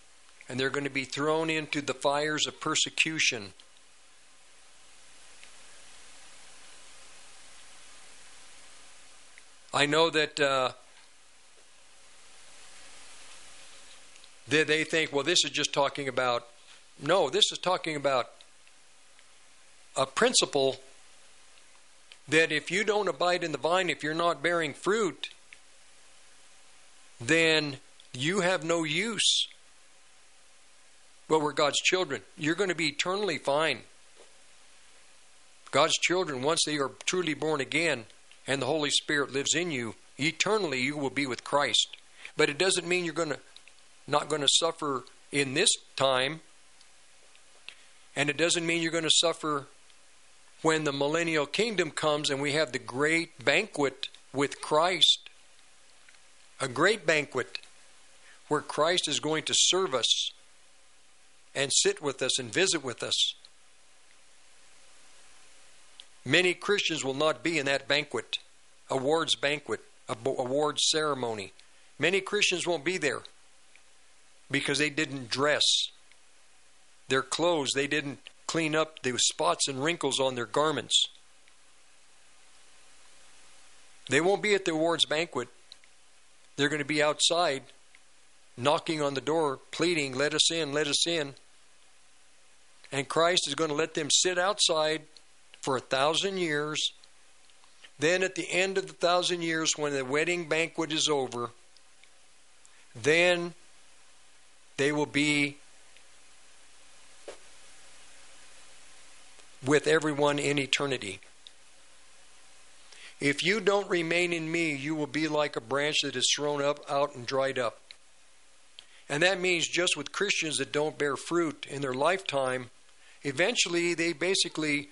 and they're going to be thrown into the fires of persecution. I know that uh, they, they think, well, this is just talking about. No, this is talking about a principle that if you don't abide in the vine, if you're not bearing fruit, then you have no use. Well, we're God's children. You're going to be eternally fine. God's children, once they are truly born again and the Holy Spirit lives in you, eternally you will be with Christ. But it doesn't mean you're going to not going to suffer in this time, and it doesn't mean you're going to suffer when the millennial kingdom comes and we have the great banquet with Christ. A great banquet where Christ is going to serve us and sit with us and visit with us. Many Christians will not be in that banquet, awards banquet, awards ceremony. Many Christians won't be there because they didn't dress. Their clothes, they didn't clean up the spots and wrinkles on their garments. They won't be at the awards banquet. They're going to be outside, knocking on the door, pleading, Let us in, let us in. And Christ is going to let them sit outside for a thousand years. Then, at the end of the thousand years, when the wedding banquet is over, then they will be with everyone in eternity. If you don't remain in me, you will be like a branch that is thrown up out and dried up. And that means just with Christians that don't bear fruit in their lifetime, eventually they basically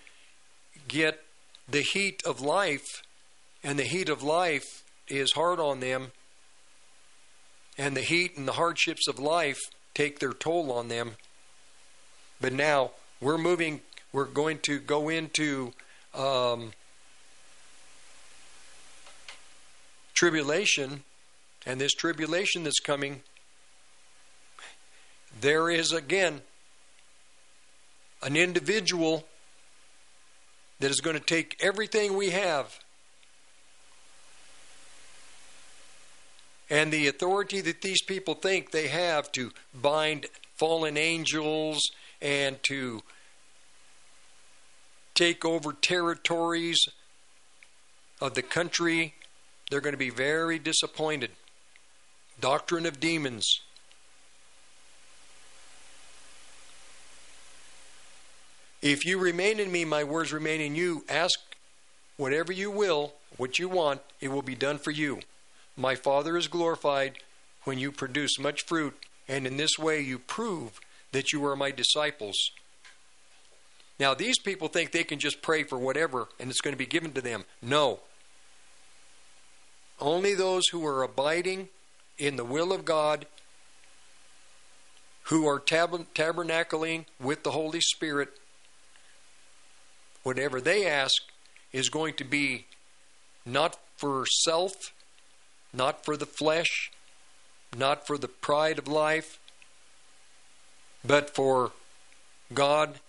get the heat of life, and the heat of life is hard on them, and the heat and the hardships of life take their toll on them. But now we're moving we're going to go into um, tribulation, and this tribulation that's coming, there is again an individual that is going to take everything we have and the authority that these people think they have to bind fallen angels and to take over territories of the country, they're going to be very disappointed. Doctrine of demons. If you remain in me, my words remain in you. Ask whatever you will, what you want, it will be done for you. My Father is glorified when you produce much fruit, and in this way you prove that you are my disciples. Now, these people think they can just pray for whatever and it's going to be given to them. No. Only those who are abiding in the will of God, who are tab- tabernacling with the Holy Spirit, whatever they ask is going to be not for self, not for the flesh, not for the pride of life, but for God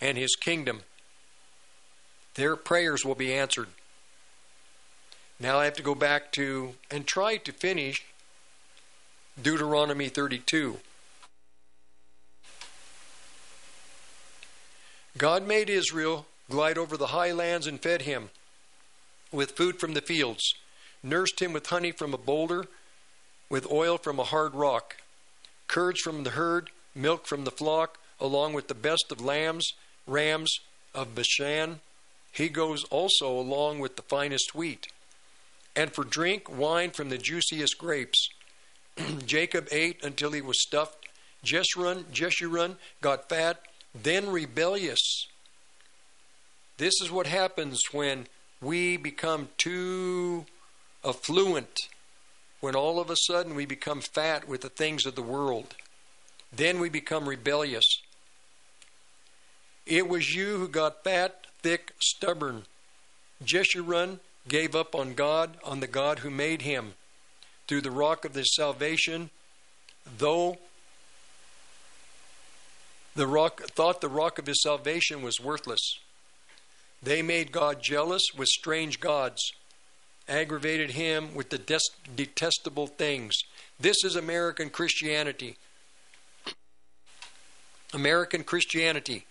and his kingdom, their prayers will be answered. Now I have to go back to and try to finish Deuteronomy 32. God made Israel glide over the high lands and fed him with food from the fields, nursed him with honey from a boulder, with oil from a hard rock, curds from the herd, milk from the flock, along with the best of lambs, rams of Bashan. He goes also along with the finest wheat. And for drink, wine from the juiciest grapes. [clears throat] Jacob ate until he was stuffed. Jeshurun, Jeshurun got fat, then rebellious. This is what happens when we become too affluent, when all of a sudden we become fat with the things of the world. Then we become rebellious. It was you who got fat, thick, stubborn. Jeshurun gave up on God, on the God who made him. Through the rock of his salvation, though the rock thought the rock of his salvation was worthless. They made God jealous with strange gods, aggravated him with the des- detestable things. This is American Christianity. American Christianity.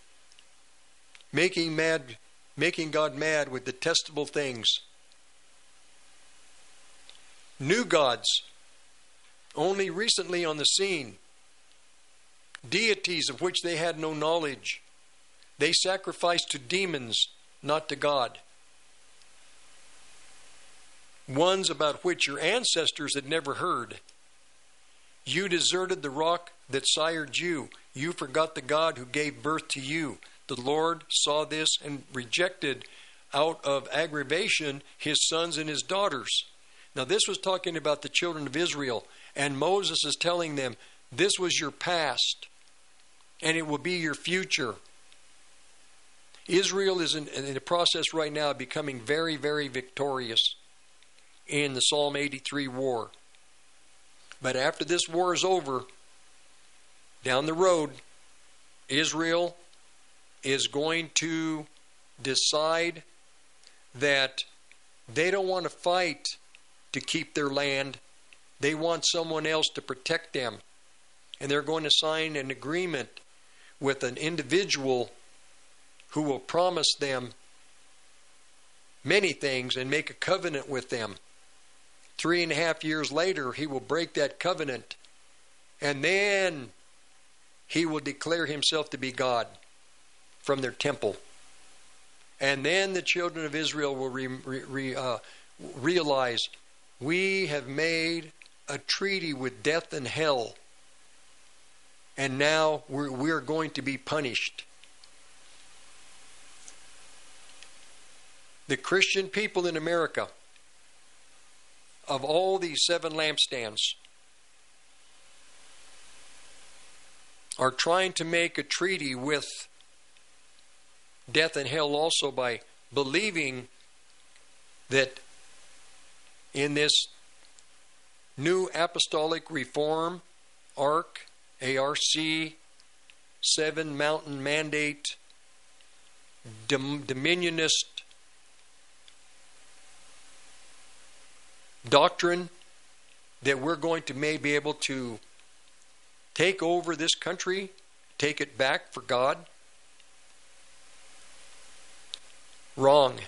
Making mad making God mad with detestable things. New gods only recently on the scene deities of which they had no knowledge. They sacrificed to demons, not to God. Ones about which your ancestors had never heard. You deserted the rock that sired you. You forgot the God who gave birth to you. The Lord saw this and rejected out of aggravation his sons and his daughters. Now, this was talking about the children of Israel, and Moses is telling them, This was your past and it will be your future. Israel is in, in the process right now of becoming very, very victorious in the Psalm 83 war. But after this war is over, down the road, Israel is going to decide that they don't want to fight to keep their land. They want someone else to protect them. And they're going to sign an agreement with an individual who will promise them many things and make a covenant with them. Three and a half years later, he will break that covenant, and then he will declare himself to be God from their temple. And then the children of Israel will re, re, uh, realize we have made a treaty with death and hell and now we're, we're going to be punished. The Christian people in America, of all these seven lampstands, are trying to make a treaty with death and hell also by believing that in this new apostolic reform arc ARC, Seven Mountain Mandate, dom- Dominionist doctrine that we're going to may be able to take over this country, take it back for God? Wrong.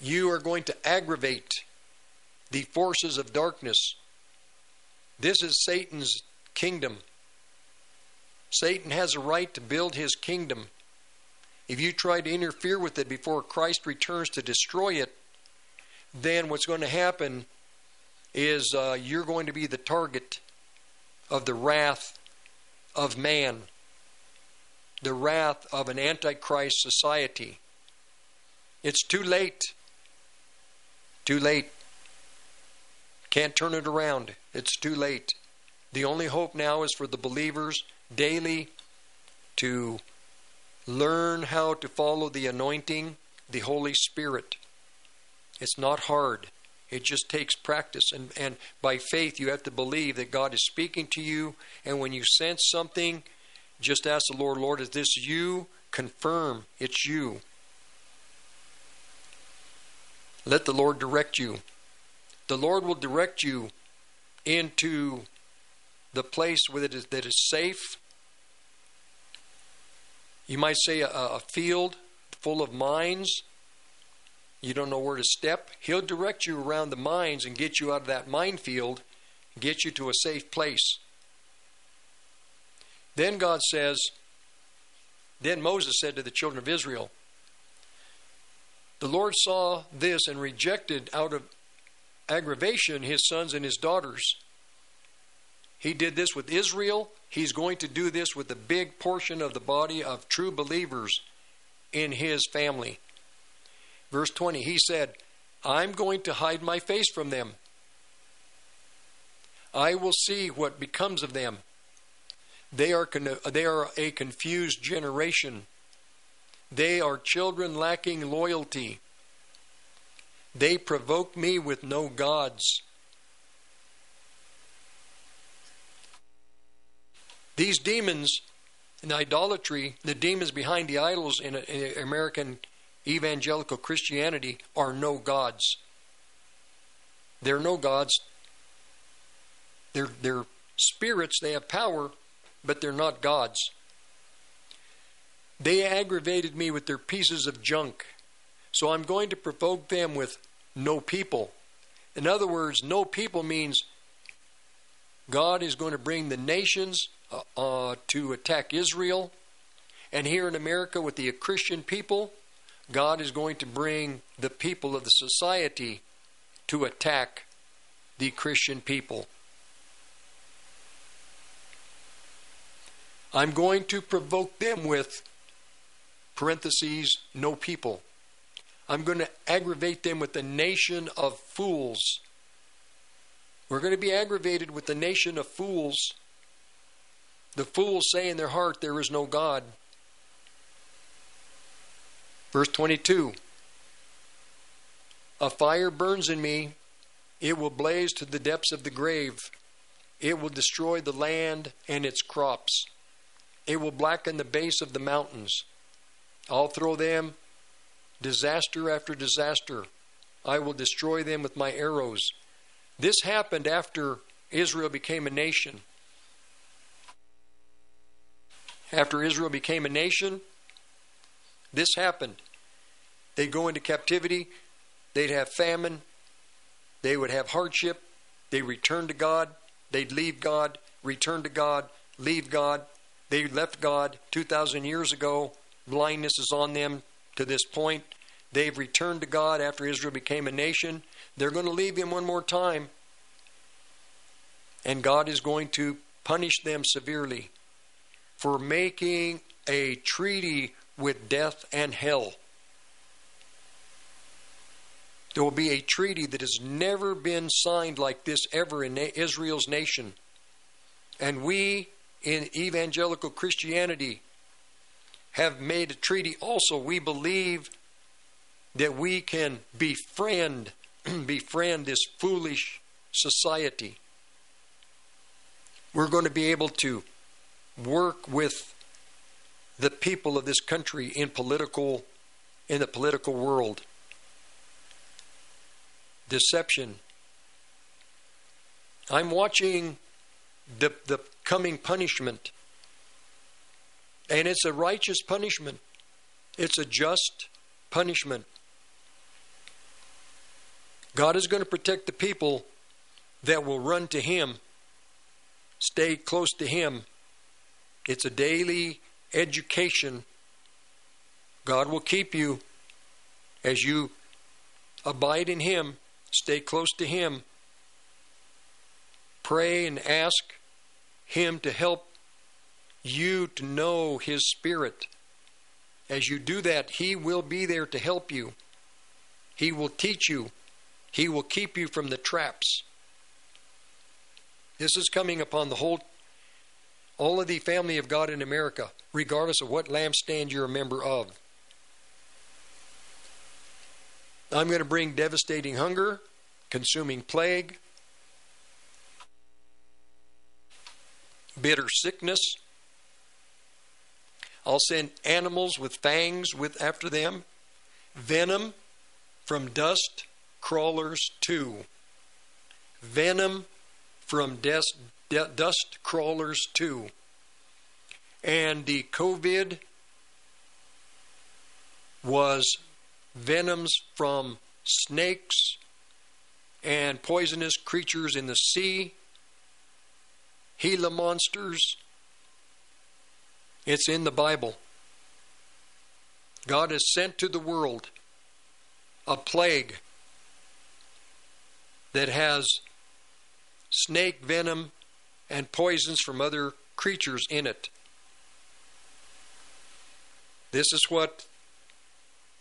You are going to aggravate the forces of darkness. This is Satan's kingdom. Satan has a right to build his kingdom. If you try to interfere with it before Christ returns to destroy it, then what's going to happen is uh, you're going to be the target of the wrath of man, the wrath of an antichrist society. It's too late. Too late. Can't turn it around. It's too late. The only hope now is for the believers daily to learn how to follow the anointing, the Holy Spirit. It's not hard. It just takes practice. And, and by faith, you have to believe that God is speaking to you. And when you sense something, just ask the Lord, Lord, is this you? Confirm it's you. Let the Lord direct you. The Lord will direct you into the place where it is, that is safe you might say, a, a field full of mines. You don't know where to step. He'll direct you around the mines and get you out of that minefield, get you to a safe place. Then God says, Then Moses said to the children of Israel, The Lord saw this and rejected out of aggravation his sons and his daughters. He did this with Israel. He's going to do this with a big portion of the body of true believers in his family. Verse 20, he said, I'm going to hide my face from them. I will see what becomes of them. They are, they are a confused generation. They are children lacking loyalty. They provoke me with no gods. These demons in idolatry, the demons behind the idols in, in American evangelical Christianity are no gods. They're no gods. They're, they're spirits, they have power, but they're not gods. They aggravated me with their pieces of junk. So I'm going to provoke them with no people. In other words, no people means God is going to bring the nations uh, uh, to attack Israel. And here in America, with the Christian people, God is going to bring the people of the society to attack the Christian people. I'm going to provoke them with parentheses, no people. I'm going to aggravate them with the nation of fools. We're going to be aggravated with the nation of fools. The fools say in their heart, There is no God. Verse 22 A fire burns in me, it will blaze to the depths of the grave, it will destroy the land and its crops, it will blacken the base of the mountains. I'll throw them disaster after disaster. I will destroy them with my arrows. This happened after Israel became a nation. After Israel became a nation, this happened. They'd go into captivity, they'd have famine, they would have hardship, they'd return to God, they'd leave God, return to God, leave God. They left God 2,000 years ago. Blindness is on them to this point. They've returned to God after Israel became a nation. They're going to leave Him one more time. And God is going to punish them severely for making a treaty with death and hell. There will be a treaty that has never been signed like this ever in Israel's nation. And we in evangelical Christianity have made a treaty also. We believe that we can befriend [clears throat] befriend this foolish society. We're going to be able to work with the people of this country in political in the political world. Deception. I'm watching the the coming punishment. And it's a righteous punishment. It's a just punishment. God is going to protect the people that will run to Him, stay close to Him. It's a daily education. God will keep you as you abide in Him, stay close to Him. Pray and ask Him to help you to know His Spirit. As you do that, He will be there to help you. He will teach you he will keep you from the traps. This is coming upon the whole, all of the family of God in America, regardless of what lampstand you're a member of. I'm going to bring devastating hunger, consuming plague, bitter sickness. I'll send animals with fangs with after them, venom from dust crawlers too. Venom from dust, dust crawlers too. And the COVID was venoms from snakes and poisonous creatures in the sea, Gila monsters. It's in the Bible. God has sent to the world a plague that has snake venom and poisons from other creatures in it. This is what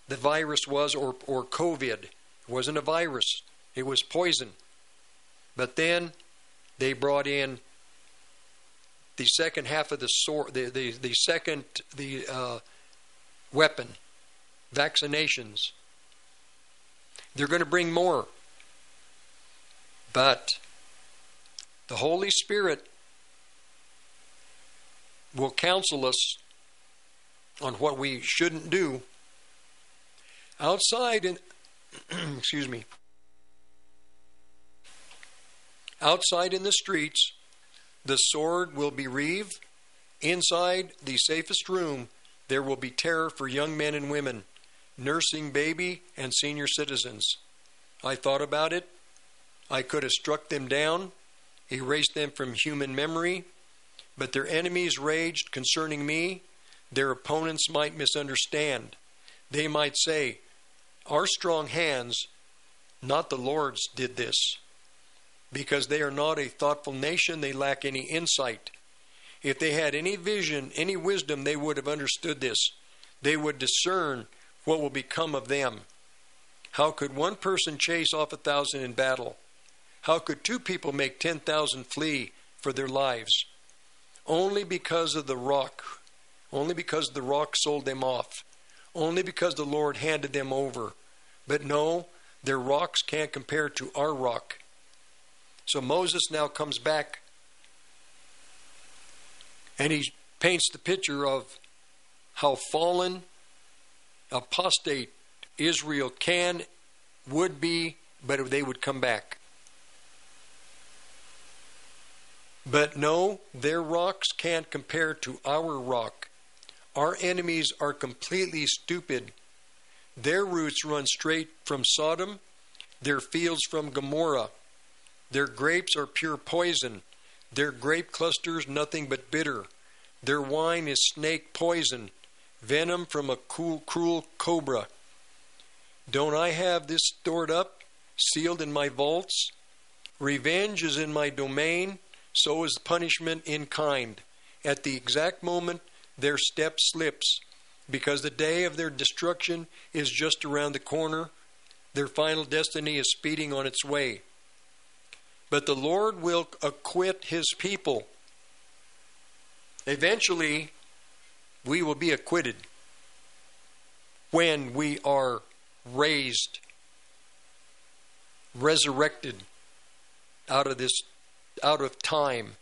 the virus was, or, or COVID. It wasn't a virus, it was poison. But then they brought in the second half of the sword, the, the, the second the uh, weapon, vaccinations. They're going to bring more. But the Holy Spirit will counsel us on what we shouldn't do. Outside in [clears throat] excuse me outside in the streets the sword will be reeved inside the safest room there will be terror for young men and women nursing baby and senior citizens. I thought about it. I could have struck them down erased them from human memory but their enemies raged concerning me their opponents might misunderstand. They might say, Our strong hands, not the Lord's, did this. Because they are not a thoughtful nation, they lack any insight. If they had any vision, any wisdom, they would have understood this. They would discern what will become of them. How could one person chase off a thousand in battle? How could two people make ten thousand flee for their lives? Only because of the rock only because the rock sold them off, only because the Lord handed them over. But no, their rocks can't compare to our rock. So Moses now comes back and he paints the picture of how fallen, apostate Israel can, would be, but they would come back. But no, their rocks can't compare to our rock. Our enemies are completely stupid. Their roots run straight from Sodom, their fields from Gomorrah. Their grapes are pure poison, their grape clusters nothing but bitter. Their wine is snake poison, venom from a cool, cruel cobra. Don't I have this stored up, sealed in my vaults? Revenge is in my domain, so is punishment in kind. At the exact moment their step slips because the day of their destruction is just around the corner. Their final destiny is speeding on its way. But the Lord will acquit his people. Eventually, we will be acquitted when we are raised, resurrected out of this out of time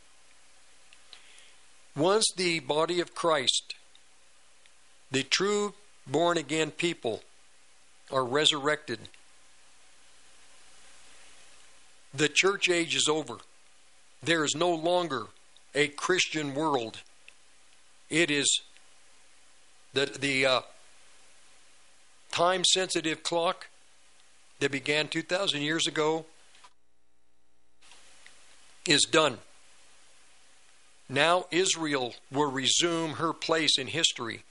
once the body of Christ, the true born again people, are resurrected, the church age is over. There is no longer a Christian world. It is the, the uh, time sensitive clock that began 2,000 years ago is done. Now Israel will resume her place in history.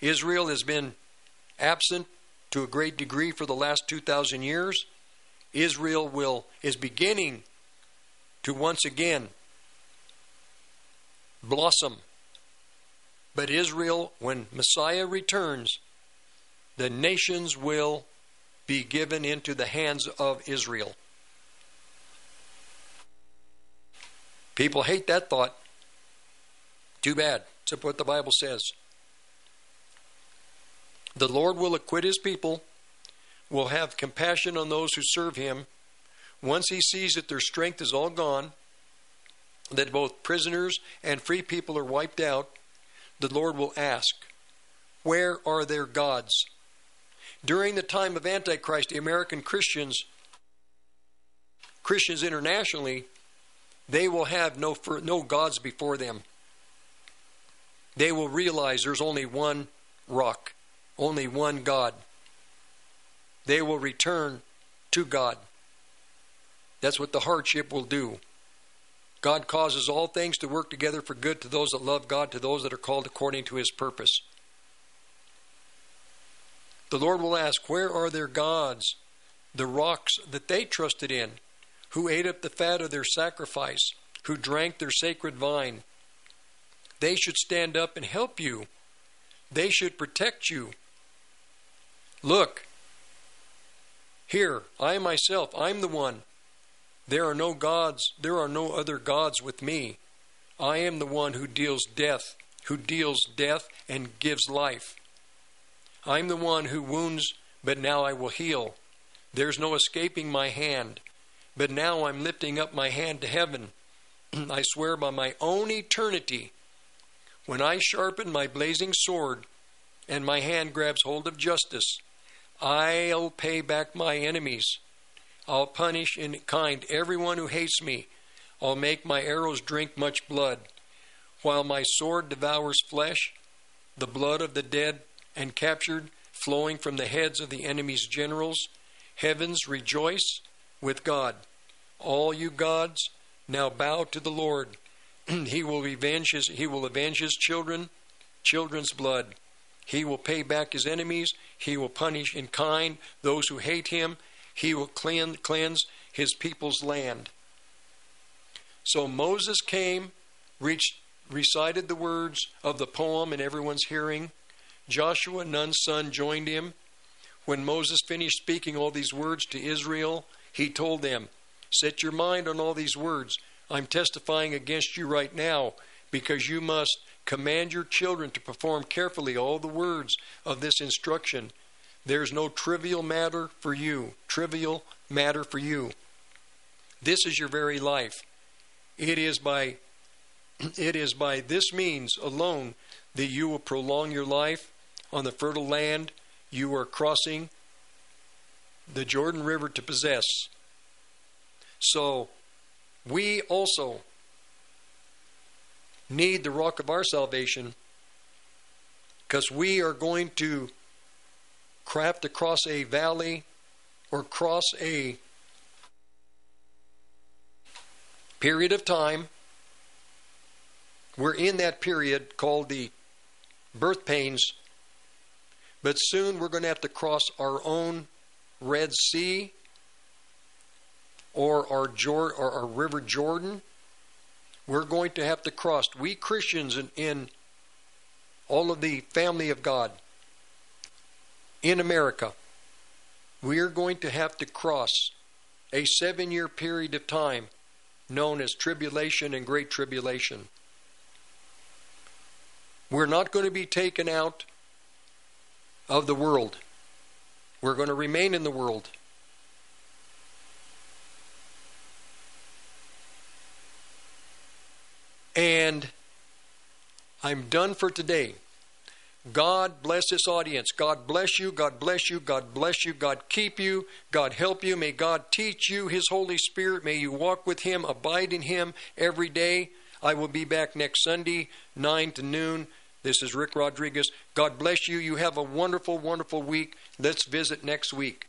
Israel has been absent to a great degree for the last 2,000 years. Israel will is beginning to once again blossom. But Israel, when Messiah returns, the nations will be given into the hands of Israel. People hate that thought. Too bad. It's what the Bible says. The Lord will acquit his people, will have compassion on those who serve him. Once he sees that their strength is all gone, that both prisoners and free people are wiped out, the Lord will ask, Where are their gods? During the time of Antichrist, the American Christians, Christians internationally, they will have no, no gods before them. They will realize there's only one rock, only one God. They will return to God. That's what the hardship will do. God causes all things to work together for good to those that love God, to those that are called according to his purpose. The Lord will ask, Where are their gods, the rocks that they trusted in, who ate up the fat of their sacrifice, who drank their sacred vine? They should stand up and help you. They should protect you. Look, here, I myself, I'm the one. There are no gods, there are no other gods with me. I am the one who deals death, who deals death and gives life. I'm the one who wounds, but now I will heal. There's no escaping my hand, but now I'm lifting up my hand to heaven. [clears throat] I swear by my own eternity, when I sharpen my blazing sword and my hand grabs hold of justice, I'll pay back my enemies. I'll punish in kind everyone who hates me. I'll make my arrows drink much blood. While my sword devours flesh, the blood of the dead and captured flowing from the heads of the enemy's generals, heavens rejoice with God. All you gods, now bow to the Lord. [clears throat] he will his he will avenge his children, children's blood. He will pay back his enemies. He will punish in kind those who hate him. He will cleanse, cleanse his people's land. So Moses came, reached, recited the words of the poem in everyone's hearing. Joshua, Nun's son, joined him. When Moses finished speaking all these words to Israel, he told them, Set your mind on all these words. I'm testifying against you right now because you must command your children to perform carefully all the words of this instruction. There's no trivial matter for you, trivial matter for you. This is your very life. It is by [clears throat] it is by this means alone that you will prolong your life on the fertile land you are crossing the Jordan River to possess. So we also need the rock of our salvation because we are going to craft across a valley or cross a period of time. We're in that period called the birth pains, but soon we're going to have to cross our own Red Sea or our, Jor- or our River Jordan. We're going to have to cross. We Christians in, in all of the family of God in America, we are going to have to cross a seven year period of time known as tribulation and great tribulation. We're not going to be taken out of the world. We're going to remain in the world. And I'm done for today. God bless this audience. God bless you. God bless you. God bless you. God keep you. God help you. May God teach you His Holy Spirit. May you walk with Him, abide in Him every day. I will be back next Sunday, 9 to noon. This is Rick Rodriguez. God bless you. You have a wonderful, wonderful week. Let's visit next week.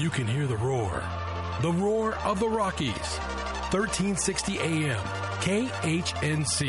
You can hear the roar. The roar of the Rockies. 1360 AM. KHNC.